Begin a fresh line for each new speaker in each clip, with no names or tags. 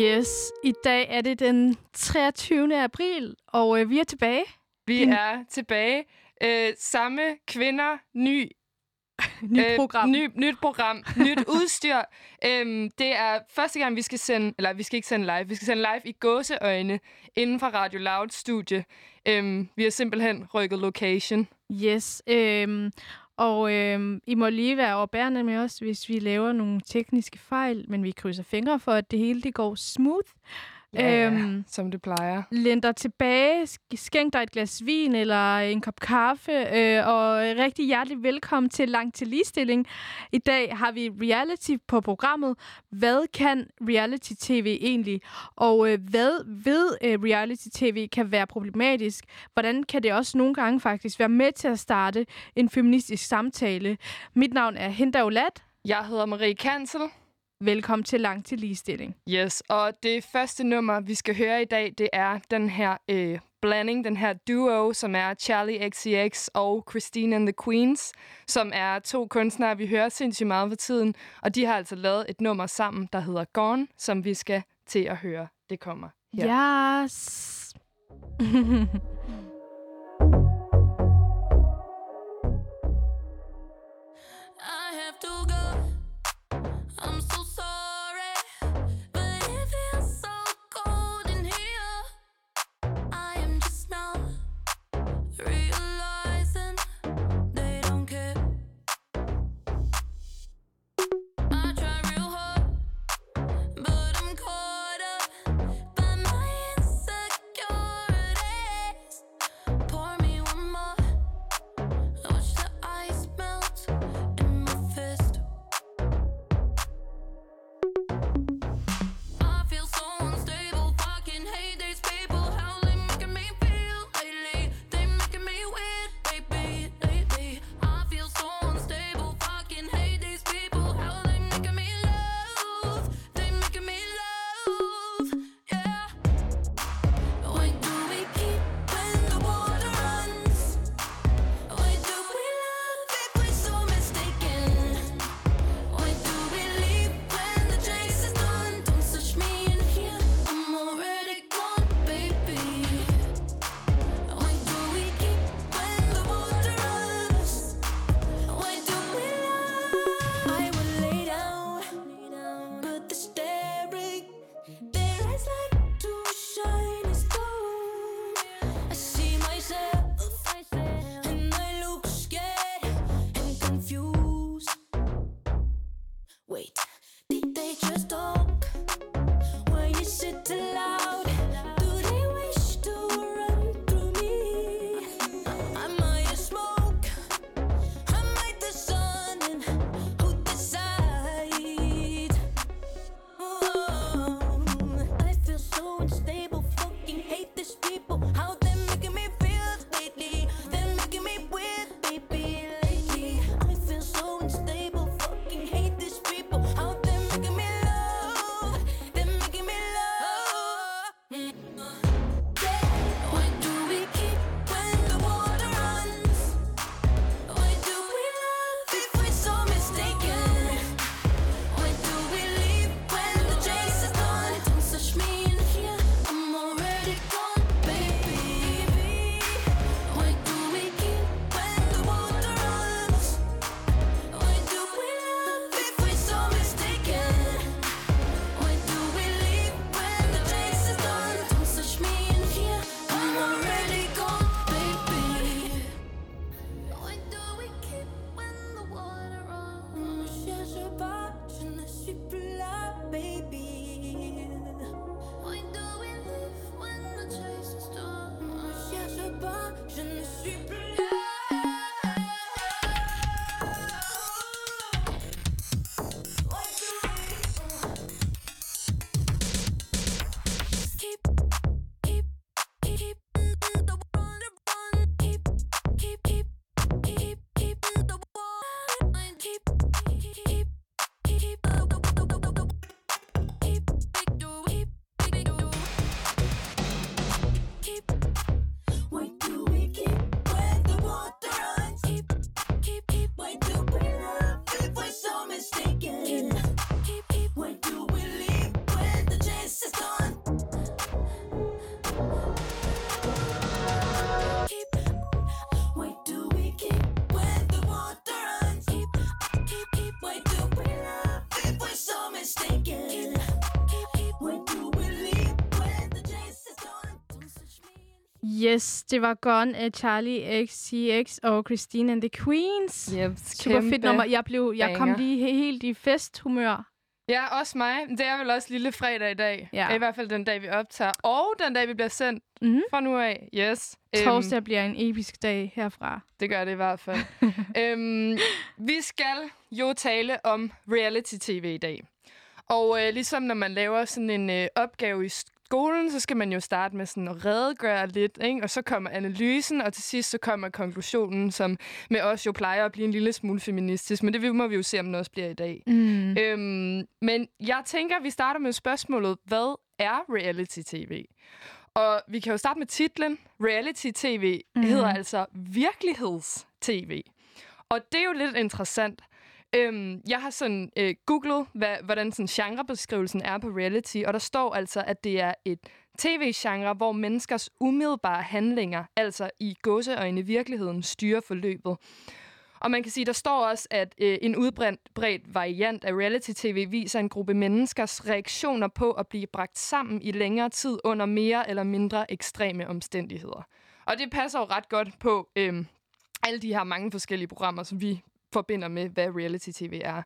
Yes, i dag er det den 23. april, og øh, vi er tilbage.
Vi
Din-
er tilbage. Øh, samme kvinder, ny,
Nyt
øh,
program.
Ny, nyt program, nyt udstyr. Øhm, det er første gang, vi skal sende, eller vi skal ikke sende live, vi skal sende live i gåseøjne inden for Radio Loud studie. Øhm, vi har simpelthen rykket location.
Yes, øhm, og øh, I må lige være overbærende med os, hvis vi laver nogle tekniske fejl, men vi krydser fingre for, at det hele det går smooth. Øhm,
som det plejer.
Læn dig tilbage, sk- skænk dig et glas vin eller en kop kaffe, øh, og rigtig hjertelig velkommen til Langt til Ligestilling. I dag har vi reality på programmet. Hvad kan reality-tv egentlig? Og øh, hvad ved øh, reality-tv kan være problematisk? Hvordan kan det også nogle gange faktisk være med til at starte en feministisk samtale? Mit navn er Hinda Olat.
Jeg hedder Marie Kansel.
Velkommen til Langt til Ligestilling.
Yes, og det første nummer, vi skal høre i dag, det er den her øh, blanding, den her duo, som er Charlie XCX og Christine and the Queens, som er to kunstnere, vi hører sindssygt meget for tiden. Og de har altså lavet et nummer sammen, der hedder Gone, som vi skal til at høre. Det kommer her.
Yes. Yes, det var Gone af Charlie XCX og Christine and the Queens.
Yep,
Super fedt nummer. Jeg, blev, jeg kom lige he- helt i festhumør.
Ja, også mig. Det er vel også lille fredag i dag.
Ja.
I hvert fald den dag, vi optager. Og den dag, vi bliver sendt
Mm-hmm.
fra nu af. Yes.
Torsdag bliver en episk dag herfra.
Det gør det i hvert fald. øhm, vi skal jo tale om reality-tv i dag. Og øh, ligesom når man laver sådan en øh, opgave i skolen, så skal man jo starte med sådan at redegøre lidt, ikke? og så kommer analysen, og til sidst så kommer konklusionen, som med os jo plejer at blive en lille smule feministisk, men det må vi jo se, om det også bliver i dag.
Mm.
Øhm, men jeg tænker, at vi starter med spørgsmålet, hvad er reality-tv? Og vi kan jo starte med titlen. Reality-tv mm. hedder altså virkeligheds-tv. Og det er jo lidt interessant. Øhm, jeg har sådan øh, googlet, hvad, hvordan sådan genrebeskrivelsen er på reality, og der står altså, at det er et tv-genre, hvor menneskers umiddelbare handlinger, altså i gåseøjne virkeligheden, styrer forløbet. Og man kan sige, der står også, at øh, en udbredt variant af reality-tv viser en gruppe menneskers reaktioner på at blive bragt sammen i længere tid under mere eller mindre ekstreme omstændigheder. Og det passer jo ret godt på øh, alle de her mange forskellige programmer, som vi forbinder med, hvad reality-tv er.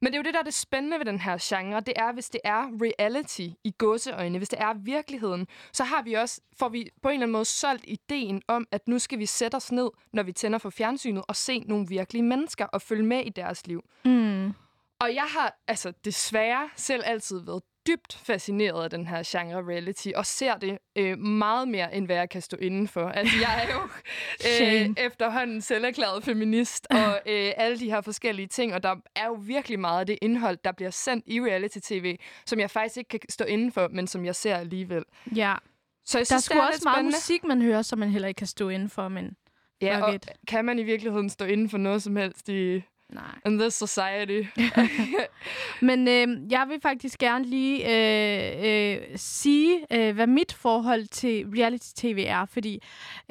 Men det er jo det, der er det spændende ved den her genre. Det er, hvis det er reality i gåseøjne, hvis det er virkeligheden, så har vi også, får vi på en eller anden måde solgt ideen om, at nu skal vi sætte os ned, når vi tænder for fjernsynet, og se nogle virkelige mennesker og følge med i deres liv.
Mm.
Og jeg har altså desværre selv altid været dybt fascineret af den her genre reality, og ser det øh, meget mere, end hvad jeg kan stå inden for. Altså, jeg er jo øh, efterhånden selverklæret feminist, og øh, alle de her forskellige ting, og der er jo virkelig meget af det indhold, der bliver sendt i reality-tv, som jeg faktisk ikke kan stå inden for, men som jeg ser alligevel.
Ja,
Så jeg
der
synes,
skulle
det er
også meget
spændende.
musik, man hører, som man heller ikke kan stå inden for, men
Ja, og
it.
kan man i virkeligheden stå inden for noget som helst i
nej.
in this society?
Men øh, jeg vil faktisk gerne lige øh, øh, sige, øh, hvad mit forhold til reality-tv er, fordi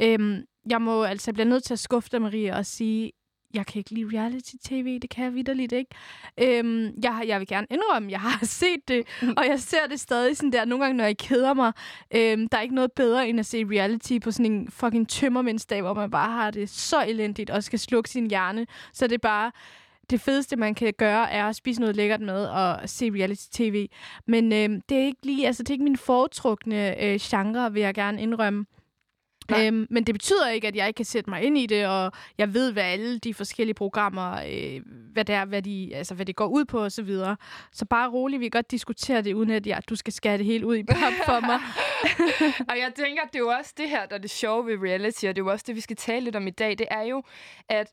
øh, jeg må altså jeg bliver nødt til at skuffe dig, Maria, og sige, jeg kan ikke lide reality-tv, det kan jeg vidderligt ikke. Øhm, jeg, jeg vil gerne indrømme, jeg har set det, og jeg ser det stadig sådan der, nogle gange, når jeg keder mig. Øhm, der er ikke noget bedre, end at se reality på sådan en fucking tømmermændsdag, hvor man bare har det så elendigt, og skal slukke sin hjerne. Så det er bare, det fedeste, man kan gøre, er at spise noget lækkert med og se reality-tv. Men øhm, det er ikke lige, altså det er ikke min foretrukne øh, genre, vil jeg gerne indrømme.
Nej.
Øhm, men det betyder ikke, at jeg ikke kan sætte mig ind i det, og jeg ved, hvad alle de forskellige programmer, øh, hvad, det er, hvad, de, altså, hvad det går ud på osv. Så, videre. så bare roligt, vi kan godt diskutere det, uden at jeg, du skal skære det helt ud i pap for mig.
og jeg tænker, at det er jo også det her, der er det sjove ved reality, og det er jo også det, vi skal tale lidt om i dag. Det er jo, at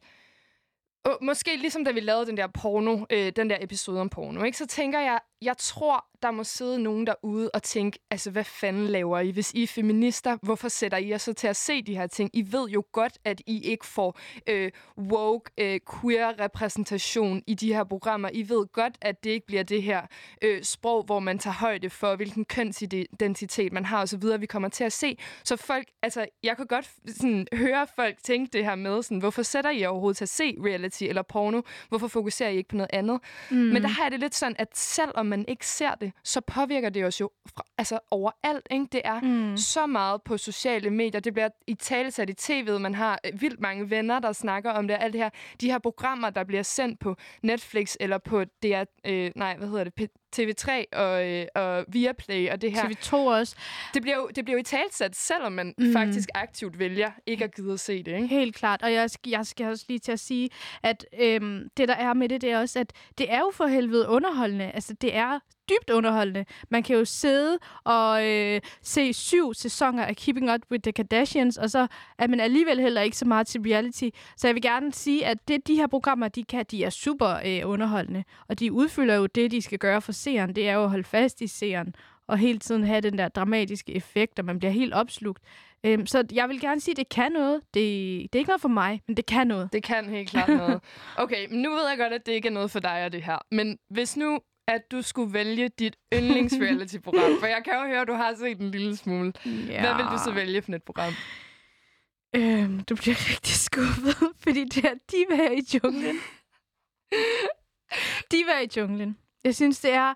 og måske ligesom da vi lavede den der porno, øh, den der episode om porno, ikke, så tænker jeg, jeg tror, der må sidde nogen derude og tænke, altså hvad fanden laver I? Hvis I er feminister, hvorfor sætter I jer så til at se de her ting? I ved jo godt, at I ikke får øh, woke, øh, queer repræsentation i de her programmer. I ved godt, at det ikke bliver det her øh, sprog, hvor man tager højde for, hvilken kønsidentitet man har osv., vi kommer til at se. Så folk, altså, jeg kan godt sådan, høre folk tænke det her med, sådan, hvorfor sætter I jer overhovedet til at se reality eller porno? Hvorfor fokuserer I ikke på noget andet? Mm. Men der har jeg det lidt sådan, at selvom man ikke ser det, så påvirker det os jo fra, altså overalt. Ikke? Det er mm. så meget på sociale medier. Det bliver i talesat i tv'et. Man har øh, vildt mange venner, der snakker om det. Alt det her. De her programmer, der bliver sendt på Netflix eller på DR, øh, nej, hvad hedder det? P- TV3 og, øh, og Viaplay og det her.
TV2 også.
Det bliver jo, det bliver jo i talsat, selvom man
Mm.
faktisk aktivt vælger ikke at gide at se det. Ikke?
Helt klart, og jeg skal, jeg skal også lige til at sige, at øhm, det der er med det, det er også, at det er jo for helvede underholdende. Altså, det er dybt underholdende. Man kan jo sidde og øh, se syv sæsoner af Keeping Up with the Kardashians, og så er man alligevel heller ikke så meget til reality. Så jeg vil gerne sige, at det, de her programmer, de kan, de er super øh, underholdende, og de udfylder jo det, de skal gøre for seeren. Det er jo at holde fast i seeren, og hele tiden have den der dramatiske effekt, og man bliver helt opslugt. Øhm, så jeg vil gerne sige, at det kan noget. Det, det er ikke noget for mig, men det kan noget.
Det kan helt klart noget. Okay, men nu ved jeg godt, at det ikke er noget for dig og det her. Men hvis nu, at du skulle vælge dit yndlingsreality-program, for jeg kan jo høre, at du har set en lille smule.
Ja.
Hvad vil du så vælge for et program?
Øhm, du bliver rigtig skuffet, fordi det er Diva i junglen. Diva i junglen. Jeg synes, det er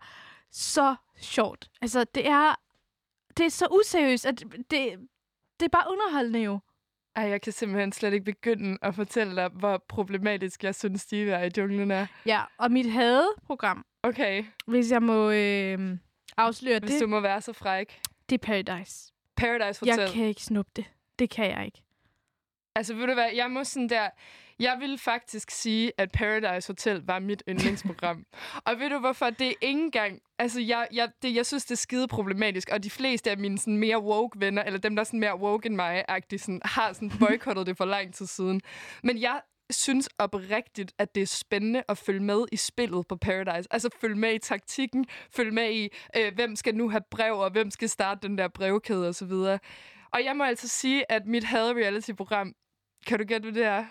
så sjovt. Altså, det er, det er så useriøst, at det, det er bare underholdende jo.
Ej, jeg kan simpelthen slet ikke begynde at fortælle dig, hvor problematisk jeg synes, Steve er i junglen er.
Ja, og mit hadeprogram,
Okay,
hvis jeg må øh, afsløre
hvis
det,
du må være så fræk.
det er Paradise.
Paradise Hotel.
Jeg kan ikke snuppe det. Det kan jeg ikke.
Altså, ved du hvad, jeg må sådan der... Jeg vil faktisk sige, at Paradise Hotel var mit yndlingsprogram. og ved du hvorfor? Det er ikke engang... Altså, jeg, jeg, det, jeg synes, det er skide problematisk, og de fleste af mine sådan, mere woke venner, eller dem, der er sådan mere woke end mig, sådan, har sådan boykottet det for lang tid siden. Men jeg synes oprigtigt, at det er spændende at følge med i spillet på Paradise. Altså følge med i taktikken, følge med i, øh, hvem skal nu have brev, og hvem skal starte den der brevkæde osv. Og jeg må altså sige, at mit had-reality-program, kan du gætte, hvad det er?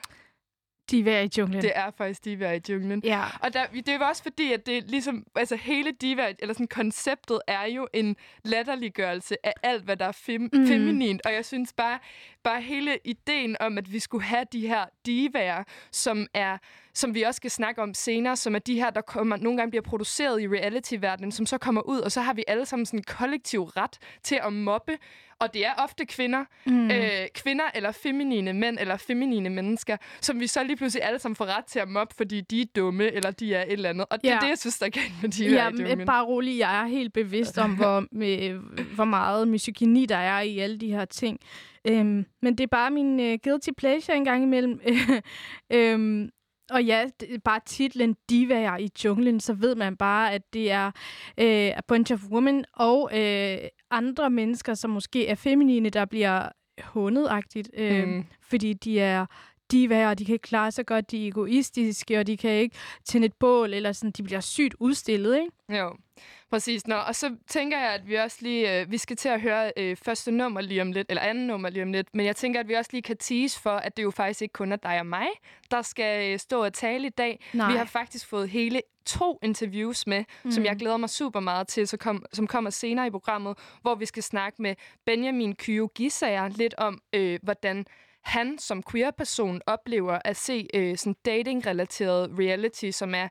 De er i junglen.
Det er faktisk Diva i junglen.
Ja.
Og der, det var også fordi, at det ligesom, altså hele Diva, eller sådan konceptet er jo en latterliggørelse af alt, hvad der er fem,
mm.
feminint. Og jeg synes bare, bare hele ideen om, at vi skulle have de her divaer, som er som vi også skal snakke om senere, som er de her, der kommer, nogle gange bliver produceret i reality-verdenen, som så kommer ud, og så har vi alle sammen sådan en kollektiv ret til at mobbe. Og det er ofte kvinder,
Mm.
øh, kvinder eller feminine mænd eller feminine mennesker, som vi så lige pludselig alle sammen får ret til at mobbe, fordi de er dumme, eller de er et eller andet. Og det
Ja.
er det, jeg synes, der er galt med de
Ja,
her
men bare rolig. Jeg er helt bevidst om, hvor, med, hvor meget misogyni der er i alle de her ting. Øhm, men det er bare min uh, guilty pleasure en gang imellem. øhm, og ja, det bare titlen Divaer i junglen, så ved man bare, at det er øh, a bunch of women og øh, andre mennesker, som måske er feminine, der bliver hundet-agtigt, øh,
Mm.
fordi de er divaer, og de kan ikke klare sig godt, de er egoistiske, og de kan ikke tænde et bål, eller sådan, de bliver sygt udstillet, ikke?
Jo, præcis. Nå, og så tænker jeg, at vi også lige, øh, vi skal til at høre øh, første nummer lige om lidt, eller anden nummer lige om lidt, men jeg tænker, at vi også lige kan tease for, at det jo faktisk ikke kun er dig og mig, der skal øh, stå og tale i dag.
Nej.
Vi har faktisk fået hele to interviews med, mm. som jeg glæder mig super meget til, så kom, som kommer senere i programmet, hvor vi skal snakke med Benjamin Kyo Gisager lidt om, øh, hvordan han som queer-person oplever at se øh, sådan dating-relateret reality, som er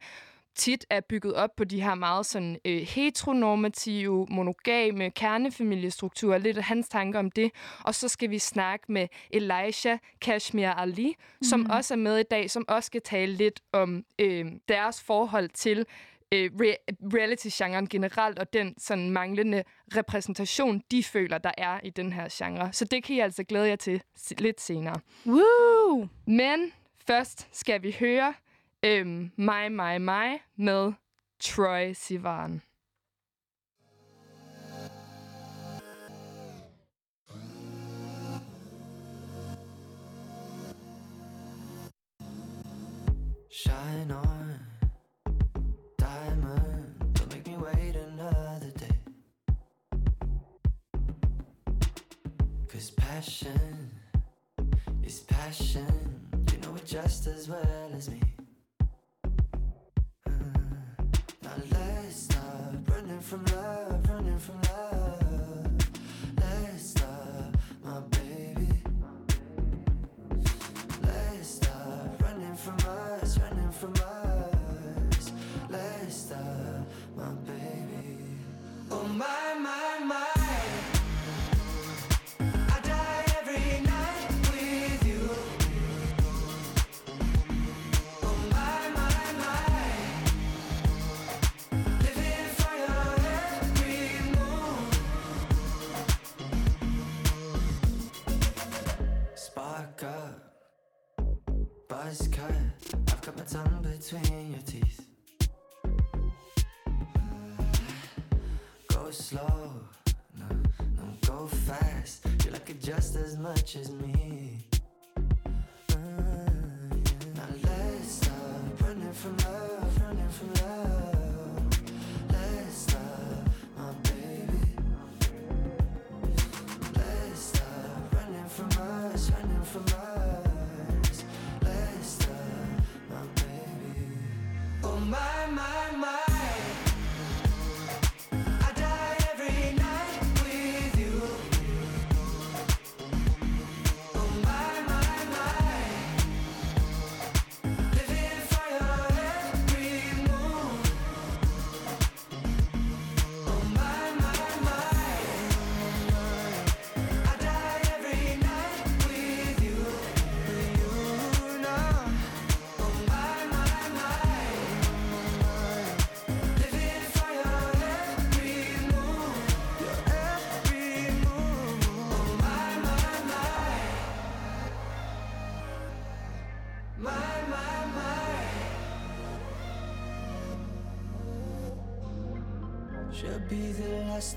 tit er bygget op på de her meget sådan øh, heteronormative, monogame kernefamiliestrukturer. Lidt af hans tanker om det. Og så skal vi snakke med Elijah Kashmir Ali, som
Mhm.
også er med i dag, som også skal tale lidt om øh, deres forhold til øh, re- reality-genren generelt, og den sådan manglende repræsentation, de føler, der er i den her genre. Så det kan I altså glæde jer til lidt senere.
Woo!
Men først skal vi høre øhm, mig, mig, mig med Troy Sivan.
Shine on, diamond. Don't make me wait another day. Cause passion is passion. You know it just as well as me. From love, running from love. Cut, I've got my tongue between your teeth. Go slow, no, no, go fast. You like it just as much as me.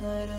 The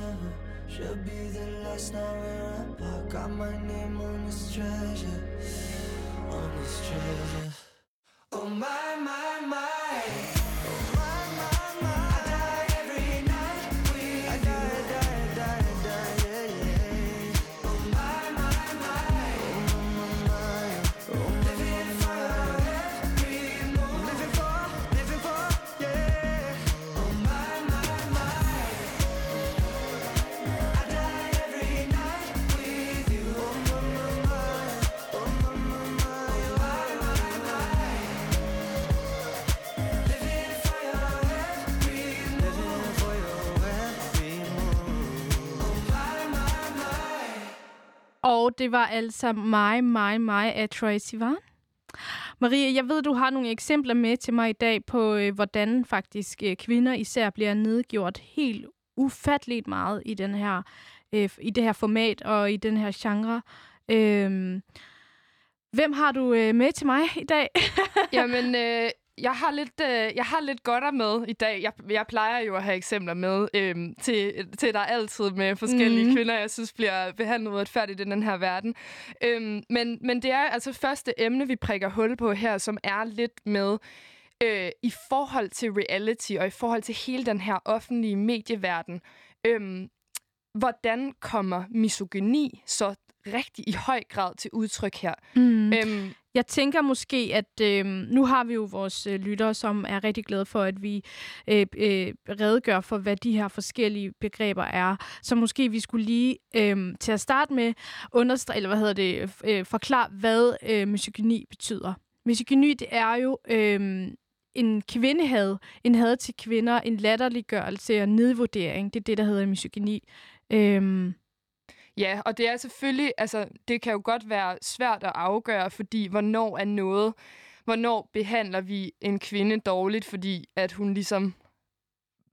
Og det var altså mig, mig, mig af Troy Sivan. Maria, jeg ved, du har nogle eksempler med til mig i dag på, øh, hvordan faktisk øh, kvinder især bliver nedgjort helt ufatteligt meget i den her øh, i det her format og i den her genre. Øh, hvem har du øh, med til mig i dag?
Jamen, øh, jeg har lidt, øh, jeg har lidt godter med i dag. Jeg, jeg plejer jo at have eksempler med øh, til, til der altid med forskellige mm. kvinder, jeg synes bliver behandlet uretfærdigt i den her verden. Øh, men, men det er altså første emne, vi prikker hul på her, som er lidt med øh, i forhold til reality og i forhold til hele den her offentlige medieverden. Øh, hvordan kommer misogyni så rigtig i høj grad til udtryk her?
Mm.
Øhm,
jeg tænker måske, at øh, nu har vi jo vores øh, lyttere, som er rigtig glade for, at vi øh, øh, redegør for, hvad de her forskellige begreber er. Så måske vi skulle lige øh, til at starte med understrege, eller hvad hedder det, øh, øh, forklare, hvad øh, misogyni betyder. Misogyni, det er jo øh, en kvindehad, en had til kvinder, en latterliggørelse og nedvurdering. Det er det, der hedder misogyni. Øh,
Ja, og det er selvfølgelig, altså, det kan jo godt være svært at afgøre, fordi hvornår er noget, hvornår behandler vi en kvinde dårligt, fordi at hun ligesom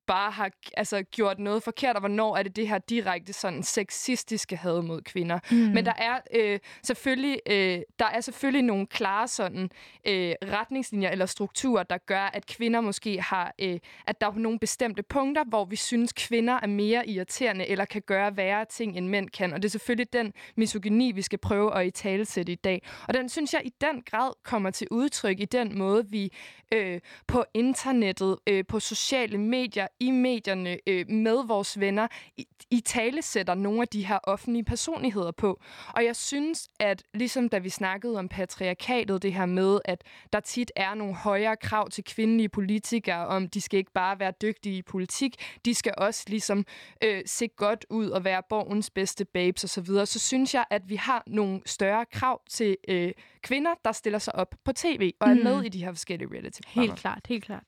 bare har altså, gjort noget forkert, og hvornår er det det her direkte sådan sexistiske had mod kvinder. Mm. Men der er øh, selvfølgelig øh, der er selvfølgelig nogle klare sådan øh, retningslinjer eller strukturer, der gør, at kvinder måske har, øh, at der er nogle bestemte punkter, hvor vi synes, kvinder er mere irriterende eller kan gøre værre ting, end mænd kan. Og det er selvfølgelig den misogyni, vi skal prøve at i talesætte i dag. Og den synes jeg i den grad kommer til udtryk i den måde, vi øh, på internettet, øh, på sociale medier, i medierne, øh, med vores venner, i, i tale sætter nogle af de her offentlige personligheder på. Og jeg synes, at ligesom da vi snakkede om patriarkatet, det her med, at der tit er nogle højere krav til kvindelige politikere, om de skal ikke bare være dygtige i politik, de skal også ligesom øh, se godt ud og være borgens bedste babes osv., så, videre. så synes jeg, at vi har nogle større krav til øh, kvinder, der stiller sig op på tv og er
Mm.
med i de her forskellige reality-programmer.
helt klart, helt klart.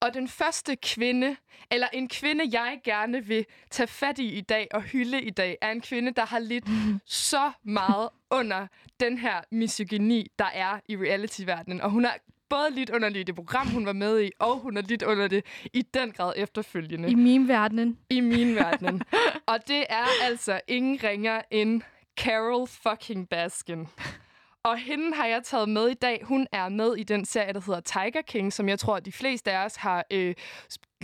Og den første kvinde, eller en kvinde, jeg gerne vil tage fat i i dag og hylde i dag, er en kvinde, der har lidt så meget under den her misogyni, der er i reality-verdenen. Og hun har både lidt under det program, hun var med i, og hun har lidt under det i den grad efterfølgende
I min verden.
i min verden. og det er altså ingen ringer end Carol fucking Baskin. Og hende har jeg taget med i dag. Hun er med i den serie, der hedder Tiger King, som jeg tror, de fleste af os har øh,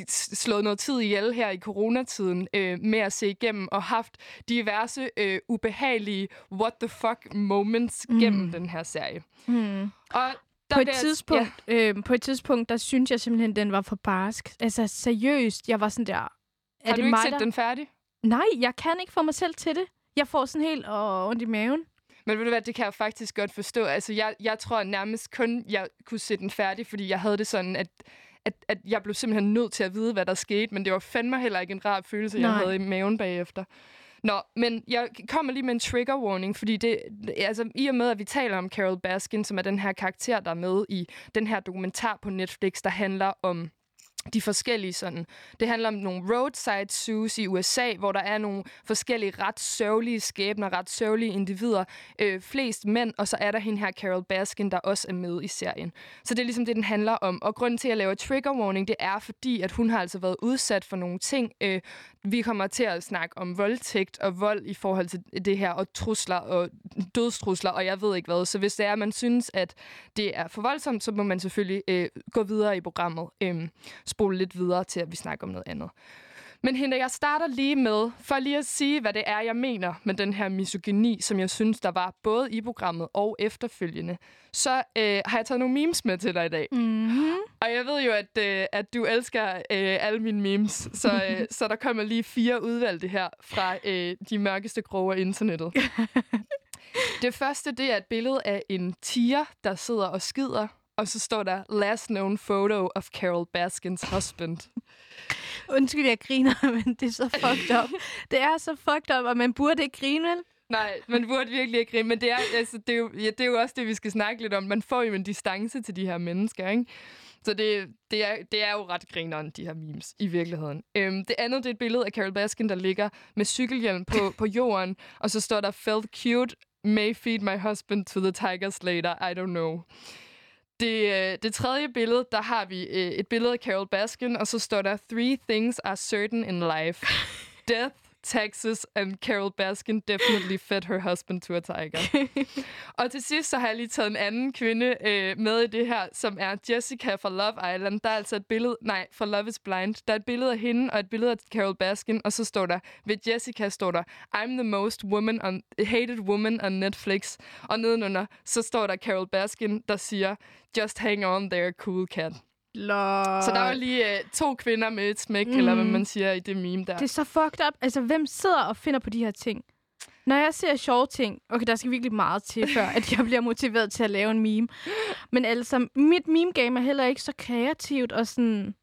slået noget tid ihjel her i coronatiden øh, med at se igennem, og haft diverse øh, ubehagelige what the fuck moments mm. gennem den her serie.
Mm.
Og der
På et, tidspunkt, ja. øh, på et tidspunkt, der synes jeg simpelthen, den var for barsk. Altså seriøst, jeg var sådan der... Er.
Har
det
du ikke
mig,
set
der...
den færdig?
Nej, jeg kan ikke få mig selv til det. Jeg får sådan helt åh, ondt i maven.
Men ved du hvad, det kan jeg faktisk godt forstå. Altså, jeg, jeg tror nærmest kun, jeg kunne se den færdig, fordi jeg havde det sådan, at, at, at jeg blev simpelthen nødt til at vide, hvad der skete, men det var fandme heller ikke en rar følelse, jeg
Nej.
havde i maven bagefter. Nå, men jeg kommer lige med en trigger warning, fordi det, altså, i og med, at vi taler om Carol Baskin, som er den her karakter, der er med i den her dokumentar på Netflix, der handler om de forskellige sådan. Det handler om nogle roadside zoos i USA, hvor der er nogle forskellige ret sørgelige skæbner, ret sørgelige individer. Øh, flest mænd, og så er der hende her Carol Baskin, der også er med i serien. Så det er ligesom det, den handler om. Og grunden til, at jeg laver trigger warning, det er fordi, at hun har altså været udsat for nogle ting. Øh, vi kommer til at snakke om voldtægt og vold i forhold til det her, og trusler og dødstrusler, og jeg ved ikke hvad. Så hvis det er, at man synes, at det er for voldsomt, så må man selvfølgelig øh, gå videre i programmet. Øh, spole lidt videre til, at vi snakker om noget andet. Men hende, jeg starter lige med, for lige at sige, hvad det er, jeg mener med den her misogyni, som jeg synes, der var både i programmet og efterfølgende. Så øh, har jeg taget nogle memes med til dig i dag.
Mm-hmm.
Og jeg ved jo, at, øh, at du elsker øh, alle mine memes, så, øh, så der kommer lige fire udvalgte her fra øh, de mørkeste kroge af internettet. det første, det er et billede af en tiger, der sidder og skider, og så står der, last known photo of Carol Baskins husband.
Undskyld, jeg griner, men det er så fucked up. Det er så fucked up, og man burde ikke grine, vel?
Nej, man burde virkelig ikke grine, men det er, altså, det, er jo, ja, det er jo også det, vi skal snakke lidt om. Man får jo en distance til de her mennesker, ikke? Så det, det, er, det er jo ret grineren, de her memes, i virkeligheden. Øhm, det andet, det er et billede af Carol Baskin, der ligger med cykelhjelm på, på jorden, og så står der, felt cute, may feed my husband to the tigers later, I don't know. Det, øh, det tredje billede, der har vi øh, et billede af Carol Baskin, og så står der, three things are certain in life. Death, Texas, and Carol Baskin definitely fed her husband to a tiger. og til sidst så har jeg lige taget en anden kvinde øh, med i det her, som er Jessica fra Love Island. Der er altså et billede, nej, fra Love is Blind. Der er et billede af hende og et billede af Carol Baskin, og så står der, ved Jessica står der, I'm the most woman on, hated woman on Netflix. Og nedenunder, så står der Carol Baskin, der siger, just hang on there, cool cat.
Lol.
Så der var lige øh, to kvinder med et smæk, mm. eller hvad man siger i det meme der.
Det er så fucked up. Altså, hvem sidder og finder på de her ting? Når jeg ser sjove ting, okay, der skal virkelig meget til, før at jeg bliver motiveret til at lave en meme. Men altså, mit meme-game er heller ikke så kreativt og sådan...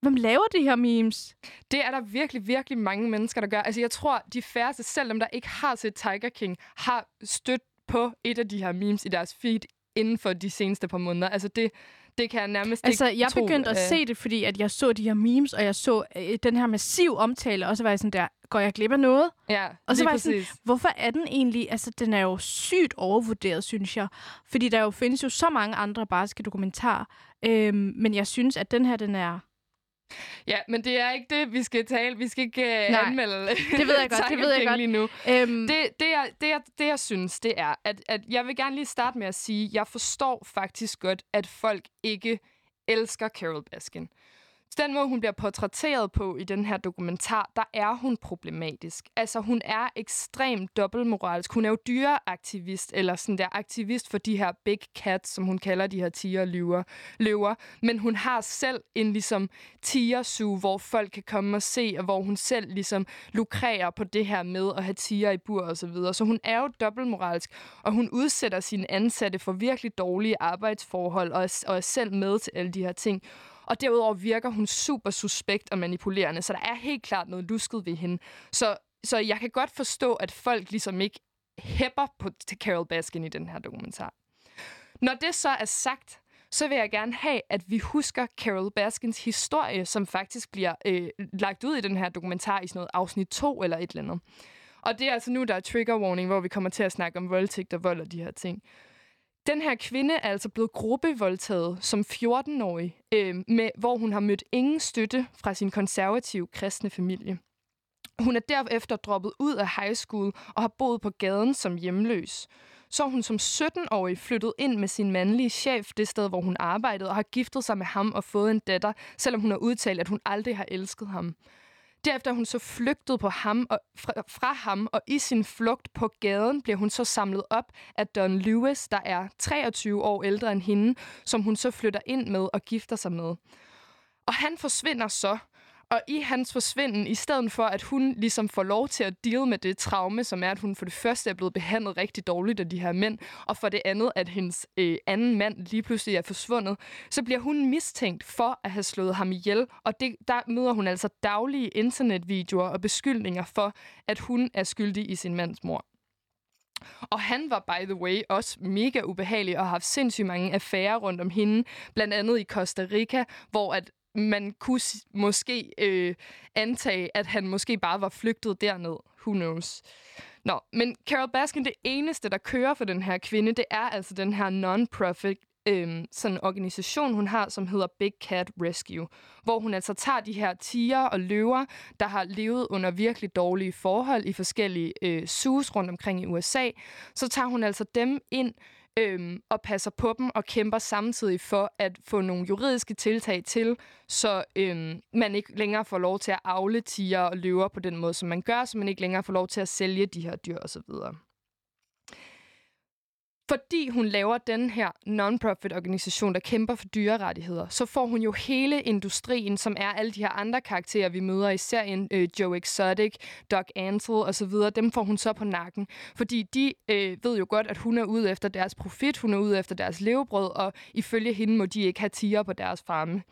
Hvem laver de her memes?
Det er der virkelig, virkelig mange mennesker, der gør. Altså, jeg tror, de færreste, selv dem, der ikke har set Tiger King, har stødt på et af de her memes i deres feed inden for de seneste par måneder. Altså, det, det kan jeg nærmest
Altså,
ikke
jeg
tro,
begyndte at
øh,
se det, fordi at jeg så de her memes, og jeg så øh, den her massiv omtale, og så var jeg sådan der, går jeg glip af noget?
Ja,
Og så var jeg sådan,
præcis.
hvorfor er den egentlig... Altså, den er jo sygt overvurderet, synes jeg. Fordi der jo findes jo så mange andre barske dokumentarer. Øhm, men jeg synes, at den her, den er...
Ja, men det er ikke det, vi skal tale. Vi skal ikke uh,
Nej,
anmelde
det ved jeg godt, det ved jeg godt.
lige nu.
Øhm,
Det, det, jeg, det, jeg, det, jeg synes, det er, at, at jeg vil gerne lige starte med at sige, jeg forstår faktisk godt, at folk ikke elsker Carol Baskin. Så den måde, hun bliver portrætteret på i den her dokumentar, der er hun problematisk. Altså, hun er ekstremt dobbeltmoralsk. Hun er jo dyreaktivist, eller sådan der aktivist for de her big cats, som hun kalder de her tiger løver. løver. Men hun har selv en ligesom tigersuge, hvor folk kan komme og se, og hvor hun selv ligesom lukrerer på det her med at have tiger i bur og så videre. Så hun er jo dobbeltmoralsk, og hun udsætter sine ansatte for virkelig dårlige arbejdsforhold, og er, og er selv med til alle de her ting. Og derudover virker hun super suspekt og manipulerende, så der er helt klart noget lusket ved hende. Så, så jeg kan godt forstå, at folk ligesom ikke hæpper på til Carol Baskin i den her dokumentar. Når det så er sagt, så vil jeg gerne have, at vi husker Carol Baskins historie, som faktisk bliver øh, lagt ud i den her dokumentar i sådan noget afsnit 2 eller et eller andet. Og det er altså nu, der er trigger warning, hvor vi kommer til at snakke om voldtægt og vold og de her ting. Den her kvinde er altså blevet gruppevoldtaget som 14-årig, øh, med, hvor hun har mødt ingen støtte fra sin konservative kristne familie. Hun er derefter droppet ud af high school og har boet på gaden som hjemløs. Så hun som 17-årig flyttet ind med sin mandlige chef det sted, hvor hun arbejdede, og har giftet sig med ham og fået en datter, selvom hun har udtalt, at hun aldrig har elsket ham. Derefter er hun så flygtet på ham og, fra, fra ham, og i sin flugt på gaden bliver hun så samlet op af Don Lewis, der er 23 år ældre end hende, som hun så flytter ind med og gifter sig med. Og han forsvinder så, og i hans forsvinden, i stedet for at hun ligesom får lov til at deal med det traume, som er, at hun for det første er blevet behandlet rigtig dårligt af de her mænd, og for det andet, at hendes øh, anden mand lige pludselig er forsvundet, så bliver hun mistænkt for at have slået ham ihjel, og det, der møder hun altså daglige internetvideoer og beskyldninger for, at hun er skyldig i sin mands mor. Og han var, by the way, også mega ubehagelig og har haft sindssygt mange affærer rundt om hende. Blandt andet i Costa Rica, hvor at man kunne måske øh, antage, at han måske bare var flygtet derned. Who knows? Nå, men Carol Baskin, det eneste, der kører for den her kvinde, det er altså den her non-profit øh, sådan organisation, hun har, som hedder Big Cat Rescue, hvor hun altså tager de her tiger og løver, der har levet under virkelig dårlige forhold i forskellige øh, sus rundt omkring i USA, så tager hun altså dem ind øhm, og passer på dem og kæmper samtidig for at få nogle juridiske tiltag til, så øhm, man ikke længere får lov til at afle tiger og løver på den måde, som man gør, så man ikke længere får lov til at sælge de her dyr osv. Fordi hun laver den her non-profit organisation, der kæmper for dyrerettigheder, så får hun jo hele industrien, som er alle de her andre karakterer, vi møder i serien, øh, Joe Exotic, Doc Antle osv., dem får hun så på nakken. Fordi de øh, ved jo godt, at hun er ude efter deres profit, hun er ude efter deres levebrød, og ifølge hende må de ikke have tiger på deres farme.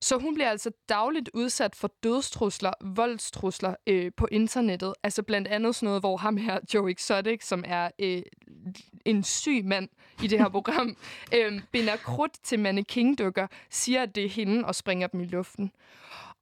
Så hun bliver altså dagligt udsat for dødstrusler, voldstrusler øh, på internettet. Altså blandt andet sådan noget, hvor ham her, Joe Exotic, som er øh, en syg mand i det her program, øh, binder krudt til mannequin-dukker, siger, at det er hende og springer dem i luften.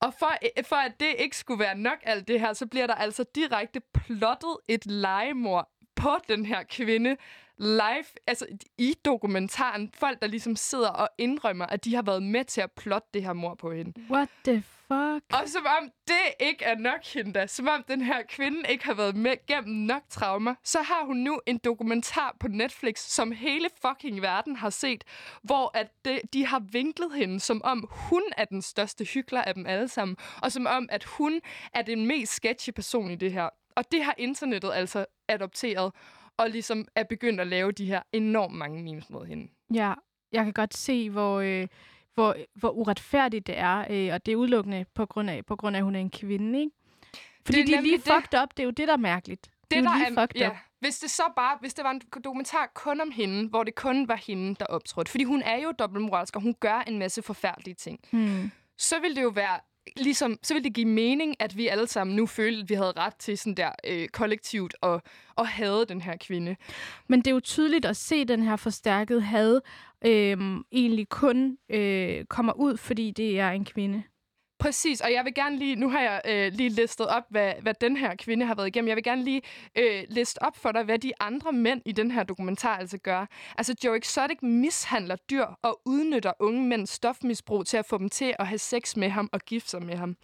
Og for, øh, for at det ikke skulle være nok alt det her, så bliver der altså direkte plottet et legemord på den her kvinde live, altså i dokumentaren. Folk, der ligesom sidder og indrømmer, at de har været med til at plotte det her mor på hende.
What the fuck?
Og som om det ikke er nok hende da, som om den her kvinde ikke har været med gennem nok traumer, så har hun nu en dokumentar på Netflix, som hele fucking verden har set, hvor at de, de har vinklet hende, som om hun er den største hykler af dem alle sammen, og som om, at hun er den mest sketchy person i det her. Og det har internettet altså adopteret, og ligesom er begyndt at lave de her enormt mange memes mod hende.
Ja, jeg kan godt se, hvor, øh, hvor, hvor uretfærdigt det er, øh, og det er udelukkende på grund af, på grund af, at hun er en kvinde, ikke? Fordi
Det er
det de er lige
det.
fucked up. Det er jo det, der er mærkeligt. Det, er jo lige fucked
ja,
up.
hvis det så bare, hvis det var en dokumentar kun om hende, hvor det kun var hende, der optrådte, fordi hun er jo dobbeltmoralsk, og hun gør en masse forfærdelige ting,
Hmm.
så ville det jo være ligesom, så ville det give mening, at vi alle sammen nu følte, at vi havde ret til sådan der øh, kollektivt og, og havde den her kvinde.
Men det er jo tydeligt at se den her forstærkede had øh, egentlig kun øh, kommer ud, fordi det er en kvinde.
Præcis, og jeg vil gerne lige, nu har jeg øh, lige listet op, hvad, hvad den her kvinde har været igennem. Jeg vil gerne lige øh, liste op for dig, hvad de andre mænd i den her dokumentar altså gør. Altså Joe Exotic mishandler dyr og udnytter unge mænds stofmisbrug til at få dem til at have sex med ham og gifte sig med ham.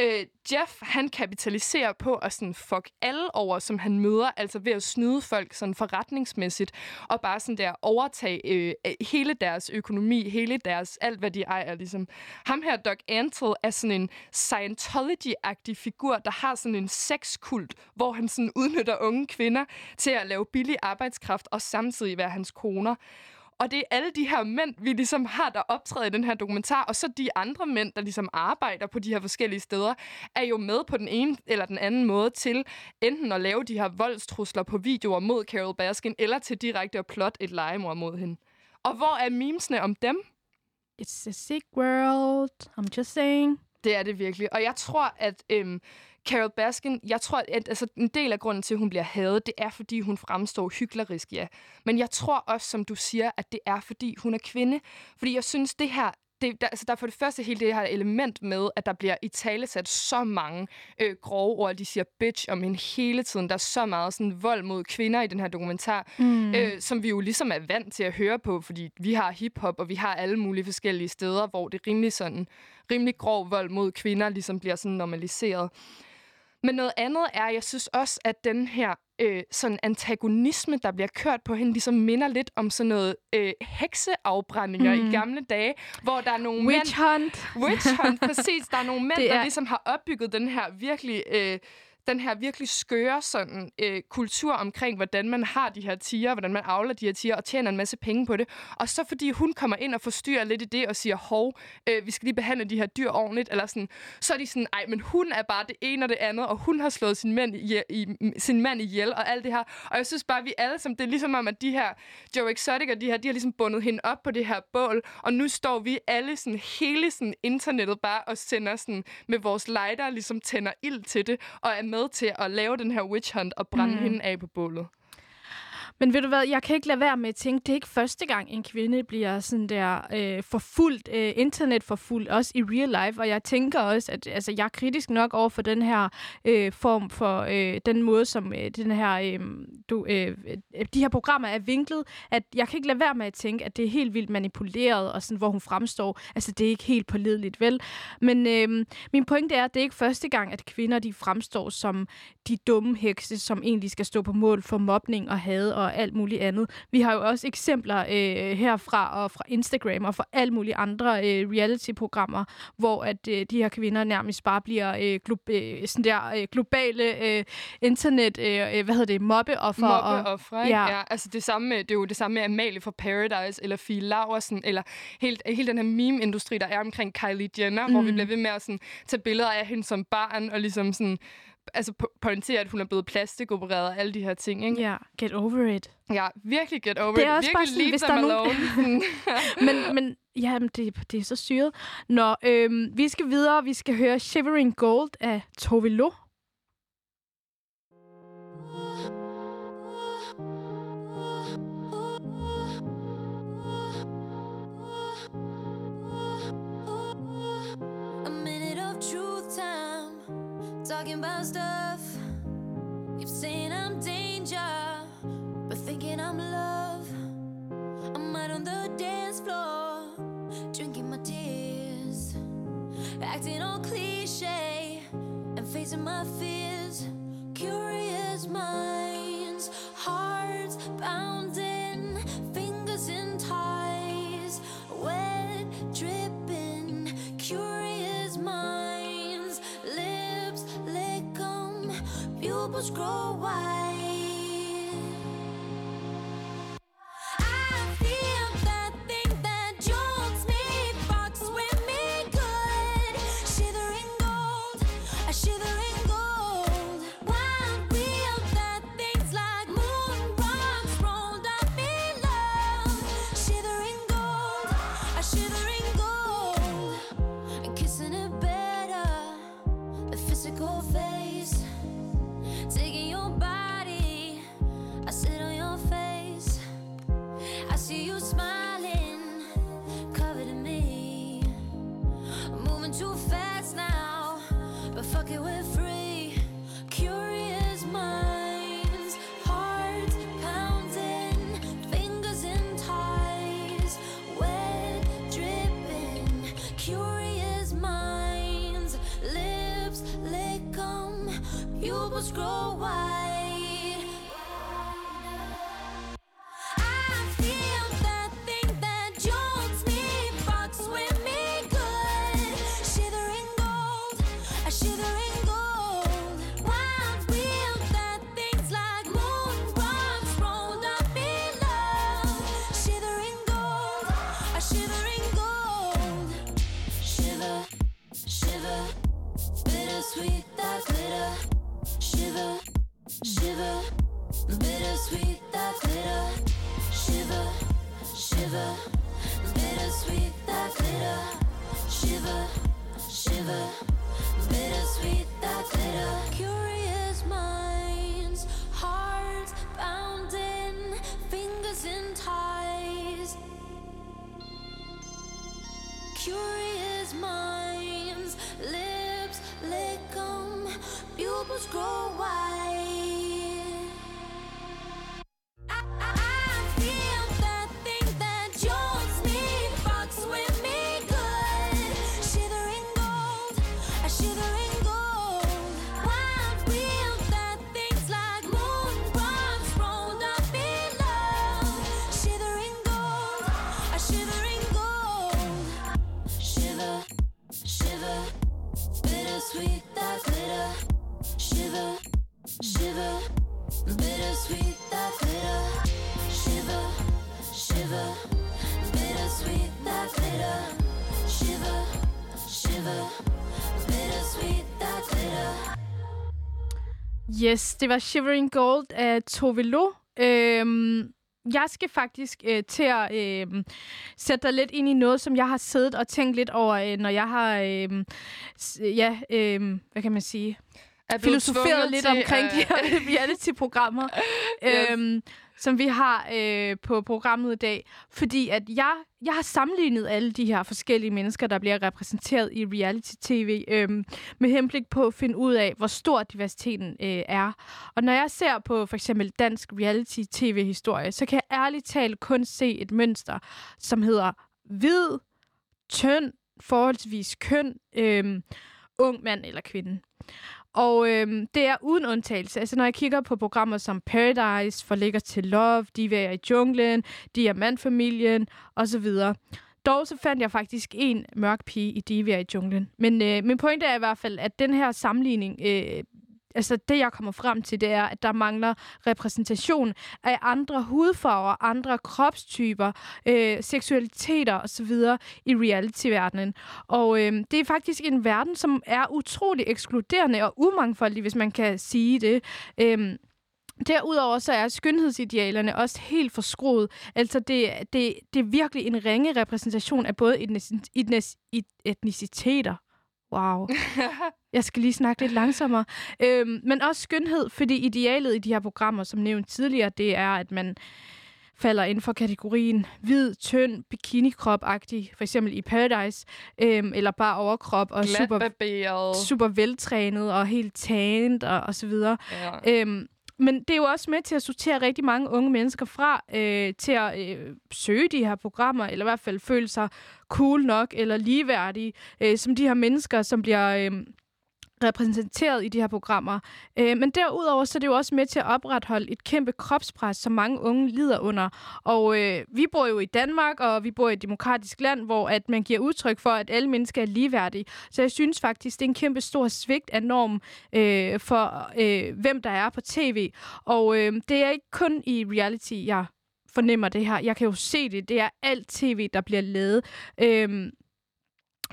Øh, Jeff, han kapitaliserer på at sådan fuck alle over, som han møder, altså ved at snyde folk sådan forretningsmæssigt, og bare sådan der overtage øh, øh hele deres økonomi, hele deres, alt hvad de ejer, ligesom. Ham her, Doc Antle, er sådan en Scientology-agtig figur, der har sådan en sexkult, hvor han sådan udnytter unge kvinder til at lave billig arbejdskraft, og samtidig være hans koner. Og det er alle de her mænd, vi ligesom har, der optræder i den her dokumentar, og så de andre mænd, der ligesom arbejder på de her forskellige steder, er jo med på den ene eller den anden måde til enten at lave de her voldstrusler på videoer mod Carol Baskin, eller til direkte at plotte et legemord mod hende. Og hvor er memesene om dem?
It's a sick world. I'm just saying.
Det er det virkelig. Og jeg tror, at øhm, Carol Baskin, jeg tror, at altså, en del af grunden til, at hun bliver hadet, det er, fordi hun fremstår hyklerisk, ja. Men jeg tror også, som du siger, at det er, fordi hun er kvinde. Fordi jeg synes, det her det, der, altså, der er for det første hele det her element med, at der bliver i tale sat så mange øh, grove ord. De siger bitch om hende hele tiden. Der er så meget sådan, vold mod kvinder i den her dokumentar, mm. øh, som vi jo ligesom er vant til at høre på, fordi vi har hiphop, og vi har alle mulige forskellige steder, hvor det rimelig sådan rimelig grov vold mod kvinder ligesom bliver sådan normaliseret. Men noget andet er, jeg synes også, at den her øh, sådan antagonisme, der bliver kørt på hende, ligesom minder lidt om sådan noget øh, hekseafbrændinger mm. i gamle dage, hvor der er nogle
Witch hunt.
mænd... Witch hunt, præcis. Der er nogle mænd,
Det
der
er-
ligesom har opbygget den her virkelig... Øh, den her virkelig skøre sådan, øh, kultur omkring, hvordan man har de her tiger, hvordan man avler de her tiger, og tjener en masse penge på det. Og så fordi hun kommer ind og forstyrrer lidt i det, og siger, hov, øh, vi skal lige behandle de her dyr ordentligt, eller sådan, så er de sådan, ej, men hun er bare det ene og det andet, og hun har slået sin mand, i, i, sin mand ihjel, og alt det her. Og jeg synes bare, vi alle som det er ligesom om, at de her Joe Exotic og de her, de har ligesom bundet hende op på det her bål, og nu står vi alle sådan, hele sådan internettet bare og sender sådan, med vores lighter, ligesom tænder ild til det, og er med til at lave den her witch hunt og brænde mm. hende af på bålet.
Men ved du hvad, jeg kan ikke lade være med at tænke, det er ikke første gang, en kvinde bliver sådan der øh, forfulgt, øh, internet forfulgt, også i real life. Og jeg tænker også, at altså, jeg er kritisk nok over for den her øh, form for, øh, den måde, som øh, den her, øh, du, øh, øh, de her programmer er vinklet, at jeg kan ikke lade være med at tænke, at det er helt vildt manipuleret, og sådan, hvor hun fremstår. Altså, det er ikke helt pålideligt, vel? Men øh, min pointe er, at det er ikke første gang, at kvinder de fremstår som de dumme hekse, som egentlig skal stå på mål for mobning og had og og alt muligt andet. Vi har jo også eksempler øh, herfra og fra Instagram og fra alle mulige andre øh, reality-programmer, hvor at øh, de her kvinder nærmest bare bliver øh, glo- øh, sådan der, øh, globale øh, internet, øh, øh, hvad hedder det, mobbeoffer. og-
Mobbeoffer, ikke?
ja.
Ja. altså det, samme det er jo det samme med Amalie fra Paradise, eller Fie Laversen, eller helt, hele den her meme-industri, der er omkring Kylie Jenner, mm. hvor vi
Mm.
bliver ved med at sådan, tage billeder af hende som barn, og ligesom sådan, altså po- pointere, at hun er blevet plastikopereret og alle de her ting, ikke?
Ja, get over it.
Ja, virkelig get over
Det er
it.
også bare
virkelig
sådan,
leave
hvis der er nogen-
alone.
men, men ja, men det, det er så syret. Nå, øhm, vi skal videre. Vi skal høre Shivering Gold af Tove Lo.
Talking about stuff. Keep saying I'm danger, but thinking I'm love. I'm out on the dance floor, drinking my tears, acting all cliche and facing my fears. Curious minds, hearts pounding, fingers in ties, wet dripping. Grow wide.
Yes, det var Shivering Gold af Tove Lo. Øhm, jeg skal faktisk øh, til at øh, sætte dig lidt ind i noget, som jeg har siddet og tænkt lidt over, øh, når jeg har, øh, ja, øh, hvad kan man sige,
Er
filosoferet lidt
til,
omkring
øh,
de her reality-programmer,
Yes.
øhm, som vi har øh, på programmet i dag. Fordi at jeg, jeg har sammenlignet alle de her forskellige mennesker, der bliver repræsenteret i reality-tv, øh, med henblik på at finde ud af, hvor stor diversiteten øh, er. Og når jeg ser på for eksempel dansk reality-tv-historie, så kan jeg ærligt talt kun se et mønster, som hedder hvid, tynd, forholdsvis køn, øh, ung mand eller kvinde. Og øhm, det er uden undtagelse. Altså, når jeg kigger på programmer som Paradise, For Lækker til Love, De er i junglen, Diamantfamilien osv., dog så fandt jeg faktisk en mørk pige i Diva i junglen. Men øh, min pointe er i hvert fald, at den her sammenligning øh, altså det, jeg kommer frem til, det er, at der mangler repræsentation af andre hudfarver, andre kropstyper, øh, seksualiteter osv. i reality-verdenen. Og øh, det er faktisk en verden, som er utrolig ekskluderende og umangfoldig, hvis man kan sige det. Øh, Derudover så er skønhedsidealerne også helt forskroet. Altså, det, det, det er virkelig en ringe repræsentation af både etnic, etnic, etniciteter. Wow. Jeg skal lige snakke lidt langsommere. Øhm, men også skønhed, fordi idealet i de her programmer, som nævnt tidligere, det er, at man falder inden for kategorien hvid, tynd, bikinikrop-agtig, for eksempel i Paradise, øhm, eller bare overkrop og super, super veltrænet og helt tanet og, og så videre.
Ja.
Øhm, men det er jo også med til at sortere rigtig mange unge mennesker fra øh, til at øh, søge de her programmer, eller i hvert fald føle sig cool nok eller ligeværdige, øh, som de her mennesker, som bliver øh, repræsenteret i de her programmer. Øh, men derudover så er det jo også med til at opretholde et kæmpe kropspres, som mange unge lider under. Og øh, vi bor jo i Danmark, og vi bor i et demokratisk land, hvor at man giver udtryk for, at alle mennesker er ligeværdige. Så jeg synes faktisk, det er en kæmpe stor svigt af norm øh, for, øh, hvem der er på tv. Og øh, det er ikke kun i reality, jeg fornemmer det her. Jeg kan jo se det. Det er alt tv, der bliver lavet. Øh,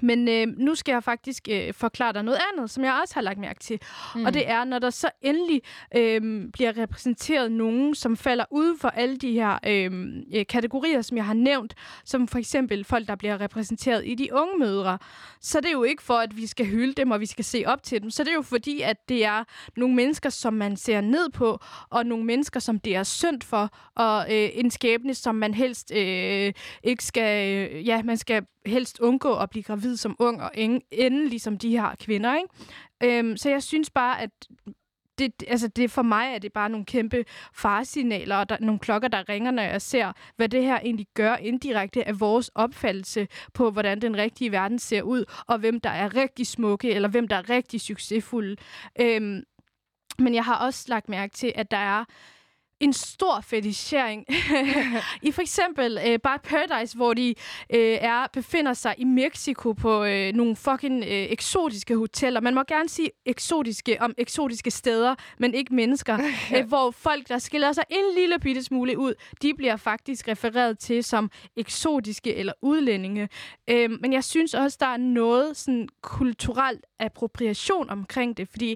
men øh, nu skal jeg faktisk øh, forklare dig noget andet, som jeg også har lagt mærke til. Mm. Og det er, når der så endelig øh, bliver repræsenteret nogen, som falder ud for alle de her øh, øh, kategorier, som jeg har nævnt, som for eksempel folk, der bliver repræsenteret i de unge mødre, så det er jo ikke for, at vi skal hylde dem, og vi skal se op til dem. Så det er jo fordi, at det er nogle mennesker, som man ser ned på, og nogle mennesker, som det er synd for, og øh, en skæbne, som man helst øh, ikke skal... Øh, ja, man skal helst undgå at blive gravid som ung og endelig som de her kvinder. Ikke? Øhm, så jeg synes bare, at det, altså det for mig er det bare nogle kæmpe faresignaler og der, nogle klokker, der ringer, når jeg ser, hvad det her egentlig gør indirekte af vores opfattelse på, hvordan den rigtige verden ser ud, og hvem der er rigtig smukke, eller hvem der er rigtig succesfulde. Øhm, men jeg har også lagt mærke til, at der er en stor fetichering. I for eksempel øh, bare Paradise, hvor de øh, er befinder sig i Mexico på øh, nogle fucking øh, eksotiske hoteller. Man må gerne sige eksotiske om eksotiske steder, men ikke mennesker. øh, hvor folk, der skiller sig en lille bitte smule ud, de bliver faktisk refereret til som eksotiske eller udlændinge. Øh, men jeg synes også, der er noget sådan kulturel appropriation omkring det, fordi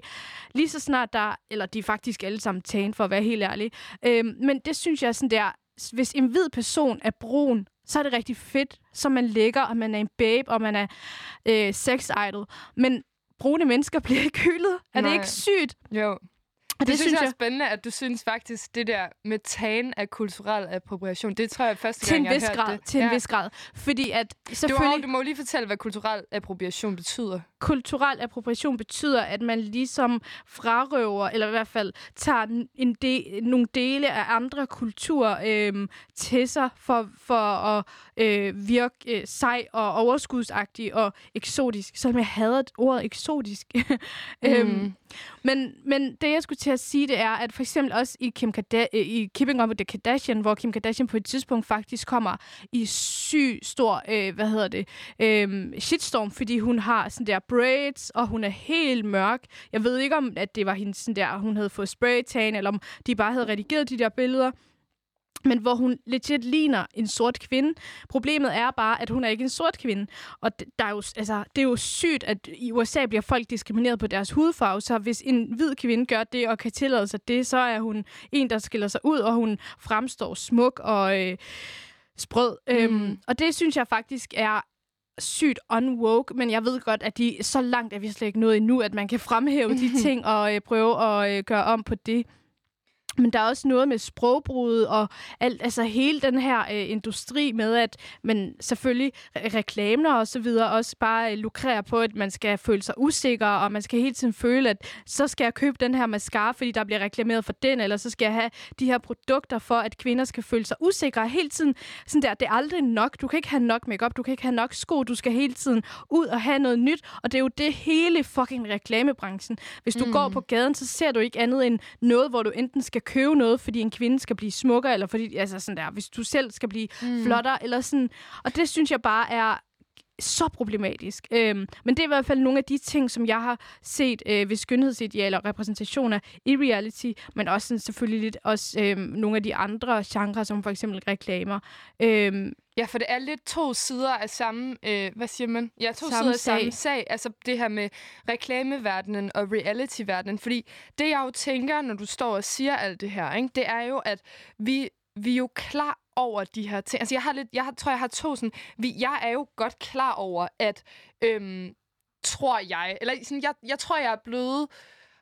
lige så snart der, eller de er faktisk alle sammen tagen for at være helt ærlig, Øhm, men det synes jeg sådan der, hvis en hvid person er brun, så er det rigtig fedt, så man lægger, og man er en babe, og man er øh, sex idol. Men brune mennesker bliver ikke hyldet. Er
Nej.
det ikke sygt?
Jo.
Og
Det, det synes jeg er spændende, at du synes faktisk, det der med tagen af kulturel appropriation, det tror jeg første
til
gang,
en
jeg
vis
har hørt
grad.
det.
Til en
Ja.
vis grad. Fordi at
Du,
selvfølgelig...
har, du må jo lige fortælle, hvad kulturel appropriation betyder.
kulturel appropriation betyder, at man ligesom frarøver, eller i hvert fald tager en de, nogle dele af andre kulturer øhm, til sig for, for at øh, virke øh, sej og overskudsagtig og eksotisk. Selvom jeg hader ordet eksotisk. øhm, men, men det, jeg skulle til at sige, det er, at for eksempel også i, Kim Kada- øh, i Keeping Up with the Kardashian, hvor Kim Kardashian på et tidspunkt faktisk kommer i syg stor, øh, hvad hedder det, øh, shitstorm, fordi hun har sådan der braids, og hun er helt mørk. Jeg ved ikke, om at det var hendes sådan der, hun havde fået spraytan, eller om de bare havde redigeret de der billeder men hvor hun legit ligner en sort kvinde. Problemet er bare, at hun er ikke en sort kvinde. Og der er jo, altså, det er jo sygt, at i USA bliver folk diskrimineret på deres hudfarve, så hvis en hvid kvinde gør det og kan tillade sig det, så er hun en, der skiller sig ud, og hun fremstår smuk og øh, sprød. Mm. Øhm, og det synes jeg faktisk er sygt unwoke, men jeg ved godt, at de så langt er vi slet ikke nået endnu, at man kan fremhæve de ting og øh, prøve at øh, gøre om på det. Men der er også noget med sprogbruget og alt, altså hele den her øh, industri med, at man selvfølgelig re- reklamer og så videre også bare øh, lukrerer på, at man skal føle sig usikker, og man skal hele tiden føle, at så skal jeg købe den her mascara, fordi der bliver reklameret for den, eller så skal jeg have de her produkter for, at kvinder skal føle sig usikre. Hele tiden sådan der, det er aldrig nok. Du kan ikke have nok makeup, du kan ikke have nok sko, du skal hele tiden ud og have noget nyt, og det er jo det hele fucking reklamebranchen. Hvis du mm. går på gaden, så ser du ikke andet end noget, hvor du enten skal købe noget, fordi en kvinde skal blive smukkere, eller fordi, altså sådan der, hvis du selv skal blive mm. flottere, eller sådan. Og det synes jeg bare er så problematisk. Øhm, men det er i hvert fald nogle af de ting, som jeg har set øh, ved skønhedsidealer og repræsentationer i reality, men også sådan, selvfølgelig lidt også øhm, nogle af de andre genrer, som for eksempel reklamer. Øhm,
Ja, for det er lidt to sider af samme, øh, hvad siger man? Ja, to
Samme
sider af
sag.
samme sag. Altså det her med reklameverdenen og reality-verdenen. Fordi det, jeg jo tænker, når du står og siger alt det her, ikke, det er jo, at vi, vi er jo klar over de her ting. Altså jeg har lidt, jeg tror, jeg har to sådan, vi, jeg er jo godt klar over, at øhm, tror jeg, eller sådan, jeg, jeg tror, jeg er blevet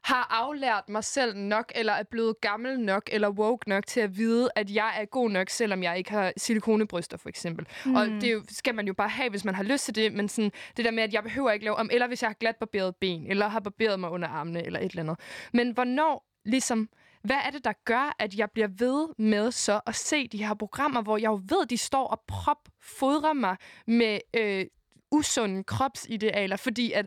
har aflært mig selv nok, eller er blevet gammel nok, eller woke nok til at vide, at jeg er god nok, selvom jeg ikke har silikonebryster, for eksempel. Mm. Og det jo, skal man jo bare have, hvis man har lyst til det, men sådan, det der med, at jeg behøver ikke lave om, eller hvis jeg har glat barberet ben, eller har barberet mig under armene, eller et eller andet. Men hvornår, ligesom, hvad er det, der gør, at jeg bliver ved med så at se de her programmer, hvor jeg jo ved, de står og prop fodrer mig med øh, usunde kropsidealer, fordi at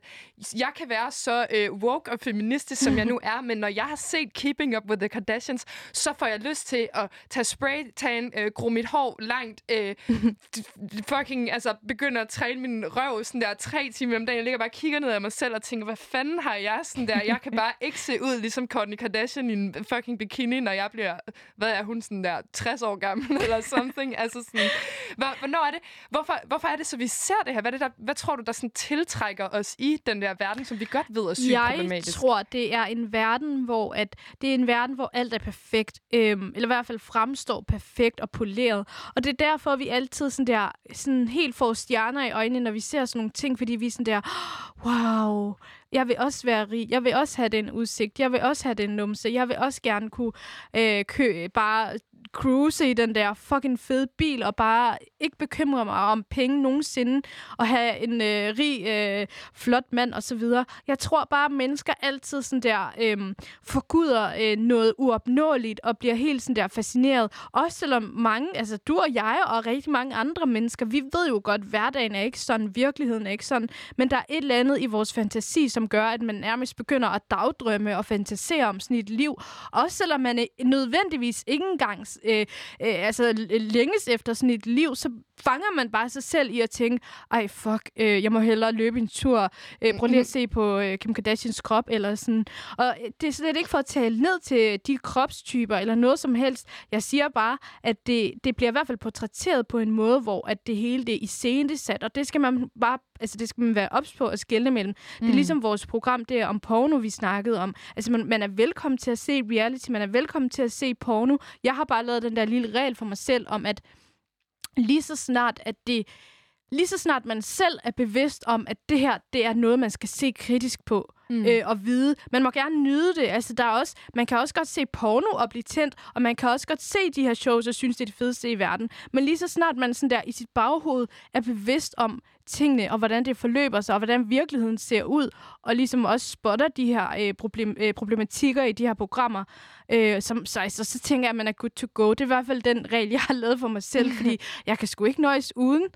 jeg kan være så øh, woke og feministisk, som jeg nu er, men når jeg har set Keeping Up with the Kardashians, så får jeg lyst til at tage spray, tage en, øh, gro mit hår langt, øh, fucking, altså begynde at træne min røv sådan der tre timer om dagen. Jeg ligger bare og kigger ned af mig selv og tænker, hvad fanden har jeg sådan der? Jeg kan bare ikke se ud ligesom Kourtney Kardashian i en fucking bikini, når jeg bliver, hvad er hun sådan der, 60 år gammel eller something. altså sådan, hvor, hvornår er det? Hvorfor, hvorfor er det så, vi ser det her? Hvad, er det der, hvad tror du, der sådan tiltrækker os i den der verden, som vi godt ved er sygt
jeg
problematisk?
tror, det er en verden, hvor at det er en verden, hvor alt er perfekt, øhm, eller i hvert fald fremstår perfekt og poleret. Og det er derfor, vi altid sådan der, sådan helt får stjerner i øjnene, når vi ser sådan nogle ting, fordi vi er sådan der, wow, jeg vil også være rig, jeg vil også have den udsigt, jeg vil også have den numse, jeg vil også gerne kunne øh, kø, bare cruise i den der fucking fede bil, og bare ikke bekymre mig om penge nogensinde, og have en øh, rig, øh, flot mand og så videre. Jeg tror bare, at mennesker altid sådan der øh, forguder øh, noget uopnåeligt, og bliver helt sådan der fascineret. Også selvom mange, altså du og jeg, og rigtig mange andre mennesker, vi ved jo godt, at hverdagen er ikke sådan, virkeligheden er ikke sådan, men der er et eller andet i vores fantasi, som gør, at man nærmest begynder at dagdrømme og fantasere om sådan et liv. Også selvom man nødvendigvis ikke engang øh, øh, altså, længes efter sådan et liv, så fanger man bare sig selv i at tænke, ej fuck, øh, jeg må hellere løbe en tur, øh, prøv lige at se på øh, Kim Kardashians krop, eller sådan. Og øh, det er slet ikke for at tale ned til de kropstyper, eller noget som helst. Jeg siger bare, at det, det bliver i hvert fald portrætteret på en måde, hvor at det hele det er iscenesat, og det skal man bare altså det skal man være ops på at skelne mellem. Mm. Det er ligesom vores program der om porno, vi snakkede om. Altså man, man er velkommen til at se reality, man er velkommen til at se porno. Jeg har bare lavet den der lille regel for mig selv om, at lige så snart, at det lige så snart man selv er bevidst om, at det her, det er noget, man skal se kritisk på mm. øh, og vide. Man må gerne nyde det. Altså, der er også, man kan også godt se porno og blive tændt, og man kan også godt se de her shows og synes, det er det fedeste i verden. Men lige så snart man sådan der i sit baghoved er bevidst om tingene, og hvordan det forløber sig, og hvordan virkeligheden ser ud, og ligesom også spotter de her øh, problem, øh, problematikker i de her programmer, øh, som, så, så, så tænker jeg, at man er good to go. Det er i hvert fald den regel, jeg har lavet for mig selv, fordi jeg kan sgu ikke nøjes uden.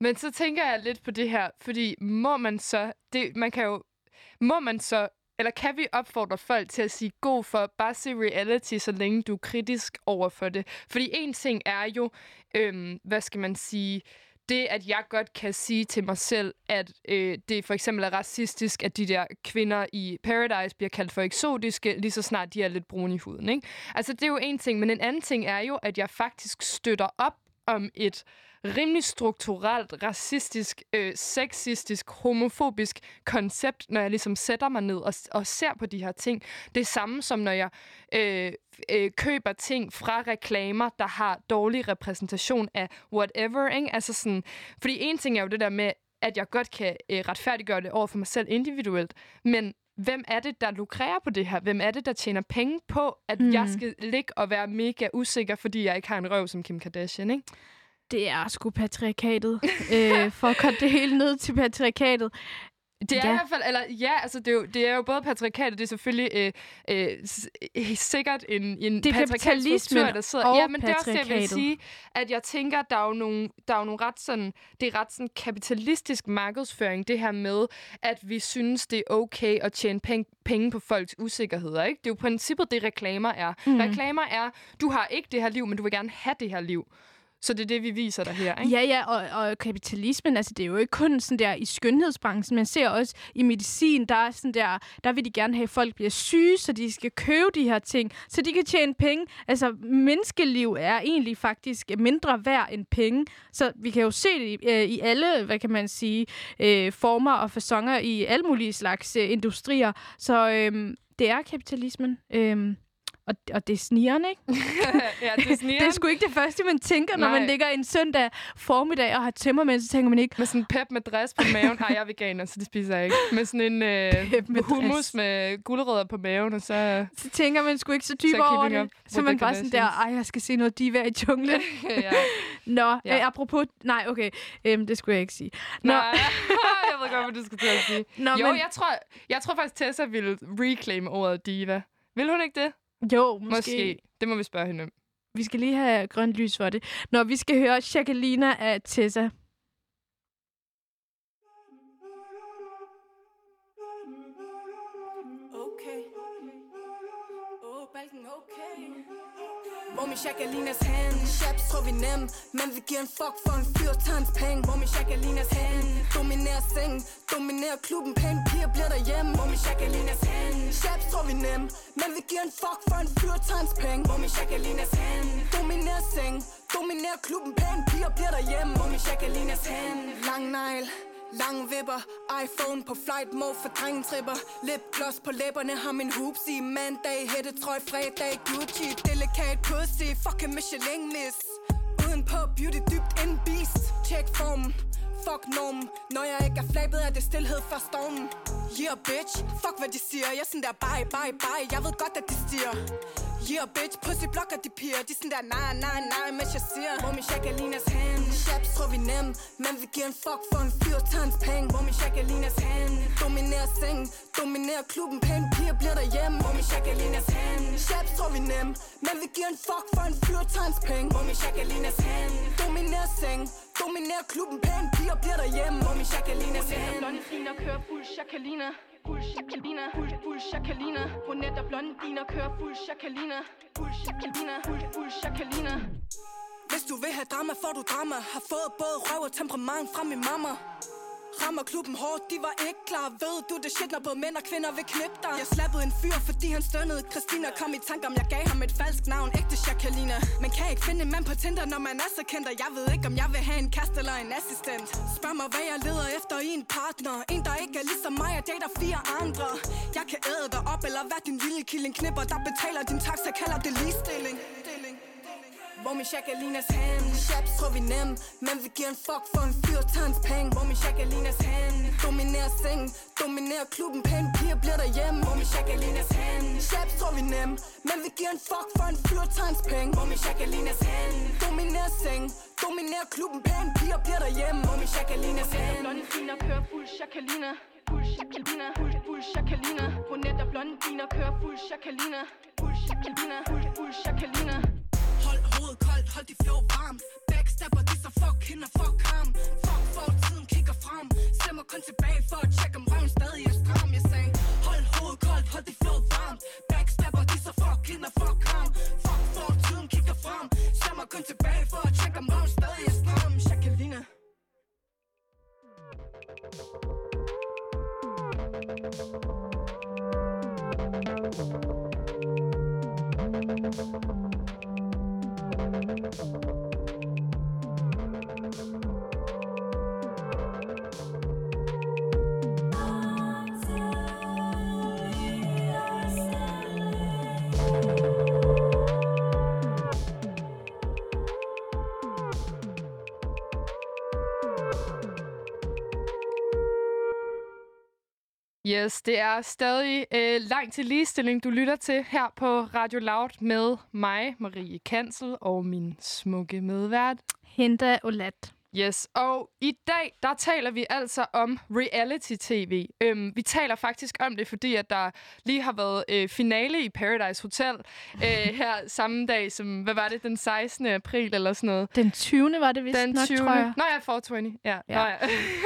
Men så tænker jeg lidt på det her, fordi må man så, det, man kan jo, må man så, eller kan vi opfordre folk til at sige god for bare se reality, så længe du er kritisk over for det? Fordi en ting er jo, øhm, hvad skal man sige, det, at jeg godt kan sige til mig selv, at øh, det for eksempel er racistisk, at de der kvinder i Paradise bliver kaldt for eksotiske, lige så snart de er lidt brune i huden. Ikke? Altså, det er jo en ting, men en anden ting er jo, at jeg faktisk støtter op om et rimelig strukturelt, racistisk, øh, sexistisk, homofobisk koncept, når jeg ligesom sætter mig ned og, og ser på de her ting. Det samme som når jeg øh, øh, køber ting fra reklamer, der har dårlig repræsentation af whatever. Ikke? Altså sådan, fordi en ting er jo det der med, at jeg godt kan øh, retfærdiggøre det over for mig selv individuelt, men hvem er det, der lukrerer på det her? Hvem er det, der tjener penge på, at
mm.
jeg skal ligge og være mega usikker, fordi jeg ikke har en røv som Kim Kardashian, ikke?
Det er sgu patriarkatet. øh, for at korte det hele ned til patriarkatet.
Det er
Ja.
i hvert fald, eller ja, altså det er jo, det er jo både patriarkatet, det er selvfølgelig øh, øh, øh, sikkert en, en
Det
patriarkalsk struktur, der sidder. ja, men det er også det, jeg vil sige, at jeg tænker, der er jo nogle, der er jo nogle ret sådan, det er ret sådan kapitalistisk markedsføring, det her med, at vi synes, det er okay at tjene penge, penge på folks usikkerheder, ikke? Det er jo princippet, det reklamer er.
Mm.
Reklamer er, du har ikke det her liv, men du vil gerne have det her liv. Så det er det, vi viser dig her, ikke?
Ja, ja, og, og kapitalismen, altså det er jo ikke kun sådan der i skønhedsbranchen, man ser også i medicin, der er sådan der, der vil de gerne have, at folk bliver syge, så de skal købe de her ting, så de kan tjene penge. Altså menneskeliv er egentlig faktisk mindre værd end penge, så vi kan jo se det i, øh, i alle, hvad kan man sige, øh, former og fasonger i alle mulige slags øh, industrier, så øh, det er kapitalismen. Øh, og, og det er snigeren, ikke?
ja, det er sådan,
Det er sgu ikke det første, man tænker, når
Nej.
man ligger en søndag formiddag og har tømmermænd, så tænker man ikke,
Med sådan en pep med dress på maven. Nej, jeg er veganer, så det spiser jeg ikke. Med sådan en øh,
Pep med
hummus
dress.
med gulerødder på maven, og så...
så tænker man sgu ikke så dybt over det. Så man bare sådan der, ej, jeg skal se noget diva i junglen.
ja.
Nå, ja.
Ja.
øh, apropos... Nej, okay, øhm, det skulle jeg ikke sige. Nå,
Nej, jeg ved godt, hvad du skal til at sige.
Nå,
jo,
men,
jeg tror, jeg tror faktisk, Tessa ville reclaim ordet diva. Vil hun ikke det?
Jo, måske.
Måske. Det må vi spørge hende om.
Vi skal lige have grønt lys for det. Når vi skal høre Jacqueline af Tessa.
Mommy Jacquelinas hand. Chaps tror vi nem Men vi giver en fuck for en fyr tager hans penge. Mommy Jacquelinas hand. Dominerer sengen Dominerer klubben Pæne piger bliver derhjemme. Mommy Jacquelinas hand. Chaps tror vi nem Men vi giver en fuck for en fyr tager hans penge. Mommy Jacquelinas hand. Dominerer sengen Dominerer klubben Pæne piger bliver derhjemme. Mommy Jacquelinas hand. Lang negl. Lang vipper, iPhone på flight mode for drengetripper Lipgloss på læberne, har min hoops i Mandag, hættetrøj fredag, Gucci Delikat pussy, fucking Michelin miss. Uden på beauty dybt en beast. Check formen, fuck normen. Når jeg ikke er flabet, er det stillhed for stormen. Yeah bitch, fuck hvad de siger. Jeg er sådan der bye bye bye, jeg ved godt at de stiger. Yeah bitch, pussy blokker de piger. De sådan der nej nej nej, mens jeg siger. Hvor min Jacqueline's hand. Chaps tror vi nem, men vi giver en fuck for en fyr hans penge. Mommy Jacquelinas hand. Dominerer sengen, dominerer klubben Pæne piger bliver derhjemme. Mommy Jacquelinas hand. Chaps tror vi nem, men vi giver en fuck for en fyr hans penge. Mommy Jacquelinas hand. Dominerer sengen, dominerer klubben Pæne piger bliver derhjemme. Mommy Jacquelinas hand.
Blondiner kører fuld Jacqueline Fuld Jacqueline Fuld, fuld Jacqueline Brunette og blondiner kører fuld Jacqueline Fuld Jacqueline Fuld, fuld Jacqueline
hvis du vil have drama, får du drama. Har fået både røv og temperament fra min mamma. Rammer klubben hårdt, de var ikke klar. Ved du det shit, når både mænd og kvinder vil knippe dig? Jeg slappede en fyr, fordi han stønnede Christina. Kom i tanke om, jeg gav ham et falsk navn Ægte Jacqueline Man kan ikke finde en mand på Tinder, når man er så kendt Og jeg ved ikke, om jeg vil have en kast eller en assistent. Spørg mig, hvad jeg leder efter i en partner. En, der ikke er ligesom mig og dater fire andre. Jeg kan æde dig op, eller hvad din lille killing knipper Der betaler din taxa, kalder det ligestilling. Hvor min Jacquelinas hand. Chaps tror vi nem Men vi giver en fuck for en fyr tager hans penge. Hvor min Jacquelinas hand. Dominerer sengen Dominerer klubben Pæne piger bliver derhjemme. Hvor min Jacquelinas hand. Chaps tror vi nem Men vi giver en fuck for en fyr tager hans penge. Hvor min Jacquelinas hand. Dominerer sengen Dominerer klubben Pæne piger bliver derhjemme. Hvor min Jacquelinas hand.
Blonde Blondiner kører fuld Jacqueline Fuld Jacqueline Fuld, fuld Jacqueline Brunette og blondiner kører fuld Jacqueline Fuld Jacqueline Fuld, fuld Jacqueline
Hold hovedet koldt, hold de flow varmt. Backstabber de så fuck hende og fuck ham. Fuck fortiden kigger frem. Stemmer kun tilbage for at tjekke om røven stadig er stram Jeg sagde, hold hovedet koldt, hold de flow varmt. Backstabber de så fuck hende og fuck ham. Fuck fortiden kigger frem. Stemmer kun tilbage for at tjekke om røven stadig er stram. Jacqueline. Thank you. Thank you.
Yes, det er stadig øh, langt til ligestilling, du lytter til her på Radio Loud med mig, Marie Kansel, og min smukke medvært.
Hinda Olat.
Yes, og i dag, der taler vi altså om reality-tv. Øhm, vi taler faktisk om det, fordi at der lige har været øh, finale i Paradise Hotel øh, her samme dag som, hvad var det, den 16. april eller sådan noget.
Den 20. var det vist
Den
nok,
20.
tror jeg.
Nå ja, 420. Ja.
Ja.
Nå, ja.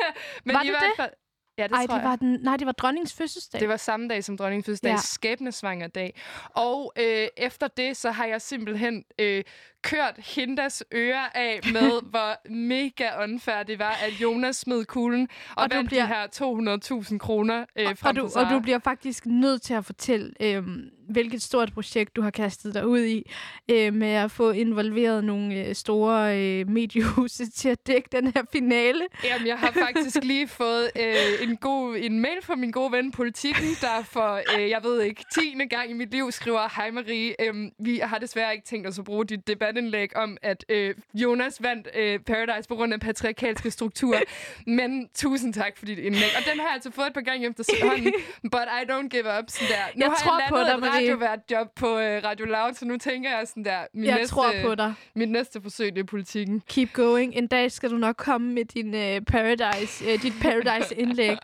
Men
Var
i
det
hvert
det?
Ja, det
Ej,
tror
det
jeg.
var den, nej, det var dronningens fødselsdag.
Det var samme dag som dronningens fødselsdag. Ja. skæbnesvanger dag. Og øh, efter det, så har jeg simpelthen øh, kørt Hindas ører af med, hvor mega unfair det var, at Jonas smed kuglen og,
Og
vandt
bliver-
de her 200.000 kroner øh,
og, du, og du bliver faktisk nødt til at fortælle, øhm, hvilket stort projekt du har kastet dig ud i, øh, med at få involveret nogle øh, store øh, mediehuse til at dække den her finale.
Jamen, jeg har faktisk lige fået øh, en, god, en mail fra min gode ven Politikken, der for, øh, jeg ved ikke, 10. gang i mit liv skriver, Hej Marie, øh, vi har desværre ikke tænkt os at bruge dit debatindlæg om, at øh, Jonas vandt øh, Paradise på grund af patriarkalske strukturer. Men tusind tak for dit indlæg. Og den har jeg altså fået et par gange efterhånden, but I don't give up. Sådan der. Nu
Jeg
har
tror
jeg
på
landet
dig,
et radiovært job på øh, Radio Loud, så nu tænker jeg sådan der, min
Jeg
næste,
tror på dig.
mit næste forsøg, det er politikken.
Keep going. En dag skal du nok komme med din øh, Paradise, øh, dit Paradise-indlæg.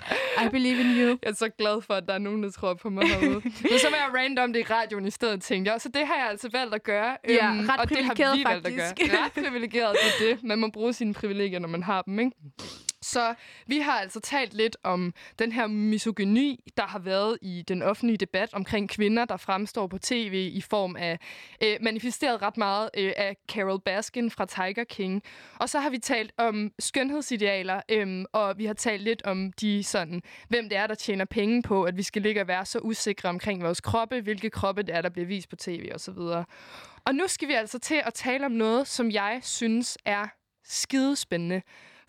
I believe in you.
Jeg er så glad for, at der er nogen, der tror på mig herude. Men så var jeg random det i radioen i stedet, tænkte jeg. Så det har jeg altså valgt at gøre.
Ja,
Øhm,
ret
og det har
privilegeret
vi valgt at
faktisk.
gøre. Ret privilegeret, det er det. Man må bruge sine privilegier, når man har dem, ikke? Så vi har altså talt lidt om den her misogyni, der har været i den offentlige debat omkring kvinder, der fremstår på tv i form af øh, manifesteret ret meget øh, af Carol Baskin fra Tiger King. Og så har vi talt om skønhedsidealer, øh, og vi har talt lidt om de sådan, hvem det er, der tjener penge på, at vi skal ligge og være så usikre omkring vores kroppe, hvilke kroppe det er, der bliver vist på tv osv. Og nu skal vi altså til at tale om noget, som jeg synes er skidespændende.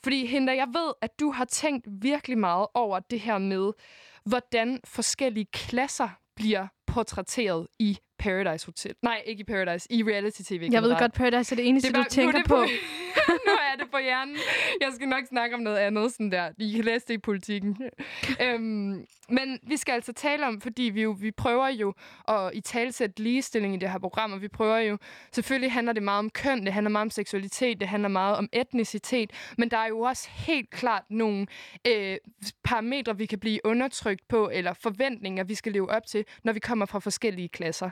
Fordi, Hinda, jeg ved, at du har tænkt virkelig meget over det her med, hvordan forskellige klasser bliver portrætteret i Paradise Hotel. Nej, ikke i Paradise, i reality-tv.
Jeg ved godt, Paradise er det eneste,
Det er
du tænker
er det
på.
nu er det på hjernen. Jeg skal nok snakke om noget andet sådan der. I kan læse det i politikken. øhm, men vi skal altså tale om, fordi vi jo vi prøver jo at i talsætte ligestilling i det her program, og vi prøver jo, selvfølgelig handler det meget om køn, det handler meget om seksualitet, det handler meget om etnicitet, men der er jo også helt klart nogle øh, parametre, vi kan blive undertrykt på, eller forventninger, vi skal leve op til, når vi kommer fra forskellige klasser.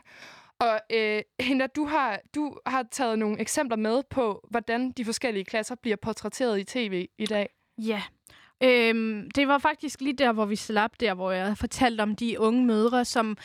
Og øh, Hinda, du har, du har taget nogle eksempler med på, hvordan de forskellige klasser bliver portrætteret i tv i dag.
Ja. Øhm, det var faktisk lige der, hvor vi slap der, hvor jeg fortalte om de unge mødre, som,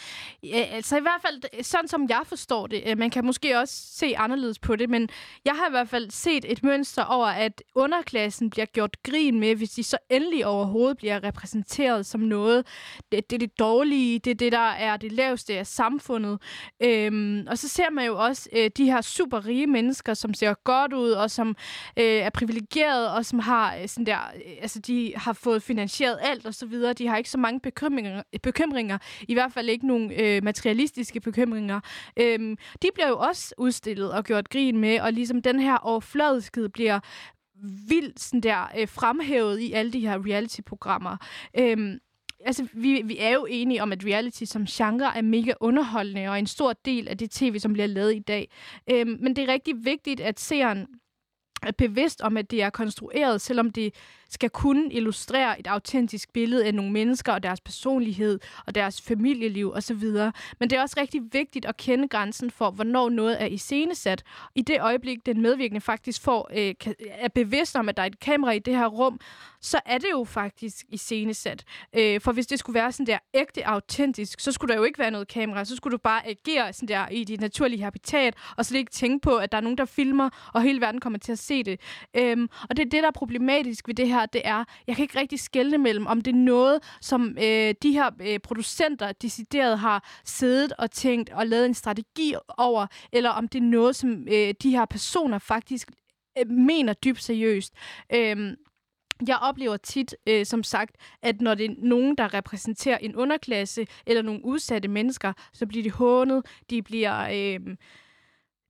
ja, altså i hvert fald, sådan som jeg forstår det, øh, man kan måske også se anderledes på det, men jeg har i hvert fald set et mønster over, at underklassen bliver gjort grin med, hvis de så endelig overhovedet bliver repræsenteret som noget. Det, det er det dårlige, det er det, der er det laveste af samfundet. Øhm, og så ser man jo også øh, de her super rige mennesker, som ser godt ud, og som øh, er privilegerede, og som har øh, sådan der, øh, altså de har fået finansieret alt og så videre. De har ikke så mange bekymringer, bekymringer i hvert fald ikke nogen øh, materialistiske bekymringer. Øhm, de bliver jo også udstillet og gjort grin med, og ligesom den her overfladiskhed bliver vildt sådan der, øh, fremhævet i alle de her reality-programmer. Øhm, altså, vi, vi er jo enige om, at reality som genre er mega underholdende, og en stor del af det tv, som bliver lavet i dag. Øhm, men det er rigtig vigtigt, at seeren er bevidst om, at det er konstrueret, selvom det skal kunne illustrere et autentisk billede af nogle mennesker og deres personlighed og deres familieliv osv. Men det er også rigtig vigtigt at kende grænsen for, hvornår noget er iscenesat. I det øjeblik, den medvirkende faktisk får, øh, er bevidst om, at der er et kamera i det her rum, så er det jo faktisk iscenesat. Øh, for hvis det skulle være sådan der ægte autentisk, så skulle der jo ikke være noget kamera. Så skulle du bare agere sådan der i dit naturlige habitat, og så ikke tænke på, at der er nogen, der filmer, og hele verden kommer til at se det. Øhm, og det er det, der er problematisk ved det her, det er, jeg kan ikke rigtig skelne mellem, om det er noget, som øh, de her øh, producenter decideret har siddet og tænkt og lavet en strategi over, eller om det er noget, som øh, de her personer faktisk øh, mener dybt seriøst. Øh, jeg oplever tit, øh, som sagt, at når det er nogen, der repræsenterer en underklasse eller nogle udsatte mennesker, så bliver de hånet, de bliver... Øh,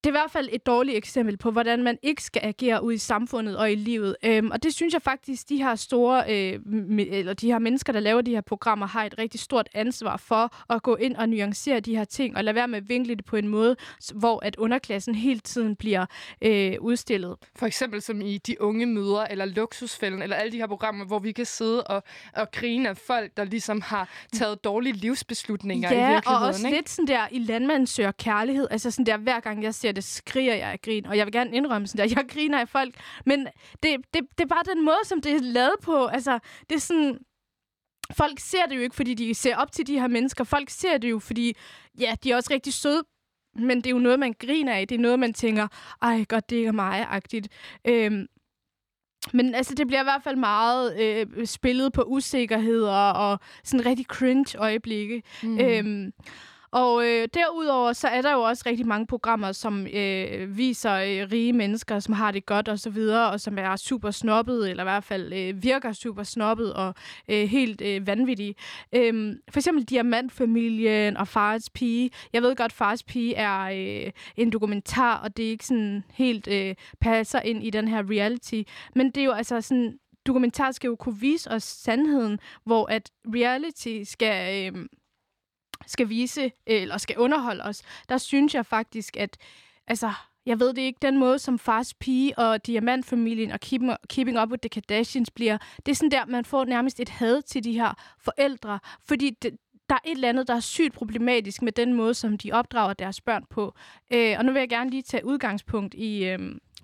det er i hvert fald et dårligt eksempel på, hvordan man ikke skal agere ud i samfundet og i livet. Øhm, og det synes jeg faktisk, de her store, øh, eller de her mennesker, der laver de her programmer, har et rigtig stort ansvar for at gå ind og nuancere de her ting, og lade være med at vinkle det på en måde, hvor at underklassen hele tiden bliver øh, udstillet.
For eksempel som i De Unge Møder, eller Luksusfælden, eller alle de her programmer, hvor vi kan sidde og, og grine af folk, der ligesom har taget dårlige livsbeslutninger i
Ja, og
virkeligheden.
også
ikke?
lidt sådan der, i landmanden søger kærlighed. Altså sådan der, hver gang jeg ser det, skriger jeg af grin. Og jeg vil gerne indrømme sådan der, jeg griner af folk. Men det, det, det er bare den måde, som det er lavet på. Altså, det er sådan... Folk ser det jo ikke, fordi de ser op til de her mennesker. Folk ser det jo, fordi ja, de er også rigtig søde. Men det er jo noget, man griner af. Det er noget, man tænker, ej godt, det ikke er mig-agtigt. Øhm, men altså, det bliver i hvert fald meget øh, spillet på usikkerheder og sådan rigtig cringe øjeblikke. Mm. Øhm, og øh, derudover så er der jo også rigtig mange programmer, som øh, viser øh, rige mennesker, som har det godt og så videre, og som er super snobbet, eller i hvert fald øh, virker super snobbet og øh, helt øh, vanvittige. Øhm, for eksempel Diamantfamilien og Fars Pige. Jeg ved godt, Fars Pige er øh, en dokumentar, og det er ikke sådan helt øh, passer ind i den her reality. Men det er jo altså sådan, dokumentar skal jo kunne vise os sandheden, hvor at reality skal... Øh, skal vise, øh, eller skal underholde os, der synes jeg faktisk, at altså, jeg ved det ikke, den måde, som Fars Pige og Diamantfamilien og Keeping, Keeping Up with the Kardashians bliver, det er sådan der, man får nærmest et had til de her forældre, fordi det, der er et eller andet, der er sygt problematisk med den måde, som de opdrager deres børn på. Øh, og nu vil jeg gerne lige tage udgangspunkt i øh,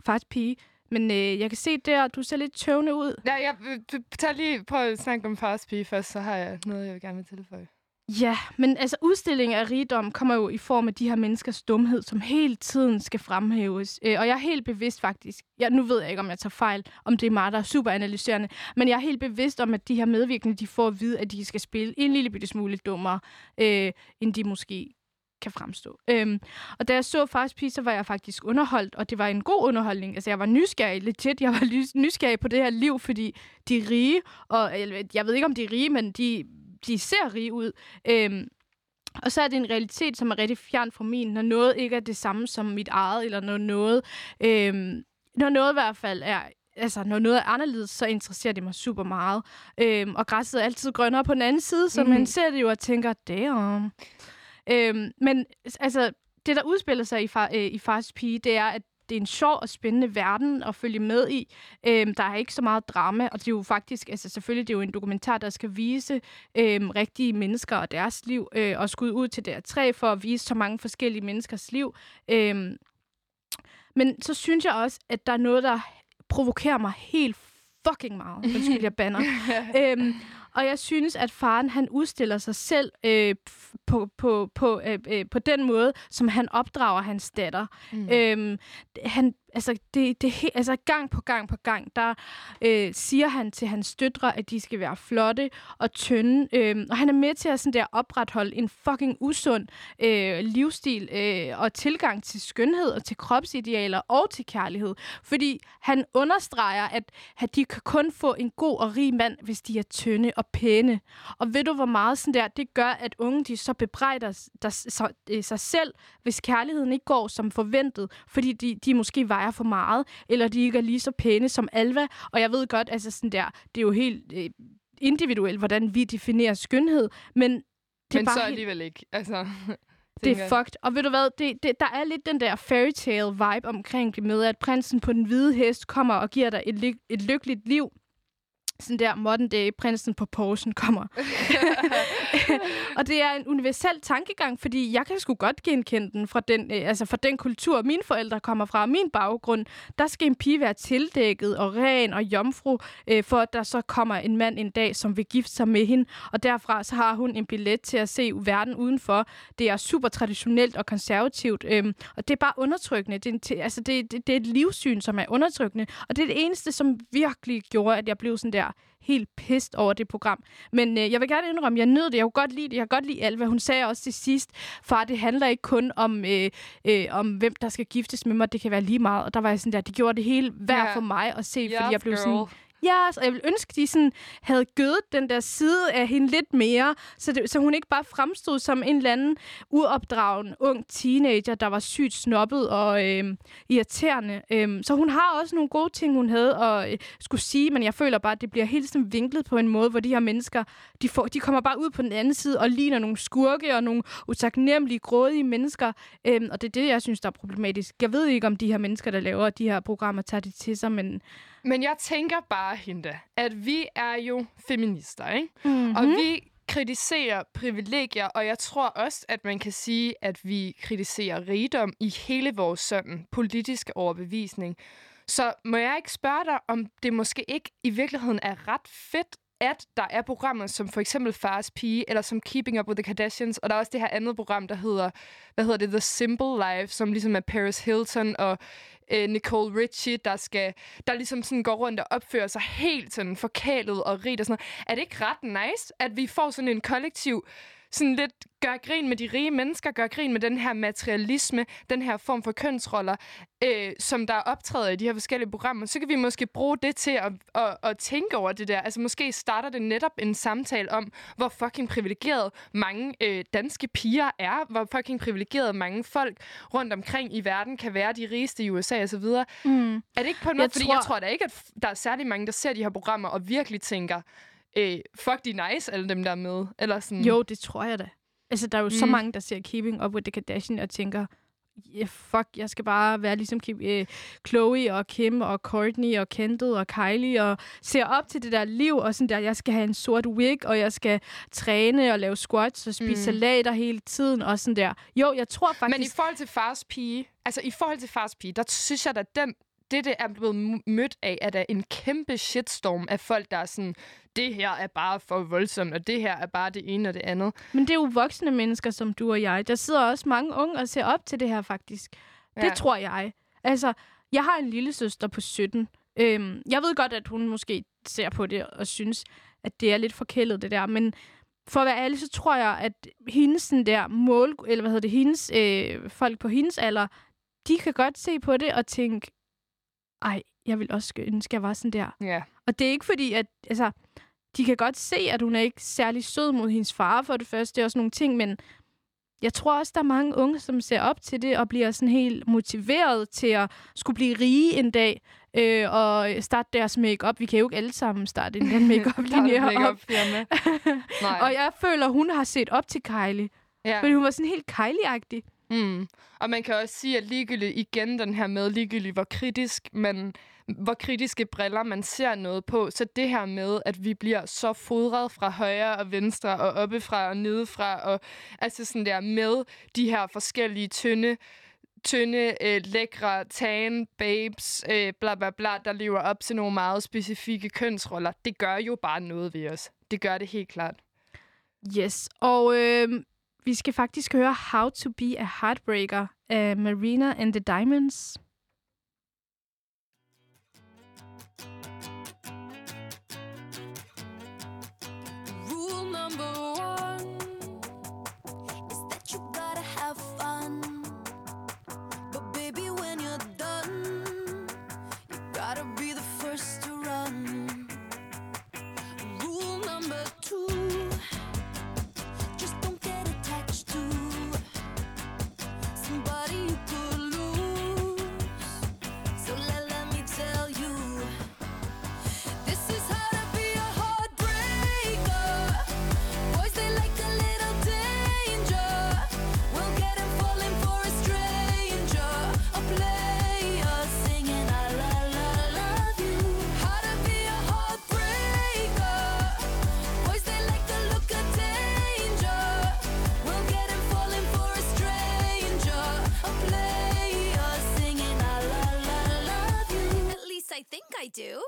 Fars Pige, men øh, jeg kan se der, du ser lidt tøvende ud.
Ja, jeg øh, tager lige prøv at snakke om Fars Pige først, så har jeg noget, jeg vil gerne vil tilføje.
Ja, men altså udstillingen af rigdom kommer jo i form af de her menneskers dumhed, som hele tiden skal fremhæves. Øh, og jeg er helt bevidst faktisk, ja, nu ved jeg ikke, om jeg tager fejl, om det er mig, der er super analyserende, men jeg er helt bevidst om, at de her medvirkende, de får at vide, at de skal spille en lille bitte smule dummere, øh, end de måske kan fremstå. Øhm, og da jeg så Fast Pige, så var jeg faktisk underholdt, og det var en god underholdning. Altså, jeg var nysgerrig, legit. Jeg var nysgerrig på det her liv, fordi de rige, og jeg ved ikke, om de er rige, men de, de ser rige ud. Øhm, og så er det en realitet, som er rigtig fjern fra min, når noget ikke er det samme som mit eget, eller når noget, øhm, når noget i hvert fald er altså, når noget er anderledes, så interesserer det mig super meget. Øhm, og græsset er altid grønnere på den anden side, så
Mhm.
man ser det jo og tænker, damn. Øhm, men altså, det, der udspiller sig i, far, øh, i Fars Pige, det er, at det er en sjov og spændende verden at følge med i. Øhm, der er ikke så meget drama, og det er jo faktisk, altså selvfølgelig, det er jo en dokumentar, der skal vise øhm, rigtige mennesker og deres liv, øh, og skud ud til der træ for at vise så mange forskellige menneskers liv. Øhm, men så synes jeg også, at der er noget, der provokerer mig helt fucking meget. Undskyld, jeg banner. øhm, og jeg synes, at faren han udstiller sig selv øh, på, på, på, øh, øh, på den måde, som han opdrager hans datter. Mm. Øhm, han, altså, det, det, he- altså, gang på gang på gang, der øh, siger han til hans døtre, at de skal være flotte og tynde. Øh, og han er med til at sådan der opretholde en fucking usund øh, livsstil øh, og tilgang til skønhed og til kropsidealer og til kærlighed. Fordi han understreger, at, at de kan kun få en god og rig mand, hvis de er tynde og pæne. Og ved du, hvor meget sådan der, det gør, at unge de så bebrejder der, så, øh, sig selv, hvis kærligheden ikke går som forventet, fordi de, de måske vejer for meget, eller de ikke er lige så pæne som Alva. Og jeg ved godt, altså sådan der, det er jo helt øh, individuelt, hvordan vi definerer skønhed, men det er
Men
bare
så alligevel ikke. Altså,
det er fucked. Og ved du hvad, det, det, der er lidt den der fairy tale vibe omkring det med, at prinsen på den hvide hest kommer og giver dig et, ly- et lykkeligt liv. Sådan der modern day prinsen på Porschen kommer. og det er en universel tankegang, fordi jeg kan sgu godt genkende den fra den, øh, altså fra den kultur, mine forældre kommer fra, min baggrund. Der skal en pige være tildækket og ren og jomfru, øh, for at der så kommer en mand en dag, som vil gifte sig med hende. Og derfra så har hun en billet til at se verden udenfor. Det er super traditionelt og konservativt, øhm, og det er bare undertrykkende. Det er, en altså det, det, det er et livssyn, som er undertrykkende. Og det er det eneste, som virkelig gjorde, at jeg blev sådan der helt pist over det program. Men øh, jeg vil gerne indrømme, jeg nød det. Jeg kunne godt lide det. Jeg kan godt lide Alva. Hun sagde også til sidst, far, det handler ikke kun om, øh, øh, om hvem der skal giftes med mig. Det kan være lige meget. Og der var jeg sådan der, det gjorde det hele værd
Ja.
for mig at se, fordi
Yes,
jeg blev
girl.
sådan Ja, så jeg vil ønske, de sådan havde gødet den der side af hende lidt mere, så, det, så hun ikke bare fremstod som en eller anden uopdragen ung teenager, der var sygt snobbet og øh, irriterende. Øh, så hun har også nogle gode ting, hun havde at øh, skulle sige, men jeg føler bare, at det bliver helt sådan vinklet på en måde, hvor de her mennesker, de, får, de kommer bare ud på den anden side og ligner nogle skurke og nogle utaknemmelige, grådige mennesker. Øh, og det er det, jeg synes, der er problematisk. Jeg ved ikke, om de her mennesker, der laver de her programmer, tager det til sig, men...
Men jeg tænker bare, Hinda, at vi er jo feminister, ikke?
Mm-hmm.
Og vi kritiserer privilegier, og jeg tror også, at man kan sige, at vi kritiserer rigdom i hele vores sådan politiske overbevisning. Så må jeg ikke spørge dig, om det måske ikke i virkeligheden er ret fedt, at der er programmer som for eksempel Fars Pige, eller som Keeping Up with the Kardashians, og der er også det her andet program, der hedder, hvad hedder det, The Simple Life, som ligesom er Paris Hilton og øh, Nicole Richie, der skal, der ligesom sådan går rundt og opfører sig helt sådan forkælet og rigt og sådan noget. Er det ikke ret nice, at vi får sådan en kollektiv sådan lidt gør grin med de rige mennesker, gør grin med den her materialisme, den her form for kønsroller, øh, som der optræder i de her forskellige programmer, så kan vi måske bruge det til at, at, at tænke over det der. Altså måske starter det netop en samtale om, hvor fucking privilegeret mange øh, danske piger er, hvor fucking privilegeret mange folk rundt omkring i verden kan være de rigeste i USA osv.
Mm.
Er det ikke på en måde?
Jeg
Fordi
tror-
jeg tror da ikke, at der er særlig mange, der ser de her programmer og virkelig tænker, øh, fuck, de nice, alle dem, der er med. Eller sådan.
Jo, det tror jeg da. Altså, der er jo mm. så mange, der ser Keeping Up with the Kardashian og tænker, yeah, fuck, jeg skal bare være ligesom Kim, øh, Chloe og Kim og Courtney og Kendall og Kylie og ser op til det der liv og sådan der, jeg skal have en sort wig, og jeg skal træne og lave squats og spise. Mm. salater hele tiden og sådan der. Jo, jeg tror faktisk...
Men i forhold til fars pige, altså i forhold til fars pige, der synes jeg, at den, det, det er blevet mødt af, at der er en kæmpe shitstorm af folk, der er sådan, det her er bare for voldsomt, og det her er bare det ene og det andet.
Men det er jo voksne mennesker som du og jeg. Der sidder også mange unge og ser op til det her faktisk. Det
Ja.
tror jeg. Altså, jeg har en lille søster på 17. Øhm, jeg ved godt, at hun måske ser på det og synes, at det er lidt forkælet, det der. Men for at være ærlig, så tror jeg, at hendes sådan der mål, eller hvad hedder det, hendes øh, folk på hendes alder, de kan godt se på det og tænke, ej, jeg vil også ønske, at jeg var sådan der.
Ja.
Og det er ikke fordi, at altså, de kan godt se, at hun er ikke særlig sød mod hendes far for det første, og sådan nogle ting, men jeg tror også, der er mange unge, som ser op til det og bliver sådan helt motiveret til at skulle blive rige en dag øh, og starte deres make-up. Vi kan jo ikke alle sammen starte en make-up-linje
Der er et
op.
Nej.
og jeg føler, hun har set op til Kylie.
ja.
Fordi hun var sådan helt Kylie-agtig.
Mm. Og man kan også sige, at ligegyldigt igen den her med, ligegyldigt hvor kritisk man, hvor kritiske briller man ser noget på, så det her med, at vi bliver så fodret fra højre og venstre og oppefra og nedefra, og altså sådan der med de her forskellige tynde, tynde, øh, lækre, tan, babes, øh, bla bla bla, der lever op til nogle meget specifikke kønsroller, det gør jo bare noget ved os. Det gør det helt klart.
Yes, og øh, vi skal faktisk høre How to be a Heartbreaker af Marina and the Diamonds.
I think I do.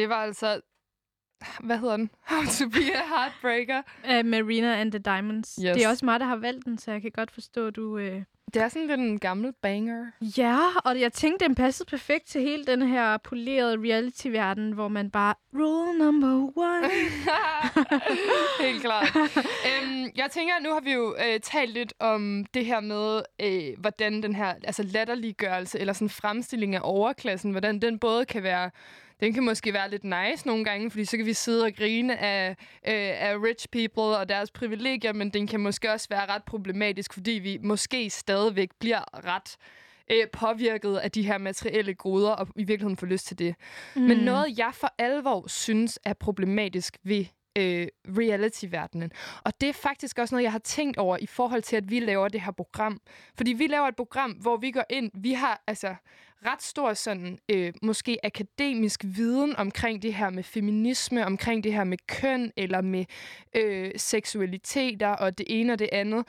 Det var altså... Hvad hedder den? How to be a heartbreaker.
Uh, Marina and the Diamonds.
Yes.
Det er også mig, der har valgt den, så jeg kan godt forstå, at du... Uh...
Det er sådan lidt en gammel banger.
Ja, og jeg tænkte, den passede perfekt til hele den her polerede reality-verden, hvor man bare... Rule number one.
Helt klart. øhm, jeg tænker, nu har vi jo øh, talt lidt om det her med, øh, hvordan den her altså latterliggørelse eller sådan fremstilling af overklassen, hvordan den både kan være den kan måske være lidt nice nogle gange, fordi så kan vi sidde og grine af, øh, af rich people og deres privilegier, men den kan måske også være ret problematisk, fordi vi måske stadigvæk bliver ret øh, påvirket af de her materielle goder, og i virkeligheden får lyst til det. Mm. Men noget, jeg for alvor synes er problematisk ved øh, reality-verdenen. Og det er faktisk også noget, jeg har tænkt over i forhold til, at vi laver det her program. Fordi vi laver et program, hvor vi går ind, vi har altså ret stor sådan, øh, måske akademisk viden omkring det her med feminisme, omkring det her med køn, eller med øh, seksualiteter, og det ene og det andet.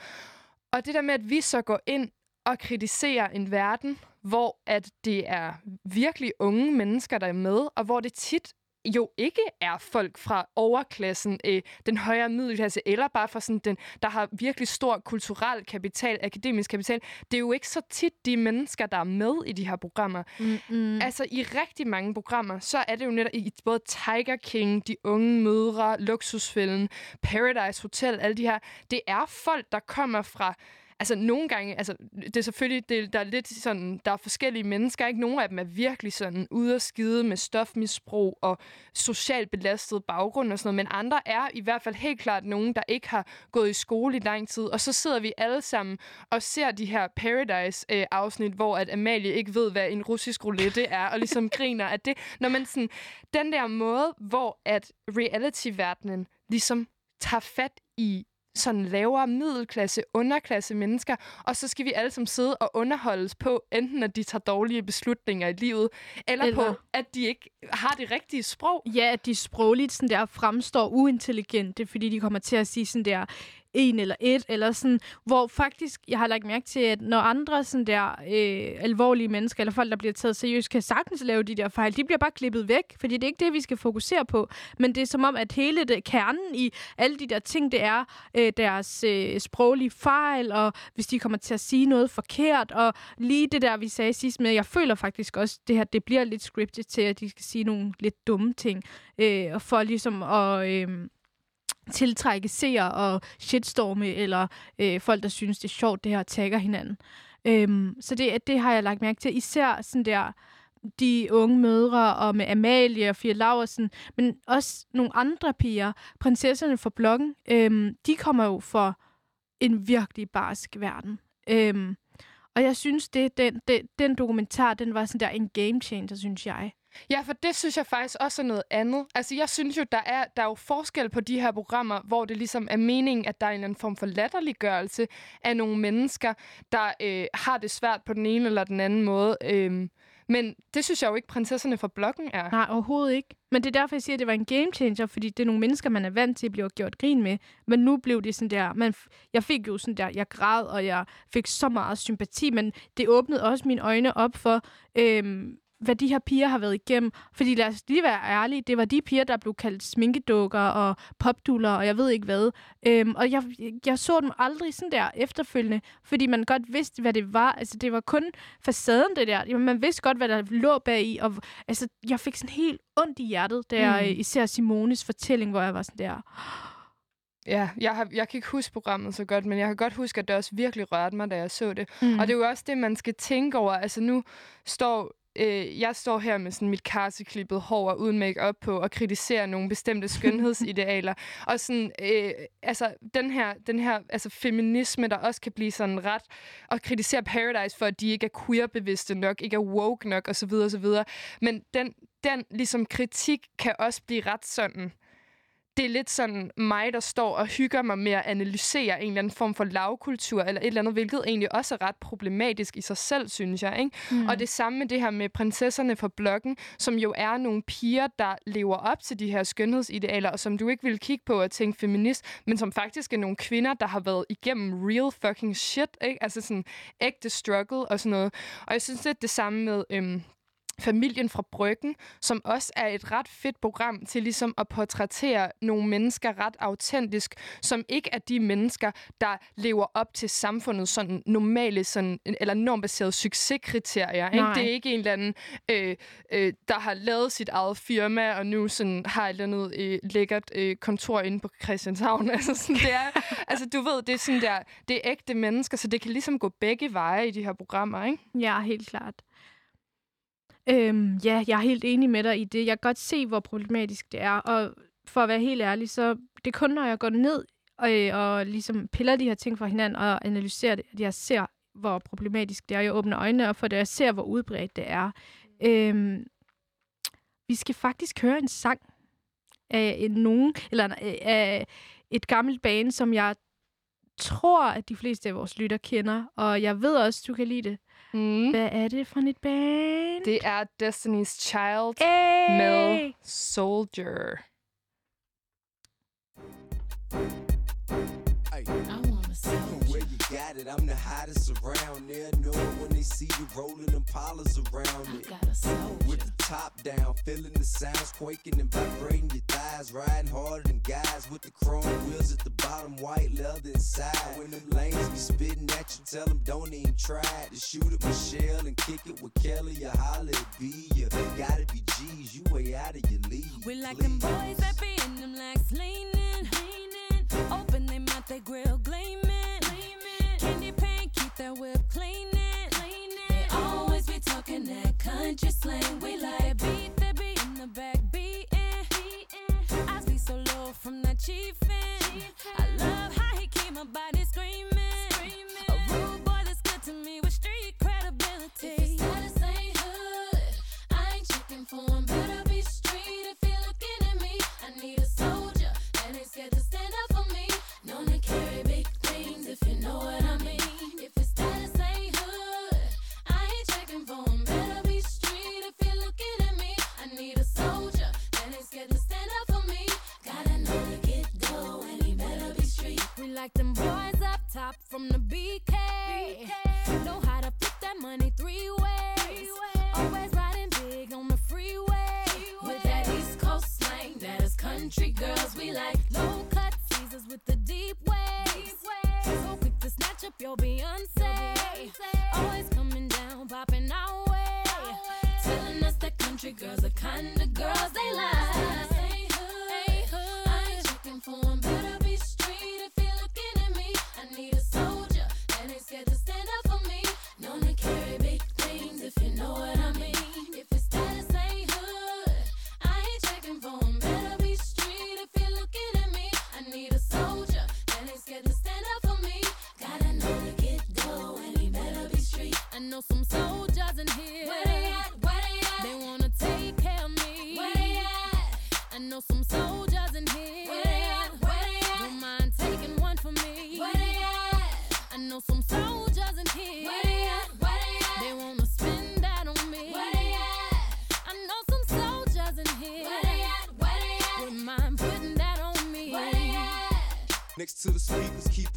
Og det der med, at vi så går ind og kritiserer en verden, hvor at det er virkelig unge mennesker, der er med, og hvor det tit jo ikke er folk fra overklassen, øh, den højere middelklasse, eller bare fra sådan den, der har virkelig stor kulturel kapital, akademisk kapital. Det er jo ikke så tit de mennesker, der er med i de her programmer.
Mm-mm.
Altså i rigtig mange programmer, så er det jo netop i både Tiger King, De Unge Mødre, Luksusfælden, Paradise Hotel, alle de her. Det er folk, der kommer fra Altså nogle gange, altså det er selvfølgelig, det, der er lidt sådan, der er forskellige mennesker, ikke? Nogle af dem er virkelig sådan ude at skide med stofmisbrug og socialt belastet baggrund og sådan noget, men andre er i hvert fald helt klart nogen, der ikke har gået i skole i lang tid, og så sidder vi alle sammen og ser de her Paradise-afsnit, hvor at Amalie ikke ved, hvad en russisk roulette er, og ligesom griner af det. Når man sådan, den der måde, hvor at reality-verdenen ligesom tager fat i sådan lavere middelklasse, underklasse mennesker, og så skal vi alle sammen sidde og underholdes på, enten at de tager dårlige beslutninger i livet, eller, eller
Eller-
på, at de ikke har det rigtige sprog.
Ja, at de sprogligt sådan der fremstår uintelligente, fordi de kommer til at sige sådan der en eller et, eller sådan, hvor faktisk, jeg har lagt mærke til, at når andre sådan der øh, alvorlige mennesker, eller folk, der bliver taget seriøst, kan sagtens lave de der fejl, de bliver bare klippet væk, fordi det er ikke det, vi skal fokusere på. Men det er som om, at hele det, kernen i alle de der ting, det er øh, deres øh, sproglige fejl, og hvis de kommer til at sige noget forkert, og lige det der, vi sagde sidst med, jeg føler faktisk også, det her, det bliver lidt scriptet til, at de skal sige nogle lidt dumme ting, øh, og for ligesom at... Øh, tiltrække seere og shitstorme, eller øh, folk, der synes, det er sjovt, det her tagger hinanden. Øhm, så det, det har jeg lagt mærke til. Især sådan der, de unge mødre, og med Amalie og Fia Laversen, men også nogle andre piger, prinsesserne fra bloggen, øhm, de kommer jo for en virkelig barsk verden. Øhm, og jeg synes, det, den, den, den dokumentar, den var sådan der en game changer, synes jeg.
Ja, for det synes jeg faktisk også er noget andet. Altså, jeg synes jo, der er, der er jo forskel på de her programmer, hvor det ligesom er meningen, at der er en eller anden form for latterliggørelse af nogle mennesker, der øh, har det svært på den ene eller den anden måde. Øh, men det synes jeg jo ikke, prinsesserne fra blokken er.
Nej, overhovedet ikke. Men det er derfor, jeg siger, at det var en game changer, fordi det er nogle mennesker, man er vant til at blive gjort grin med. Men nu blev det sådan der, man, jeg fik jo sådan der, jeg græd, og jeg fik så meget sympati, men det åbnede også mine øjne op for, øhm, hvad de her piger har været igennem. Fordi lad os lige være ærlige, det var de piger, der blev kaldt sminkedukker og popduller, og jeg ved ikke hvad. Øhm, og jeg, jeg så dem aldrig sådan der efterfølgende, fordi man godt vidste, hvad det var. Altså, det var kun facaden, det der. Jamen, man vidste godt, hvad der lå bag i, og altså, jeg fik sådan helt ondt i hjertet, da jeg
Mm.
øh, især Simones fortælling, hvor jeg var sådan der,
Ja, jeg, har, jeg kan ikke huske programmet så godt, men jeg kan godt huske, at det også virkelig rørte mig, da jeg så det. Mm. Og det er jo også det, man skal tænke over. Altså nu står øh, jeg står her med sådan mit karseklippet hår og uden make på og kritiserer nogle bestemte skønhedsidealer. og sådan, øh, altså den her, den her altså, feminisme, der også kan blive sådan ret, og kritisere Paradise for, at de ikke er queer-bevidste nok, ikke er woke nok osv. osv. Men den, den ligesom kritik kan også blive ret sådan det er lidt sådan mig, der står og hygger mig med at analysere en eller anden form for lavkultur, eller et eller andet, hvilket egentlig også er ret problematisk i sig selv, synes jeg. Ikke? Mm. Og det samme med det her med prinsesserne fra bloggen, som jo er nogle piger, der lever op til de her skønhedsidealer, og som du ikke vil kigge på og tænke feminist, men som faktisk er nogle kvinder, der har været igennem real fucking shit, ikke? altså sådan ægte struggle og sådan noget. Og jeg synes lidt det samme med... Øhm, Familien fra Bryggen, som også er et ret fedt program til ligesom at portrættere nogle mennesker ret autentisk, som ikke er de mennesker, der lever op til samfundets sådan normale sådan, eller normbaserede succeskriterier. Ikke?
Nej.
Det er ikke en eller anden, øh, øh, der har lavet sit eget firma, og nu sådan, har et eller andet øh, lækkert øh, kontor inde på Christianshavn. altså, sådan, det er, altså, du ved, det er sådan der, det er ægte mennesker, så det kan ligesom gå begge veje i de her programmer, ikke?
Ja, helt klart. Øhm, ja, jeg er helt enig med dig i det. Jeg kan godt se, hvor problematisk det er. Og for at være helt ærlig, så det er kun, når jeg går ned og, øh, og ligesom piller de her ting fra hinanden og analyserer det, at jeg ser, hvor problematisk det er. Jeg åbner øjnene op for det, og jeg ser, hvor udbredt det er. Øhm, vi skal faktisk høre en sang af en nogen, eller øh, af et gammelt band, som jeg tror, at de fleste af vores lytter kender, og jeg ved også, du kan lide det.
Mm.
Hvad er det for et band?
Det er Destiny's Child
hey!
med Soldier.
Hey, where you got it? I'm the hottest around there. Know it when they see you rolling them polars around it. With the top down, feeling the sounds quaking and vibrating your thighs. Riding harder than guys with the chrome wheels at the bottom, white leather inside. When them lanes be spitting at you, tell them don't even try to shoot at Michelle and kick it with Kelly. You holler at B. You gotta be G's, you way out of your league.
We like them boys that be in them legs leaning, leaning. Open them out, they grill gleaming. Slang. We like beat that beat in the back beating. I be so low from that chiefin'. I love how he keep my body screaming. A rude boy that's good to me up from the BK. Know how to flip that money three ways. Always riding big on the freeway. With that East Coast slang, that is country girls. We like low cut teasers with the deep waves. So quick to snatch up your Beyonce. Always coming down, popping our way. Telling us that country girls are kind of girls they like. To
the speakers, keep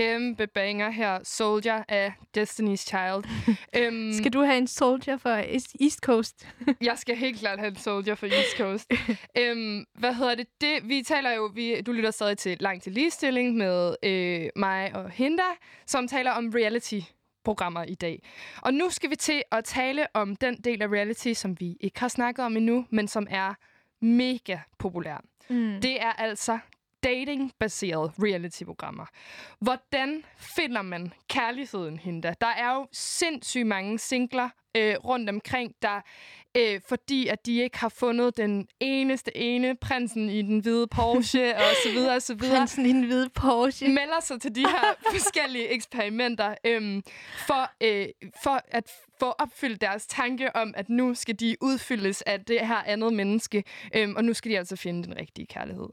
kæmpe banger her. Soldier af Destiny's Child. øhm,
Skal du have en soldier for East- Coast?
jeg skal helt klart have en Soldier for East Coast. øhm, hvad hedder det? det? Vi taler jo, vi, du lytter stadig til Langt til Ligestilling med øh, mig og Hinda, som taler om reality programmer i dag. Og nu skal vi til at tale om den del af reality, som vi ikke har snakket om endnu, men som er mega populær.
Mm.
Det er altså dating-baserede reality-programmer. Hvordan finder man kærligheden, Hinda? Der er jo sindssygt mange singler øh, rundt omkring, der øh, fordi at de ikke har fundet den eneste ene prinsen i den hvide Porsche og så videre og så videre
Prinsen i en hvide Porsche.
melder sig til de her forskellige eksperimenter øhm, for, øh, for at få opfyldt deres tanke om, at nu skal de udfyldes af det her andet menneske, øhm, og nu skal de altså finde den rigtige kærlighed.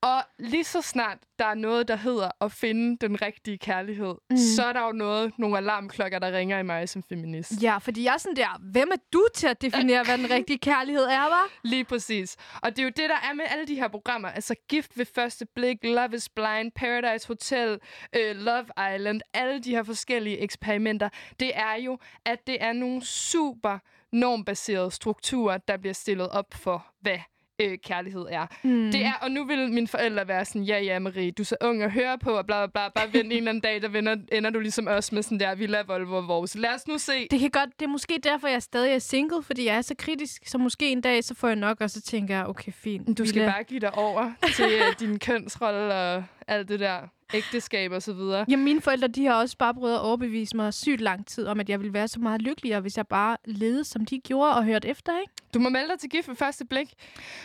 Og lige så snart der er noget, der hedder at finde den rigtige kærlighed, mm. så er der jo noget, nogle alarmklokker, der ringer i mig som feminist.
Ja, fordi jeg er sådan der, hvem er du til at definere, hvad den rigtige kærlighed er, var?
Lige præcis. Og det er jo det, der er med alle de her programmer. Altså Gift ved første blik, Love is Blind, Paradise Hotel, øh, Love Island, alle de her forskellige eksperimenter. Det er jo, at det er nogle super normbaserede strukturer, der bliver stillet op for, hvad øh, kærlighed er. Mm. Det er, og nu vil mine forældre være sådan, ja, ja, Marie, du er så ung at høre på, og bla, bla, bla, bare vent en eller anden dag, der vender, ender du ligesom os med sådan der, Villa, Volvo og vores. Lad os nu se.
Det, kan godt, det er måske derfor, jeg stadig er single, fordi jeg er så kritisk, så måske en dag, så får jeg nok, og så tænker jeg, okay, fint.
Du skal
Villa.
bare give dig over til øh, din kønsrolle og alt det der ægteskab og så videre.
Ja, mine forældre, de har også bare prøvet at overbevise mig sygt lang tid om, at jeg ville være så meget lykkeligere, hvis jeg bare levede, som de gjorde og hørte efter, ikke?
Du må melde dig til gift ved første blik.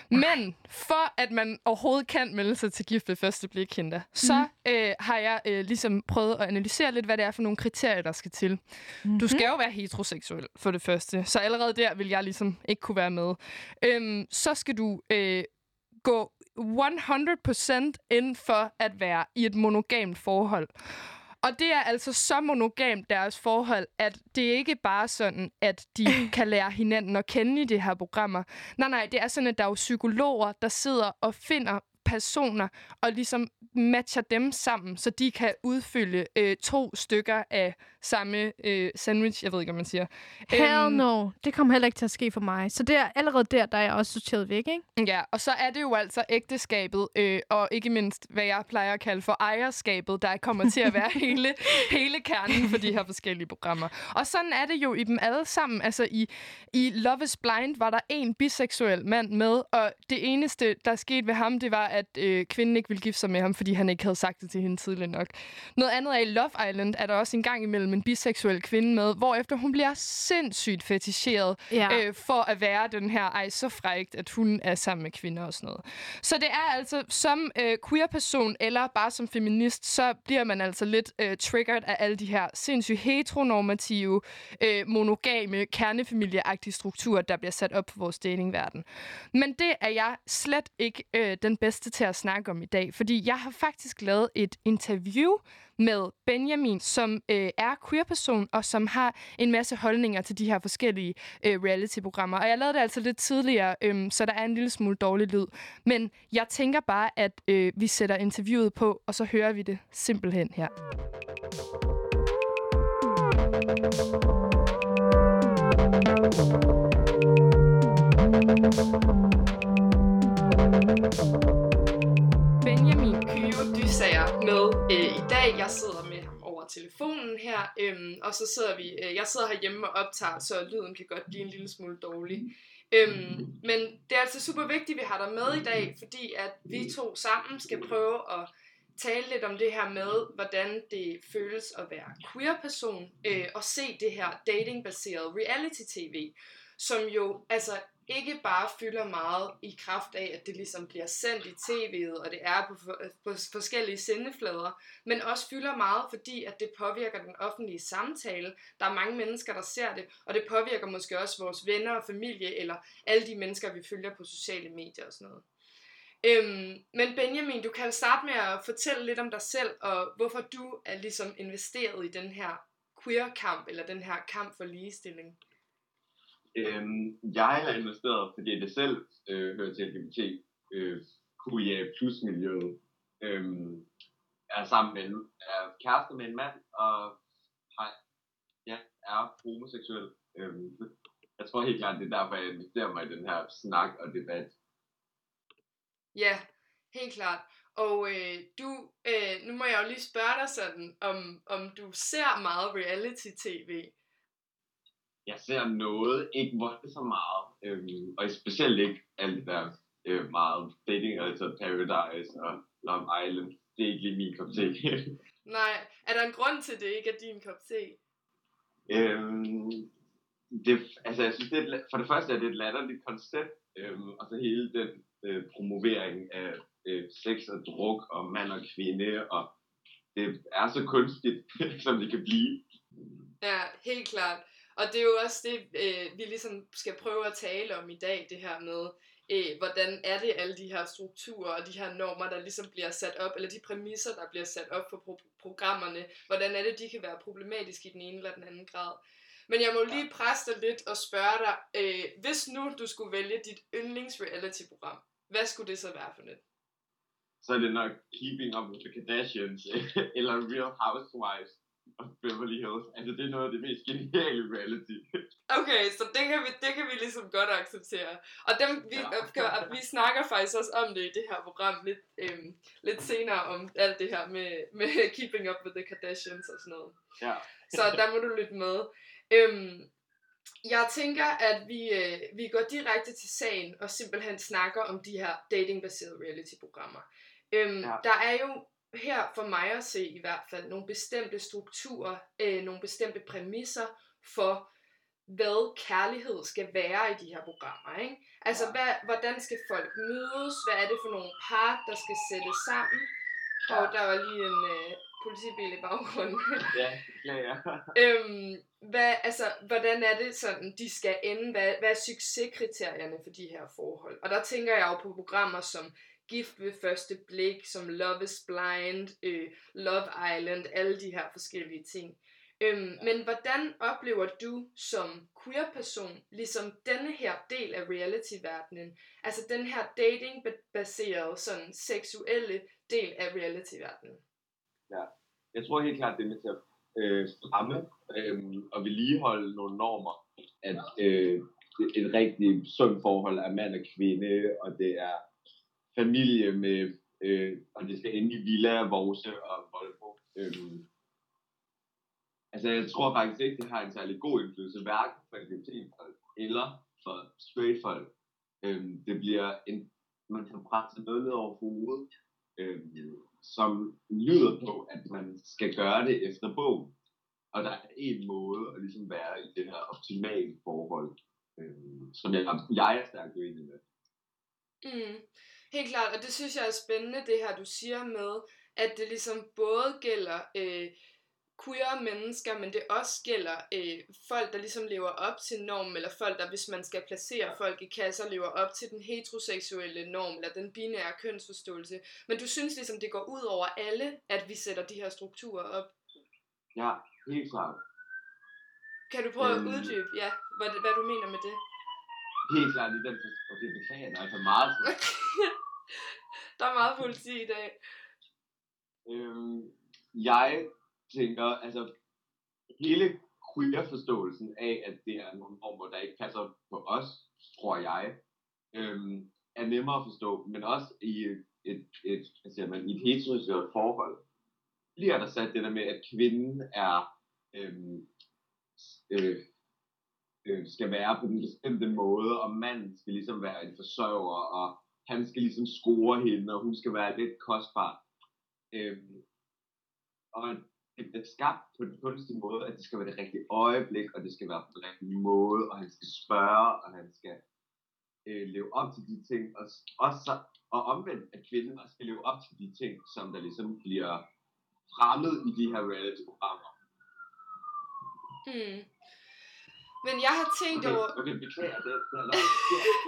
Men for at man overhovedet kan melde sig til gift ved første blik, Kinda, så
Mhm.
øh, har jeg øh, ligesom prøvet at analysere lidt, hvad det er for nogle kriterier, der skal til.
Mhm.
Du skal jo være heteroseksuel for det første, så allerede der vil jeg ligesom ikke kunne være med. Øhm, så skal du øh, gå 100% ind for at være i et monogamt forhold. Og det er altså så monogamt deres forhold, at det er ikke bare sådan, at de kan lære hinanden at kende i de her programmer. Nej, nej, det er sådan, at der er jo psykologer, der sidder og finder personer og ligesom matcher dem sammen, så de kan udfylde øh, to stykker af samme øh, sandwich, jeg ved ikke, hvad man siger.
Hell
Øhm,
no. Det kommer heller ikke til at ske for mig. Så det er allerede der, der er jeg også sorteret væk, ikke?
Ja, og så er det jo altså ægteskabet, øh, og ikke mindst, hvad jeg plejer at kalde for ejerskabet, der kommer til at være hele, hele kernen for de her forskellige programmer. Og sådan er det jo i dem alle sammen. Altså i, i Love is Blind var der en biseksuel mand med, og det eneste, der skete ved ham, det var, at øh, kvinden ikke ville gifte sig med ham, fordi han ikke havde sagt det til hende tidligt nok. Noget andet er i Love Island, er der også en gang imellem en biseksuel kvinde med, hvorefter hun bliver sindssygt feticheret
Ja.
øh, for at være den her, ej, så frægt, at hun er sammen med kvinder og sådan noget. Så det er altså, som øh, queer-person, eller bare som feminist, så bliver man altså lidt øh, triggered af alle de her sindssygt heteronormative, øh, monogame, kernefamilieagtige strukturer, der bliver sat op på vores datingverden. Men det er jeg slet ikke øh, den bedste til at snakke om i dag, fordi jeg har faktisk lavet et interview med Benjamin, som øh, er queer-person, og som har en masse holdninger til de her forskellige øh, reality-programmer. Og jeg lavede det altså lidt tidligere, øh, så der er en lille smule dårlig lyd. Men jeg tænker bare, at øh, vi sætter interviewet på, og så hører vi det simpelthen her. Benjamin Kyro Dysager med øh, i dag. Jeg sidder med ham over telefonen her, øhm, og så sidder vi, øh, jeg sidder herhjemme og optager, så lyden kan godt blive en lille smule dårlig. Øhm, men det er altså super vigtigt, at vi har dig med i dag, fordi at vi to sammen skal prøve at tale lidt om det her med, hvordan det føles at være queer-person, øh, og se det her dating-baserede reality-tv, som jo altså ikke bare fylder meget i kraft af, at det ligesom bliver sendt i tv'et, og det er på, for, på forskellige sendeflader, men også fylder meget, fordi at det påvirker den offentlige samtale. Der er mange mennesker, der ser det, og det påvirker måske også vores venner og familie, eller alle de mennesker, vi følger på sociale medier og sådan noget. Øhm, men Benjamin, du kan starte med at fortælle lidt om dig selv, og hvorfor du er ligesom investeret i den her queer-kamp, eller den her kamp for ligestilling.
Øhm, jeg er investeret, fordi det selv øh, hører til LGBT, øh, QIA plus miljøet. Øhm, er sammen med er kæreste med en mand, og har, ja, er homoseksuel. Øhm, jeg tror helt klart, det er derfor, jeg investerer mig i den her snak og debat.
Ja, helt klart. Og øh, du, øh, nu må jeg jo lige spørge dig sådan, om, om du ser meget reality-tv.
Jeg ser noget, ikke voldsomt meget, øhm, og specielt ikke alt det der øh, meget dating, altså Paradise og Love Island. Det er ikke lige min kop te.
Nej, er der en grund til, det ikke er din kop te?
øhm, det, altså, jeg synes, det er, for det første er det et latterligt koncept, øhm, og så hele den øh, promovering af øh, sex og druk og mand og kvinde, og det er så kunstigt, som det kan blive.
Ja, helt klart. Og det er jo også det, øh, vi ligesom skal prøve at tale om i dag, det her med, øh, hvordan er det alle de her strukturer og de her normer, der ligesom bliver sat op, eller de præmisser, der bliver sat op for pro- programmerne, hvordan er det, de kan være problematiske i den ene eller den anden grad. Men jeg må lige presse dig lidt og spørge dig, øh, hvis nu du skulle vælge dit yndlingsreality-program, hvad skulle det så være for noget?
Så er det nok Keeping Up with the Kardashians, eller Real Housewives of Beverly Hills. Altså, det er noget af det mest geniale reality.
Okay, så det kan vi, det kan vi ligesom godt acceptere. Og dem, vi,
Ja.
ja. vi snakker faktisk også om det i det her program lidt, øhm, lidt senere, om alt det her med, med Keeping Up with the Kardashians og sådan noget.
Ja.
Så der må du lytte med. Øhm, jeg tænker, at vi, øh, vi går direkte til sagen og simpelthen snakker om de her datingbaserede reality-programmer. Øhm,
ja.
Der er jo her for mig at se i hvert fald nogle bestemte strukturer, øh, nogle bestemte præmisser for, hvad kærlighed skal være i de her programmer. Ikke? Altså,
Ja.
hvad, hvordan skal folk mødes? Hvad er det for nogle par, der skal sættes sammen? Og der var lige en øh, politibil i baggrunden.
Ja, beklager.
øhm, hvad, altså, hvordan er det sådan, de skal ende? Hvad, hvad er succeskriterierne for de her forhold? Og der tænker jeg jo på programmer som Gift ved første blik, som Love is Blind, øh, Love Island, alle de her forskellige ting. Øhm, men hvordan oplever du som queer-person ligesom denne her del af reality-verdenen? Altså den her dating-baserede, sådan seksuelle del af reality-verdenen?
Jeg tror helt klart, det er med til at øh, fremme øh, og vedligeholde nogle normer. At øh, det- et rigtig sundt forhold er mand og kvinde, og det er familie med, øh, og det skal ende i Villa, Vorse og Volvo. Øhm, altså, jeg tror faktisk ikke, det har en særlig god indflydelse, hverken for LGBT-folk eller for straight-folk. Øhm, det bliver en, man kan presse noget ned over hovedet, øhm, som lyder på, at man skal gøre det efter bogen. Og der er en måde at ligesom være i det her optimale forhold, øhm, som jeg, jeg er stærkt uenig med.
Mm, helt klart, og det synes jeg er spændende, det her du siger med, at det ligesom både gælder øh, queer mennesker, men det også gælder øh, folk, der ligesom lever op til normen, eller folk, der hvis man skal placere folk i kasser, lever op til den heteroseksuelle norm, eller den binære kønsforståelse. Men du synes ligesom, det går ud over alle, at vi sætter de her strukturer op.
Ja, helt klart.
Kan du prøve at
Øhm.
uddybe, ja, hvad, hvad du mener med det?
Helt klart i den og det beklager jeg altså meget.
Der er meget politi i dag.
Øhm, jeg tænker, altså hele queer-forståelsen af, at det er nogle normer, der ikke passer på os, tror jeg, øhm, er nemmere at forstå, men også i et, et, et, man, i et heteroseksuelt forhold, bliver der sat det der med, at kvinden er, øhm, øh, øh, skal være på den bestemte måde, og manden skal ligesom være en forsørger, og han skal ligesom score hende, og hun skal være lidt kostbar. Øhm, og det bliver skabt på den kunstige måde, at det skal være det rigtige øjeblik, og det skal være på den rigtige måde, og han skal spørge, og han skal øh, leve op til de ting, og, også, så- og omvendt, at kvinden også skal leve op til de ting, som der ligesom bliver fremmet i de her reality-programmer.
Mm. Men jeg har tænkt
Okay,
over...
okay beklager det. Der er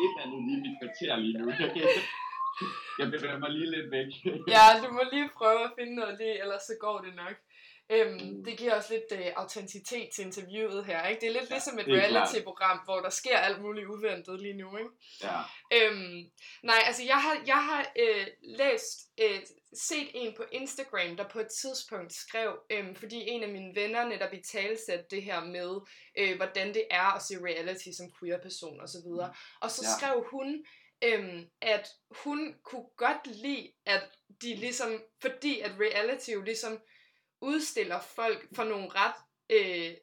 et andet lige i mit kvarter lige nu. Jeg bevæger mig lige lidt væk.
Ja, du må lige prøve at finde noget lige, ellers så går det nok. Øhm, det giver også lidt øh, autenticitet til interviewet her, ikke? Det er lidt
Ja,
ligesom et reality-program, hvor der sker alt muligt uventet lige nu, ikke?
Ja.
Øhm, nej, altså jeg har, jeg har øh, læst, øh, set en på Instagram, der på et tidspunkt skrev, øh, fordi en af mine venner netop i talsat det her med, øh, hvordan det er at se reality som queer person og så videre. Og så
Ja.
skrev hun, øhm, at hun kunne godt lide, at de ligesom, fordi at reality jo ligesom udstiller folk for nogle ret, øh,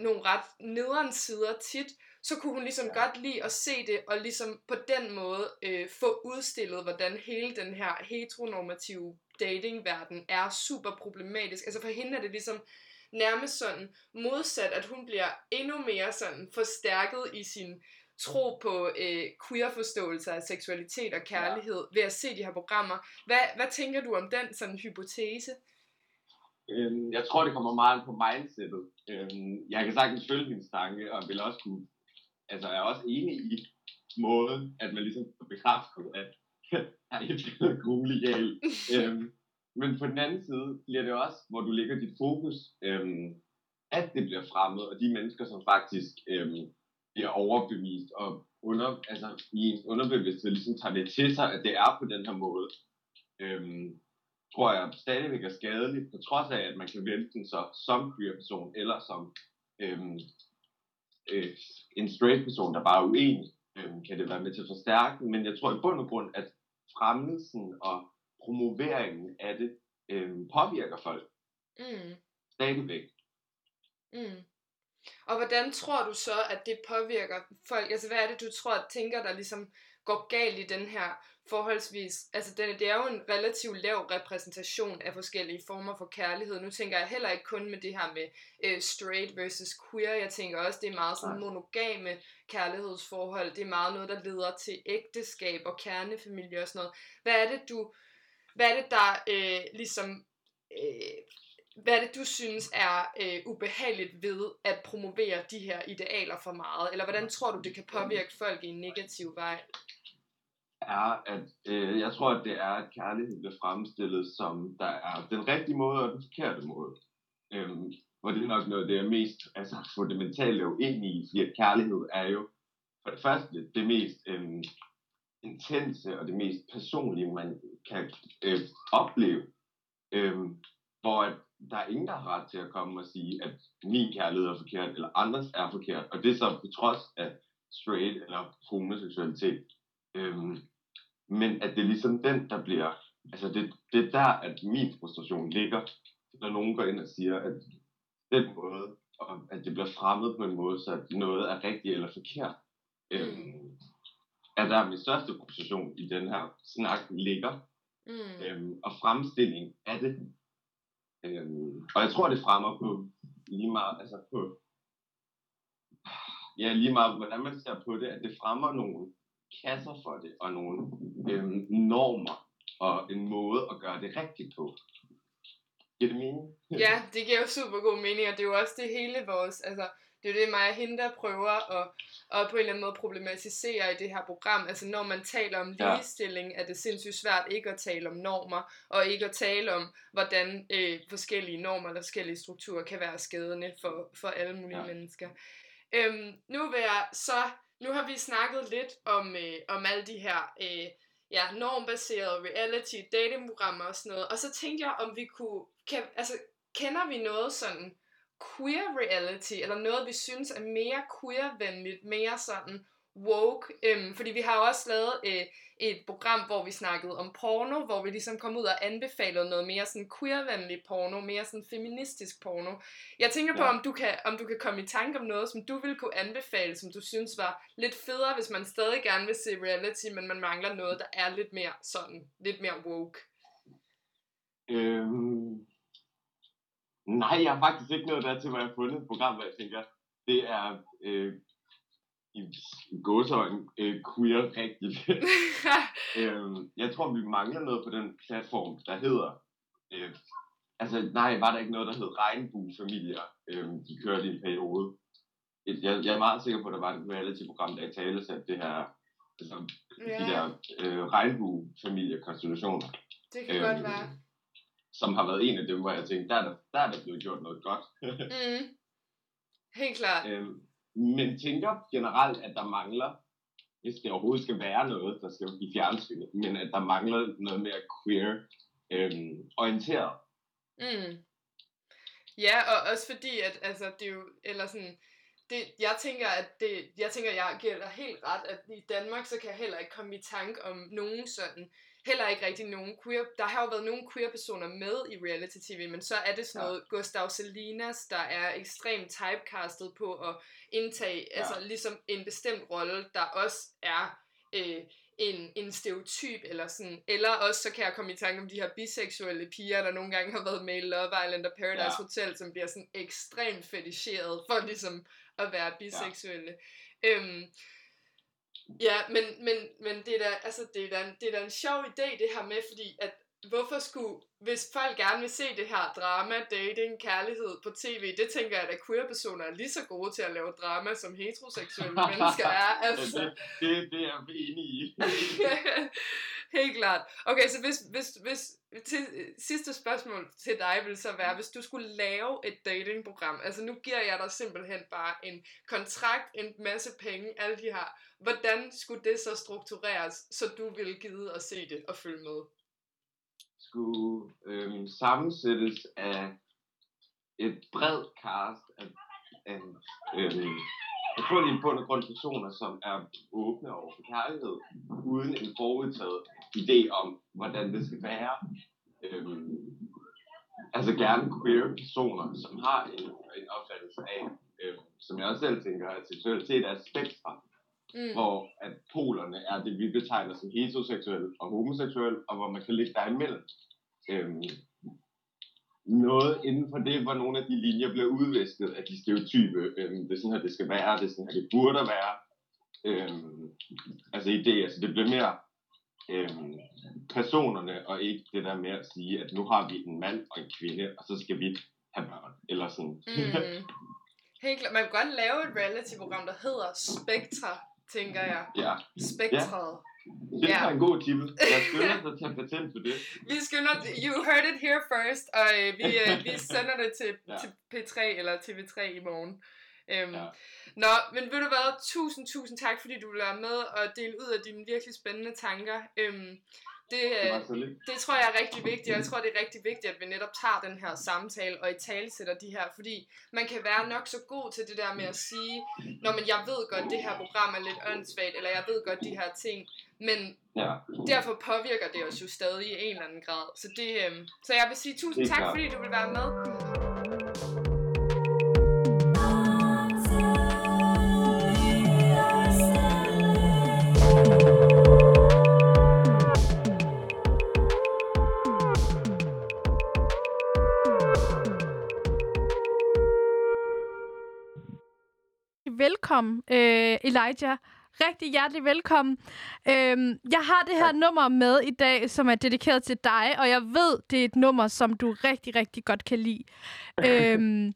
nogle ret nederen sider tit, så kunne hun ligesom ja. godt lide at se det, og ligesom på den måde øh, få udstillet, hvordan hele den her heteronormative datingverden er super problematisk. Altså for hende er det ligesom nærmest sådan modsat, at hun bliver endnu mere sådan forstærket i sin tro på øh, queer-forståelse af seksualitet og kærlighed ja. ved at se de her programmer. Hvad, hvad tænker du om den sådan hypotese?
Øhm, jeg tror, det kommer meget på mindsetet. Øhm, jeg kan sagtens følge din tanke, og vil også kunne, altså jeg er også enig i måden, at man ligesom får bekræftet, at der er et eller andet grueligt øhm, men på den anden side bliver det også, hvor du lægger dit fokus, øhm, at det bliver fremmed, og de mennesker, som faktisk øhm, bliver overbevist og under, altså, i ens underbevidsthed ligesom tager det til sig, at det er på den her måde. Øhm, tror jeg stadigvæk er skadeligt, på trods af, at man kan vælge den så som queer person, eller som øhm, øh, en straight person, der bare er uenig, øhm, kan det være med til at forstærke den. Men jeg tror i bund og grund, at fremmelsen og promoveringen af det øhm, påvirker folk
Mm.
stadigvæk.
Mm. Og hvordan tror du så, at det påvirker folk? Altså, hvad er det, du tror, tænker, der ligesom går galt i den her forholdsvis... Altså, den, det er jo en relativt lav repræsentation af forskellige former for kærlighed. Nu tænker jeg heller ikke kun med det her med øh, straight versus queer. Jeg tænker også, det er meget sådan monogame kærlighedsforhold. Det er meget noget, der leder til ægteskab og kernefamilie og sådan noget. Hvad er det, du... Hvad er det, der øh, ligesom... Øh, hvad er det, du synes er øh, ubehageligt ved at promovere de her idealer for meget? Eller hvordan tror du, det kan påvirke folk i en negativ vej?
Er, at øh, jeg tror, at det er, at kærlighed bliver fremstillet som, der er den rigtige måde og den forkerte måde. Øhm, og det er nok noget, det er mest altså, fundamentalt at uenig i, fordi at kærlighed er jo for det første det mest øhm, intense og det mest personlige, man kan øh, opleve. Øhm, hvor at der er ingen, der har ret til at komme og sige, at min kærlighed er forkert, eller andres er forkert. Og det er så på trods af straight eller homoseksualitet. Øhm, men at det er ligesom den, der bliver, altså det, det er der, at min frustration ligger, når nogen går ind og siger, at den måde, og at det bliver fremmet på en måde, så at noget er rigtigt eller forkert, øhm, er der min største frustration i den her snak ligger,
Mm.
øhm, og fremstilling af det. Øhm, og jeg tror, det fremmer på lige meget, altså på, ja, lige meget, hvordan man ser på det, at det fremmer nogle kasser for det, og nogle øhm, normer, og en måde at gøre det rigtigt på. Giver det mening?
Ja, det giver jo super god mening, og det er jo også det hele vores, altså, det er jo det mig og hende, der prøver at, at på en eller anden måde problematisere i det her program. Altså når man taler om
Ja.
ligestilling, er det sindssygt svært ikke at tale om normer, og ikke at tale om, hvordan øh, forskellige normer eller forskellige strukturer kan være skadende for, for alle mulige
Ja.
ja. mennesker. Øhm, nu vil jeg så, nu har vi snakket lidt om, øh, om alle de her øh, ja, normbaserede reality datingprogrammer og sådan noget, og så tænkte jeg, om vi kunne, kan, altså, kender vi noget sådan queer reality, eller noget, vi synes er mere queer-venligt, mere sådan woke, øhm, fordi vi har jo også lavet øh, et program, hvor vi snakkede om porno, hvor vi ligesom kom ud og anbefalede noget mere sådan queer-venlig porno, mere sådan feministisk porno. Jeg tænker på,
Ja.
om du, kan, om du kan komme i tanke om noget, som du ville kunne anbefale, som du synes var lidt federe, hvis man stadig gerne vil se reality, men man mangler noget, der er lidt mere sådan, lidt mere woke.
Øhm, nej, jeg har faktisk ikke noget der til, hvor jeg har fundet et program, hvor jeg tænker, det er øh, i, i gåsøjne øh, queer rigtigt. øhm, jeg tror, vi mangler noget på den platform, der hedder... Øh, altså, nej, var der ikke noget, der hed Regnbuefamilier, øh, de kørte i en periode. Et, jeg, jeg er meget sikker på, at der var et reality-program, der i tale satte det her, altså,
Ja.
de der øh, regnbuefamiliekonstellationer.
Det kan godt være.
som har været en af dem, hvor jeg tænkte, der er der, der, er der blevet gjort noget godt.
Mm. Helt klart.
øhm, men tænker generelt, at der mangler, hvis det overhovedet skal være noget, der skal i fjernsynet, men at der mangler noget mere queer øhm, orienteret.
Mm. Ja, og også fordi, at altså, det er jo, eller sådan, det, jeg tænker, at det, jeg tænker, jeg giver dig helt ret, at i Danmark, så kan jeg heller ikke komme i tanke om nogen sådan, heller ikke rigtig nogen queer, der har jo været nogle queer personer med i reality tv, men så er det sådan noget Gustav Salinas, der er ekstremt typecastet på at indtage, ja. altså ligesom en bestemt rolle, der også er øh, en, en stereotyp, eller sådan, eller også så kan jeg komme i tanke om de her biseksuelle piger, der nogle gange har været med i Love Island og Paradise
Ja.
ja. Hotel, som bliver sådan ekstremt feticheret for ligesom at være biseksuelle. Ja. Øhm, ja, men, men, men det er da, altså, det er da, en, det er da en sjov idé, det her med, fordi at hvorfor skulle, hvis folk gerne vil se det her drama, dating, kærlighed på tv, det tænker jeg, at queer-personer er lige så gode til at lave drama, som heteroseksuelle mennesker er. Altså.
det, det, det er jeg enig i.
Helt klart. Okay, så hvis, hvis, hvis til, sidste spørgsmål til dig vil så være, hvis du skulle lave et datingprogram, altså nu giver jeg dig simpelthen bare en kontrakt, en masse penge, alle de her, hvordan skulle det så struktureres, så du ville gide at se det og følge med?
Skulle øhm, sammensættes af et bredt cast af, af øhm, jeg tror, det er i bund og grund personer, som er åbne over for kærlighed, uden en forudtaget idé om, hvordan det skal være. Øhm, altså gerne queer personer, som har en, en opfattelse af, øhm, som jeg også selv tænker, at seksualitet er et spektrum,
Mm.
hvor at polerne er det, vi betegner som heteroseksuel og homoseksuel, og hvor man kan ligge der imellem. Øhm, noget inden for det, hvor nogle af de linjer bliver udvisket af de stereotype. Øhm, det er sådan her, det skal være, det er sådan her, det burde være. Øhm, altså idéer, så det bliver mere øhm, personerne, og ikke det der med at sige, at nu har vi en mand og en kvinde, og så skal vi have børn, eller sådan.
Mm. Helt klart. Man kan godt lave et reality-program, der hedder Spectra, tænker jeg.
ja.
Spektret.
Det
Ja.
er en god titel. Jeg skynder dig at tage patent på det.
Vi skynder, you heard it here first, og øh, vi, øh, vi sender det til,
Ja.
til P3 eller TV3 i morgen. Øhm,
Ja.
Nå, men ved du hvad, tusind, tusind tak, fordi du vil være med og dele ud af dine virkelig spændende tanker. Øhm, det,
Det
øh, det tror jeg er rigtig vigtigt, og jeg tror, det er rigtig vigtigt, at vi netop tager den her samtale og i tale sætter de her, fordi man kan være nok så god til det der med at sige, når men jeg ved godt, det her program er lidt åndssvagt, eller jeg ved godt de her ting, men
Ja.
derfor påvirker det os jo stadig i en eller anden grad. Så, det, øhm, så jeg vil sige tusind tak, fordi du vil være med.
Velkommen, øh, Elijah. Rigtig hjertelig velkommen. Øhm, jeg har det her nummer med i dag, som er dedikeret til dig, og jeg ved, det er et nummer, som du rigtig, rigtig godt kan lide. øhm,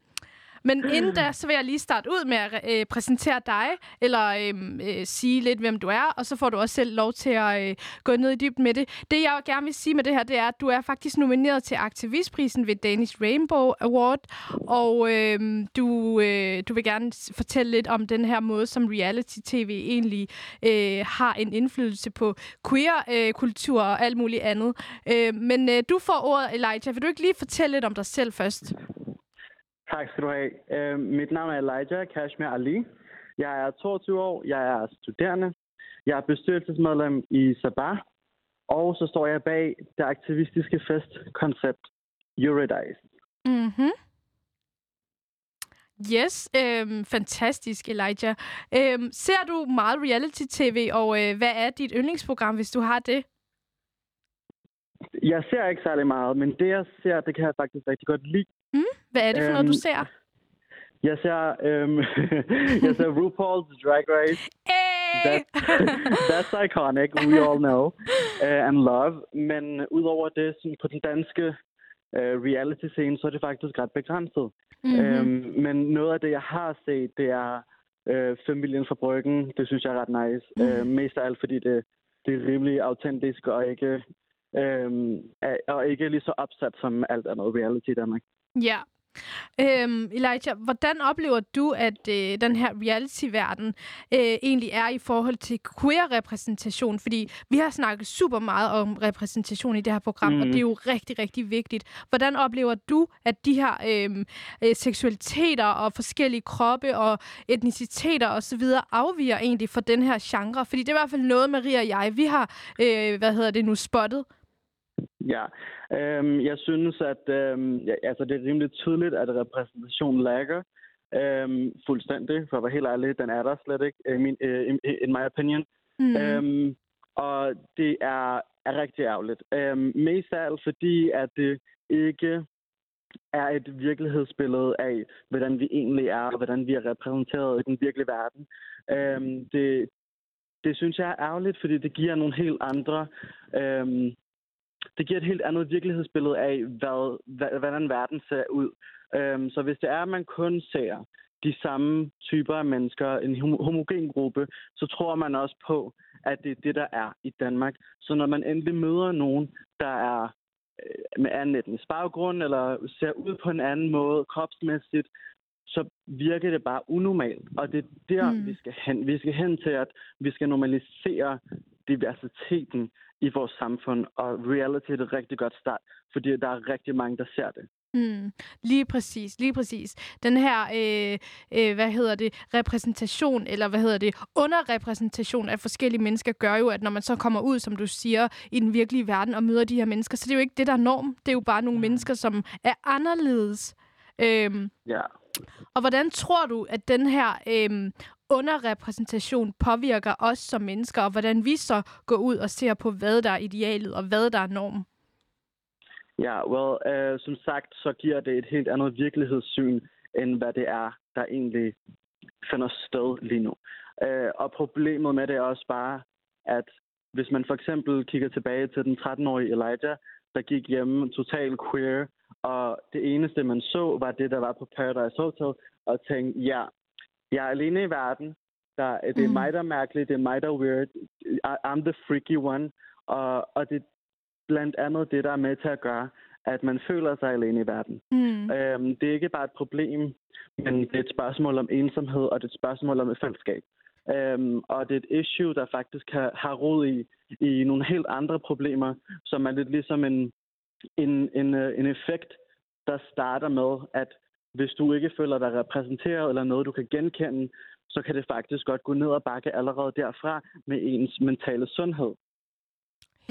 men inden da, så vil jeg lige starte ud med at øh, præsentere dig, eller øh, øh, sige lidt, hvem du er, og så får du også selv lov til at øh, gå ned i dybden med det. Det, jeg gerne vil sige med det her, det er, at du er faktisk nomineret til aktivistprisen ved Danish Rainbow Award, og øh, du, øh, du vil gerne fortælle lidt om den her måde, som reality-tv egentlig øh, har en indflydelse på queer-kultur øh, og alt muligt andet. Øh, men øh, du får ordet, Elijah. Vil du ikke lige fortælle lidt om dig selv først?
Tak skal du have. Øh, mit navn er Elijah Kashmir Ali. Jeg er 22 år. Jeg er studerende. Jeg er bestyrelsesmedlem i Sabah. Og så står jeg bag det aktivistiske festkoncept Eurydice.
Mhm. Yes, øhm, fantastisk, Elijah. Øhm, ser du meget reality-tv, og øh, hvad er dit yndlingsprogram, hvis du har det?
Jeg ser ikke særlig meget, men det jeg ser, det kan jeg faktisk rigtig godt lide.
Mm? Hvad er det for noget, du
Øhm,
ser?
Jeg ser, øhm, jeg ser RuPaul's Drag Race.
Hey!
That, that's iconic, we all know. Uh, and love. Men udover det, sådan på den danske uh, reality-scene, så er det faktisk ret begrænset.
Mhm.
Øhm, men noget af det, jeg har set, det er øh, Familien fra Bryggen. Det synes jeg er ret nice.
Mhm.
Øh, mest af alt, fordi det, det er rimelig autentisk og ikke øhm, er- og ikke lige så opsat som alt andet reality i Danmark.
Ja. Øhm, Elijah, hvordan oplever du, at øh, den her reality-verden øh, egentlig er i forhold til queer-repræsentation? Fordi vi har snakket super meget om repræsentation i det her program, mm. og det er jo rigtig, rigtig vigtigt. Hvordan oplever du, at de her øh, øh, seksualiteter og forskellige kroppe og etniciteter osv. afviger egentlig fra den her genre? Fordi det er i hvert fald noget, Maria og jeg, vi har, øh, hvad hedder det nu, spottet.
Ja, øhm, jeg synes, at øhm, ja, altså, det er rimelig tydeligt, at repræsentationen lagger øhm, fuldstændig, for at være helt ærlig. Den er der slet ikke, i min, øh, in, in my opinion.
Mm.
Øhm, og det er, er rigtig ærgerligt. Øhm, mest af alt fordi, at det ikke er et virkelighedsbillede af, hvordan vi egentlig er, og hvordan vi er repræsenteret i den virkelige verden. Øhm, det, det synes jeg er ærgerligt, fordi det giver nogle helt andre... Øhm, det giver et helt andet virkelighedsbillede af, hvad, hvad, hvordan verden ser ud. Øhm, så hvis det er, at man kun ser de samme typer af mennesker, en homo- homogen gruppe, så tror man også på, at det er det, der er i Danmark. Så når man endelig møder nogen, der er øh, med anden etnisk baggrund, eller ser ud på en anden måde kropsmæssigt, så virker det bare unormalt. Og det er der, mm. vi skal hen. Vi skal hen til, at vi skal normalisere diversiteten i vores samfund, og reality er et rigtig godt start, fordi der er rigtig mange, der ser det.
Mm, lige præcis, lige præcis. Den her, øh, øh, hvad hedder det, repræsentation, eller hvad hedder det, underrepræsentation af forskellige mennesker, gør jo, at når man så kommer ud, som du siger, i den virkelige verden og møder de her mennesker, så det er jo ikke det, der er norm. Det er jo bare nogle mennesker, som er anderledes. Øhm,
Ja.
og hvordan tror du, at den her øhm, underrepræsentation påvirker os som mennesker, og hvordan vi så går ud og ser på, hvad der er idealet, og hvad der er norm?
Ja, well, øh, som sagt, så giver det et helt andet virkelighedssyn, end hvad det er, der egentlig finder sted lige nu. Øh, og problemet med det er også bare, at hvis man for eksempel kigger tilbage til den 13-årige Elijah, der gik hjemme total queer, og det eneste, man så, var det, der var på Paradise Hotel, og tænkte, ja, jeg er alene i verden, der, det er
Mm.
mig, der er mærkelig, det er mig, der er weird, I- I'm the freaky one, og, og det er blandt andet det, der er med til at gøre, at man føler sig alene i verden.
Mm.
Øhm, det er ikke bare et problem, men det er et spørgsmål om ensomhed, og det er et spørgsmål om et fællesskab. Øhm, og det er et issue, der faktisk har, har rod i, i nogle helt andre problemer, som er lidt ligesom en, en, en, øh, en effekt, der starter med, at hvis du ikke føler dig repræsenteret eller noget, du kan genkende, så kan det faktisk godt gå ned og bakke allerede derfra med ens mentale sundhed.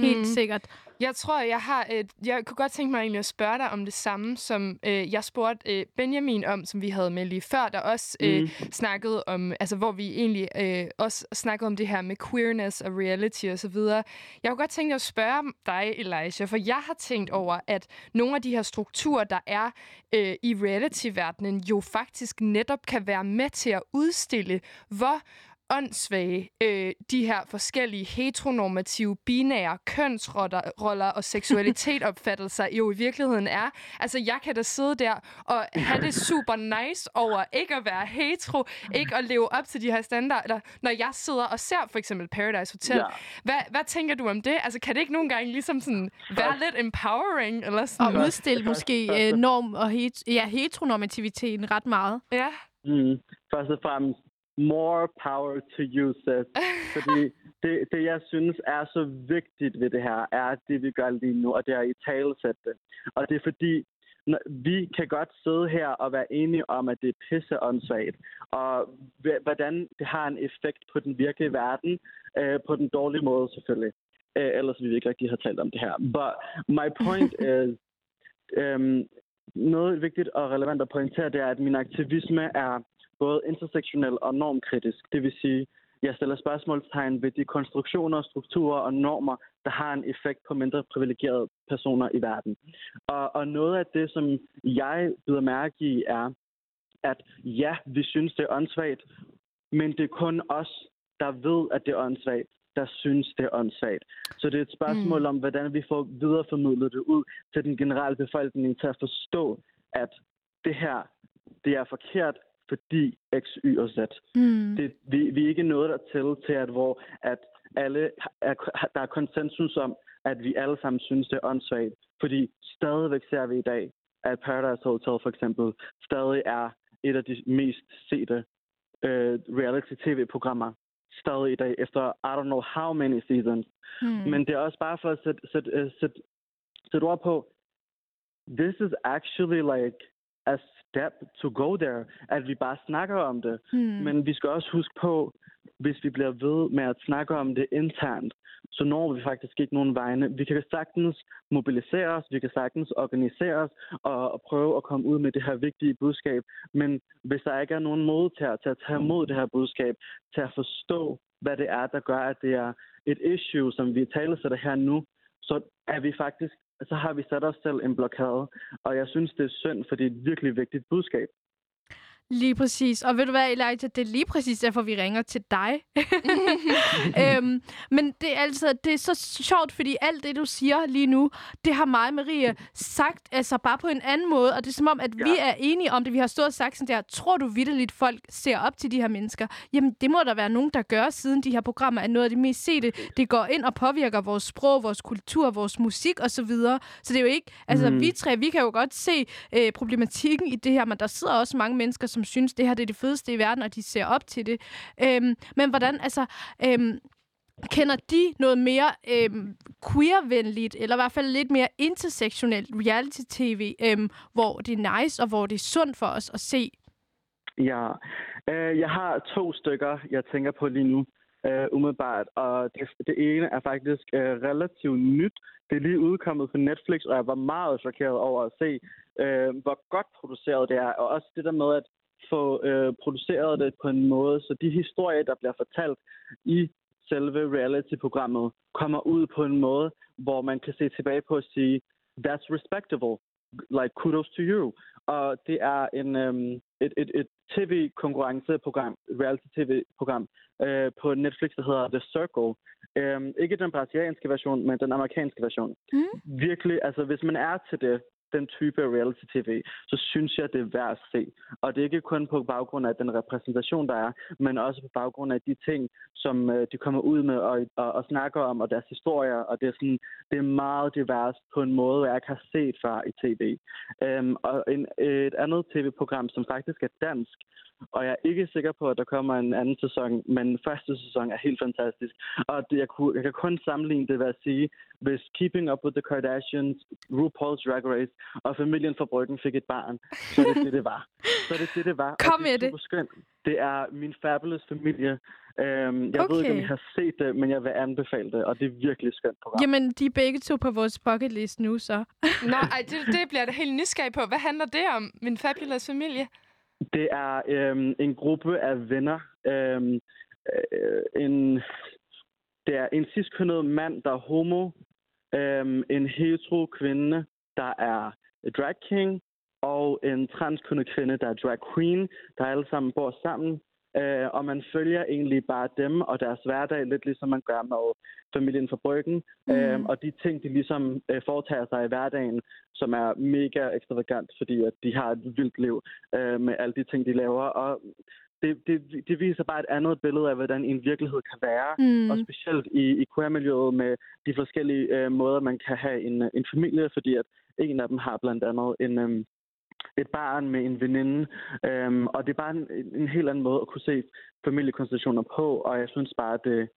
Helt
Mm.
sikkert.
Jeg tror, jeg har et, jeg kunne godt tænke mig egentlig at spørge dig om det samme, som øh, jeg spurgte øh, Benjamin om, som vi havde med lige før, der også øh,
Mm.
snakkede om, altså hvor vi egentlig øh, også snakkede om det her med queerness og reality og så videre. Jeg kunne godt tænke mig at spørge dig, Elijah, for jeg har tænkt over, at nogle af de her strukturer, der er øh, i reality-verdenen, jo faktisk netop kan være med til at udstille, hvor åndssvage øh, de her forskellige heteronormative, binære kønsroller roller og seksualitetopfattelser jo i virkeligheden er. Altså, jeg kan da sidde der og have det super nice over ikke at være hetero, ikke at leve op til de her standarder, når jeg sidder og ser for eksempel Paradise Hotel.
Ja.
Hvad, hvad tænker du om det? Altså, kan det ikke nogle gange ligesom sådan være lidt empowering? Eller
Og
sådan?
udstille måske øh, norm og het- ja, heteronormativiteten ret meget.
Ja.
Mm. Først og fremmest, more power to sis. Fordi det, det, jeg synes er så vigtigt ved det her, er det, vi gør lige nu, og det er i talesætte det. Og det er fordi, når, vi kan godt sidde her og være enige om, at det er pisseåndssvagt, og hv- hvordan det har en effekt på den virkelige verden, øh, på den dårlige måde selvfølgelig. Øh, ellers ville vi ikke rigtig have talt om det her. But my point is, øhm, noget vigtigt og relevant at pointere, det er, at min aktivisme er både intersektionel og normkritisk. Det vil sige, jeg stiller spørgsmålstegn ved de konstruktioner, strukturer og normer, der har en effekt på mindre privilegerede personer i verden. Og, og noget af det, som jeg bider mærke i, er, at ja, vi synes, det er åndssvagt, men det er kun os, der ved, at det er åndssvagt, der synes, det er åndssvagt. Så det er et spørgsmål mm. om, hvordan vi får videreformidlet det ud til den generelle befolkning til at forstå, at det her, det er forkert, fordi X, Y og Z.
Mm.
Det, vi, vi er ikke nået dertil til, at hvor at alle er, der er konsensus om, at vi alle sammen synes, det er åndssvagt. Fordi stadigvæk ser vi i dag, at Paradise Hotel for eksempel stadig er et af de mest sete øh, reality-tv-programmer stadig i dag, efter I don't know how many seasons.
Hmm.
Men det er også bare for at sætte, sætte, øh, sætte, sætte ord på, this is actually like a step to go there, at vi bare snakker om det.
Hmm.
Men vi skal også huske på, hvis vi bliver ved med at snakke om det internt, så når vi faktisk ikke nogen vegne. Vi kan sagtens mobilisere os, vi kan sagtens organisere os og, og prøve at komme ud med det her vigtige budskab. Men hvis der ikke er nogen modtager til at tage imod det her budskab, til at forstå, hvad det er, der gør, at det er et issue, som vi taler sætter her nu, så er vi faktisk så har vi sat os selv en blokade. Og jeg synes, det er synd, for det er et virkelig vigtigt budskab.
Lige præcis. Og ved du hvad, Elijah, det er lige præcis derfor, vi ringer til dig. øhm, men det er altså det er så sjovt, fordi alt det, du siger lige nu, det har mig og Marie sagt, altså bare på en anden måde. Og det er som om, at ja. vi er enige om det. Vi har stået og sagt sådan der, tror du vidderligt, folk ser op til de her mennesker? Jamen, det må der være nogen, der gør, siden de her programmer er noget af det mest sete. Det går ind og påvirker vores sprog, vores kultur, vores musik osv. Så, videre. så det er jo ikke, altså
Mm.
vi tre, vi kan jo godt se øh, problematikken i det her, men der sidder også mange mennesker, som synes, det her det er det fedeste i verden, og de ser op til det. Øhm, men hvordan, altså, øhm, kender de noget mere øhm, queer-venligt, eller i hvert fald lidt mere intersektionelt reality-tv, øhm, hvor det er nice, og hvor det er sundt for os at se?
Ja, øh, jeg har to stykker, jeg tænker på lige nu, øh, umiddelbart. Og det, det ene er faktisk øh, relativt nyt. Det er lige udkommet på Netflix, og jeg var meget chokeret over at se, øh, hvor godt produceret det er. Og også det der med at få øh, produceret det på en måde, så de historier, der bliver fortalt i selve reality-programmet, kommer ud på en måde, hvor man kan se tilbage på og sige, that's respectable. Like, kudos to you. Og det er en, øhm, et, et, et tv-konkurrenceprogram, reality-tv-program øh, på Netflix, der hedder The Circle. Øhm, ikke den brasilianske version, men den amerikanske version.
Mm.
Virkelig, altså hvis man er til det, den type reality-tv, så synes jeg, det er værd at se. Og det er ikke kun på baggrund af den repræsentation, der er, men også på baggrund af de ting, som øh, de kommer ud med og, og, og snakker om, og deres historier. Og det er, sådan, det er meget divers på en måde, jeg ikke har set før i tv. Øhm, og en, et andet tv-program, som faktisk er dansk, og jeg er ikke sikker på, at der kommer en anden sæson, men første sæson er helt fantastisk. Og det, jeg, kunne, jeg kan kun sammenligne det ved at sige, hvis Keeping Up with the Kardashians, RuPaul's Drag Race og familien fra Bryggen fik et barn, så er det det, det var. Så er det det, det var.
Kom
og det er
med det.
skønt. Det er min fabulous familie. Øhm, jeg ved ikke, om
Okay.
I har set det, men jeg vil anbefale det, og det er virkelig skønt program.
Jamen, de er begge to på vores bucket list nu, så.
Nå, ej, det, det bliver jeg da helt nysgerrig på. Hvad handler det om, min fabulous familie?
Det er øhm, en gruppe af venner. Øhm, øh, en, det er en ciskønnet mand, der er homo. Øhm, en hetero kvinde, der er drag king. Og en transkønnet kvinde, der er drag queen, der alle sammen bor sammen. Øh, og man følger egentlig bare dem og deres hverdag, lidt ligesom man gør med familien fra Bryggen.
Mm.
Øhm, og de ting, de ligesom øh, foretager sig i hverdagen, som er mega ekstravagant, fordi at de har et vildt liv øh, med alle de ting, de laver. Og det, det, det viser bare et andet billede af, hvordan en virkelighed kan være.
Mm.
Og specielt i, i queer-miljøet med de forskellige øh, måder, man kan have en, en familie, fordi at en af dem har blandt andet en, øhm, et barn med en veninde. Øhm, og det er bare en, en helt anden måde at kunne se familiekonstellationer på, og jeg synes bare, at det,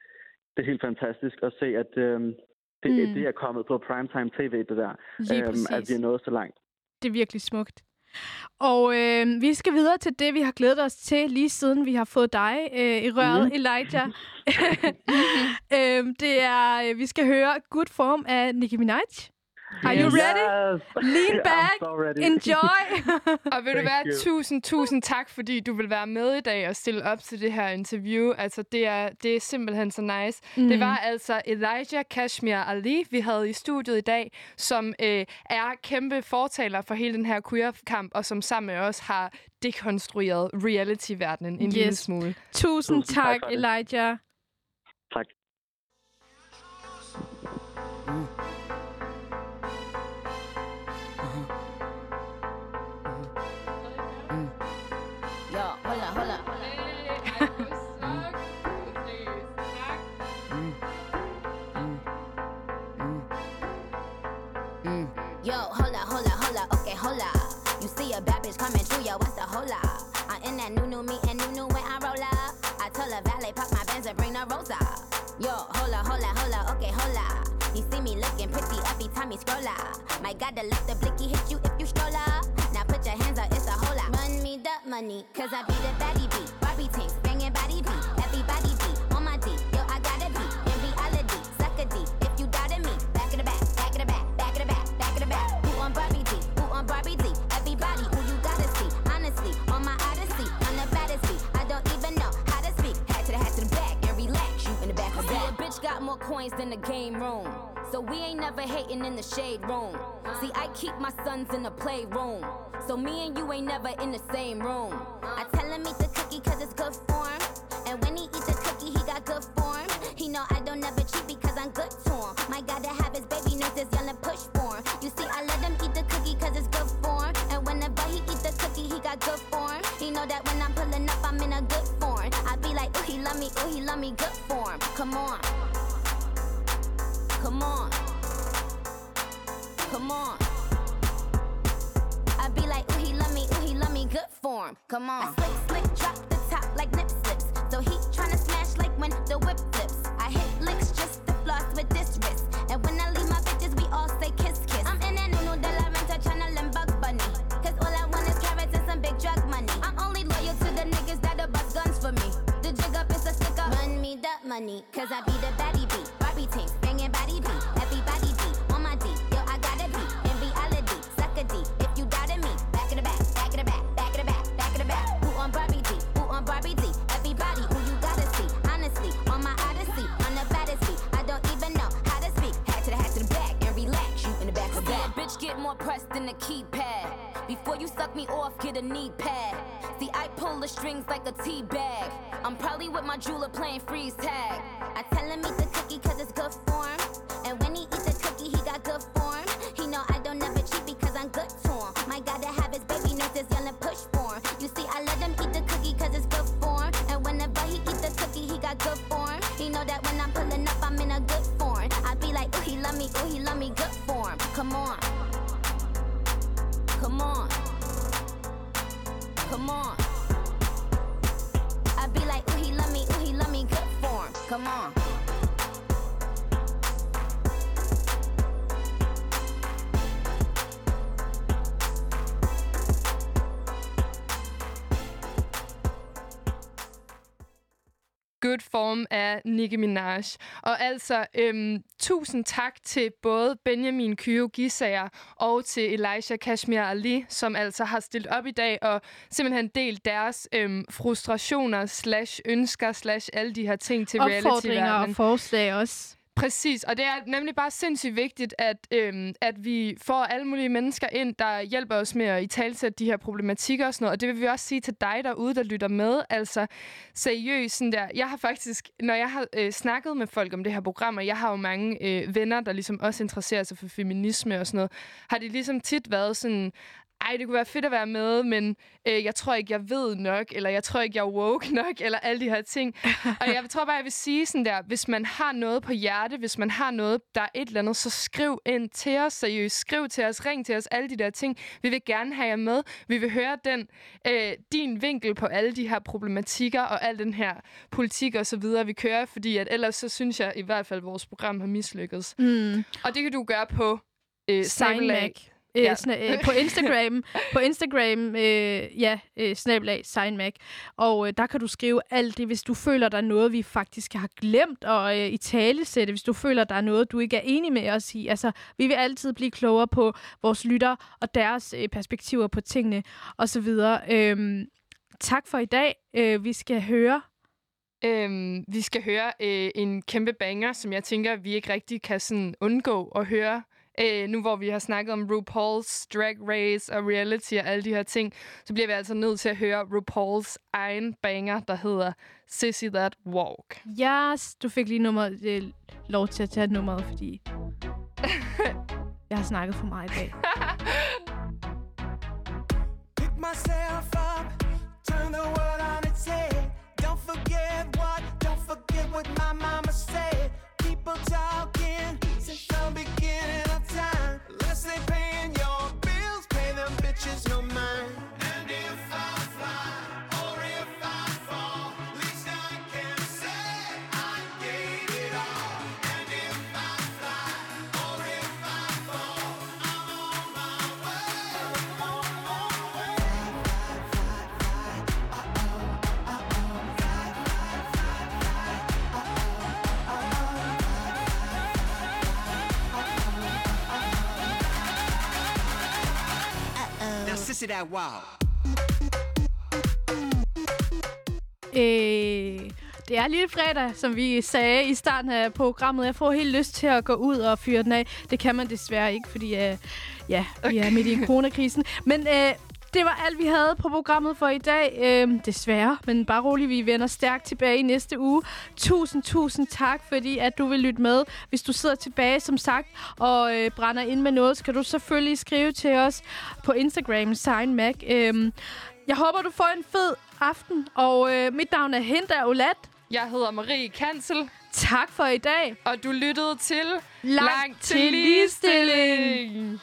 det er helt fantastisk at se, at øhm, det,
Mm.
det er kommet på primetime tv, det der.
Lige
at
præcis.
vi er nået så langt.
Det er virkelig smukt. Og øh, vi skal videre til det, vi har glædet os til, lige siden vi har fået dig øh, i røret,
Mhm.
Elijah. øh, det er, øh, vi skal høre Good Form af Nicki Minaj. Are you
Yes.
ready? Lean
I'm
back.
so ready.
Enjoy.
Og vil du være
you.
tusind, tusind tak, fordi du vil være med i dag og stille op til det her interview. Altså, det er, det er simpelthen så nice. Mm. Det var altså Elijah Kashmir Ali, vi havde i studiet i dag, som øh, er kæmpe fortaler for hele den her queer-kamp, og som sammen med os har dekonstrueret reality-verdenen en
Yes.
lille smule.
Tusind
Tusind tak
tak. Elijah.
Tak.
Yo, that new new me and new new when I roll up. I told a valet pop my Benz and bring the rosa. Yo, hola, hola, hola, okay, hola. He see me looking pretty every time he scroll up. My God, the look the blicky hit you if you stroll up. Now put your hands up, it's a whole lot. Run me the money, cause I be the
baddie beat. Coins than the game room. So we ain't never hating in the shade room. See, I keep my sons in the playroom. So me and you ain't never in the same room.
I tell him eat the cookie cause it's good for him. And when he eat the cookie, he got good form. He know I don't never cheat because I'm good to form. Come on. I slick, slick, drop the top like nip slips. So he tryna smash like when the whip flips. I hit licks just to floss with this wrist. And when I leave my bitches, we all say kiss, kiss. I'm in and uno de la renta tryna limb bug bunny. Cause all I want is carrots and some big drug money. I'm only loyal to the niggas that'll bust guns for me. The jig up is a stick up. Run me the money, cause I be the
keypad. Before you suck me off, get a knee pad. See, I pull the strings like a tea bag. I'm probably with my jeweler playing freeze tag.
I tell him eat the cookie cause it's good Form
af Nicki Minaj. Og altså, øhm, tusind tak til både Benjamin Kyo Gisager og til Elijah Kashmir Ali, som altså har stillet op i dag og simpelthen delt deres øhm, frustrationer slash ønsker slash alle de her ting til
Opfordringer
reality-verdenen.
og forslag også.
Præcis, og det er nemlig bare sindssygt vigtigt, at, øhm, at vi får alle mulige mennesker ind, der hjælper os med at i talsætte de her problematikker og sådan noget. Og det vil vi også sige til dig derude, der lytter med. Altså seriøst, sådan der. Jeg har faktisk, når jeg har øh, snakket med folk om det her program, og jeg har jo mange øh, venner, der ligesom også interesserer sig for feminisme og sådan noget, har de ligesom tit været sådan, ej, det kunne være fedt at være med, men øh, jeg tror ikke, jeg ved nok, eller jeg tror ikke, jeg er woke nok, eller alle de her ting. og jeg tror bare, jeg vil sige sådan der, hvis man har noget på hjerte, hvis man har noget, der er et eller andet, så skriv ind til os seriøst. Skriv til os, ring til os, alle de der ting. Vi vil gerne have jer med. Vi vil høre den, øh, din vinkel på alle de her problematikker, og al den her politik og så videre, vi kører, fordi at ellers så synes jeg i hvert fald, at vores program har mislykkedes.
Mm.
Og det kan du gøre på øh,
Signmac. Øh,
Ja.
øh, på Instagram, på Instagram, øh, ja, øh, snabelag, signmac. Og øh, der kan du skrive alt det, hvis du føler, der er noget, vi faktisk har glemt at øh, i tale sætte. Hvis du føler, der er noget, du ikke er enig med os i. Altså, vi vil altid blive klogere på vores lytter og deres øh, perspektiver på tingene osv. Øhm, tak for i dag. Øh, vi skal høre
Øhm, vi skal høre øh, en kæmpe banger, som jeg tænker, vi ikke rigtig kan sådan undgå at høre. Øh, nu hvor vi har snakket om RuPaul's Drag Race og reality og alle de her ting, så bliver vi altså nødt til at høre RuPaul's egen banger, der hedder Sissy That Walk.
Yes, du fik lige nummer, øh, lov til at tage nummeret, fordi jeg har snakket for meget i dag.
Pick myself up, turn the world on its head. Don't forget what, don't forget what my mama said. People talking sissy that wow.
Øh, det er lille fredag, som vi sagde i starten af programmet. Jeg får helt lyst til at gå ud og fyre den af. Det kan man desværre ikke, fordi øh, ja, vi er midt i en coronakrisen. Men øh, det var alt, vi havde på programmet for i dag. Øh, desværre, men bare roligt, vi vender stærkt tilbage i næste uge. Tusind, tusind tak, fordi at du vil lytte med. Hvis du sidder tilbage, som sagt, og øh, brænder ind med noget, skal du selvfølgelig skrive til os på Instagram, Sign Mac. Øh, jeg håber, du får en fed aften, og øh, mit navn er Hinda Olat.
Jeg hedder Marie Kansel.
Tak for i dag.
Og du lyttede til
Langt
Langt
til ligestilling.
ligestilling.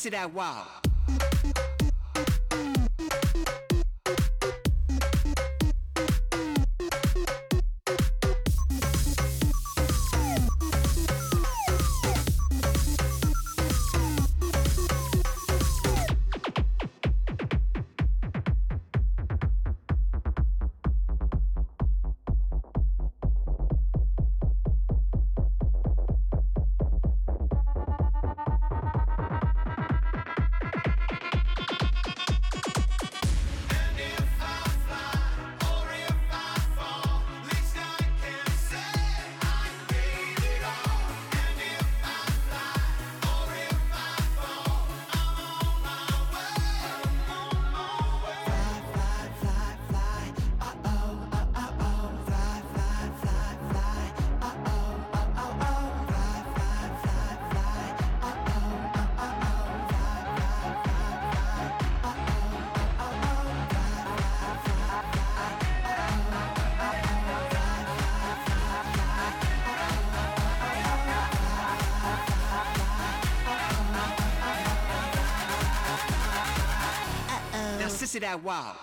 Now sissy that wow. That wow.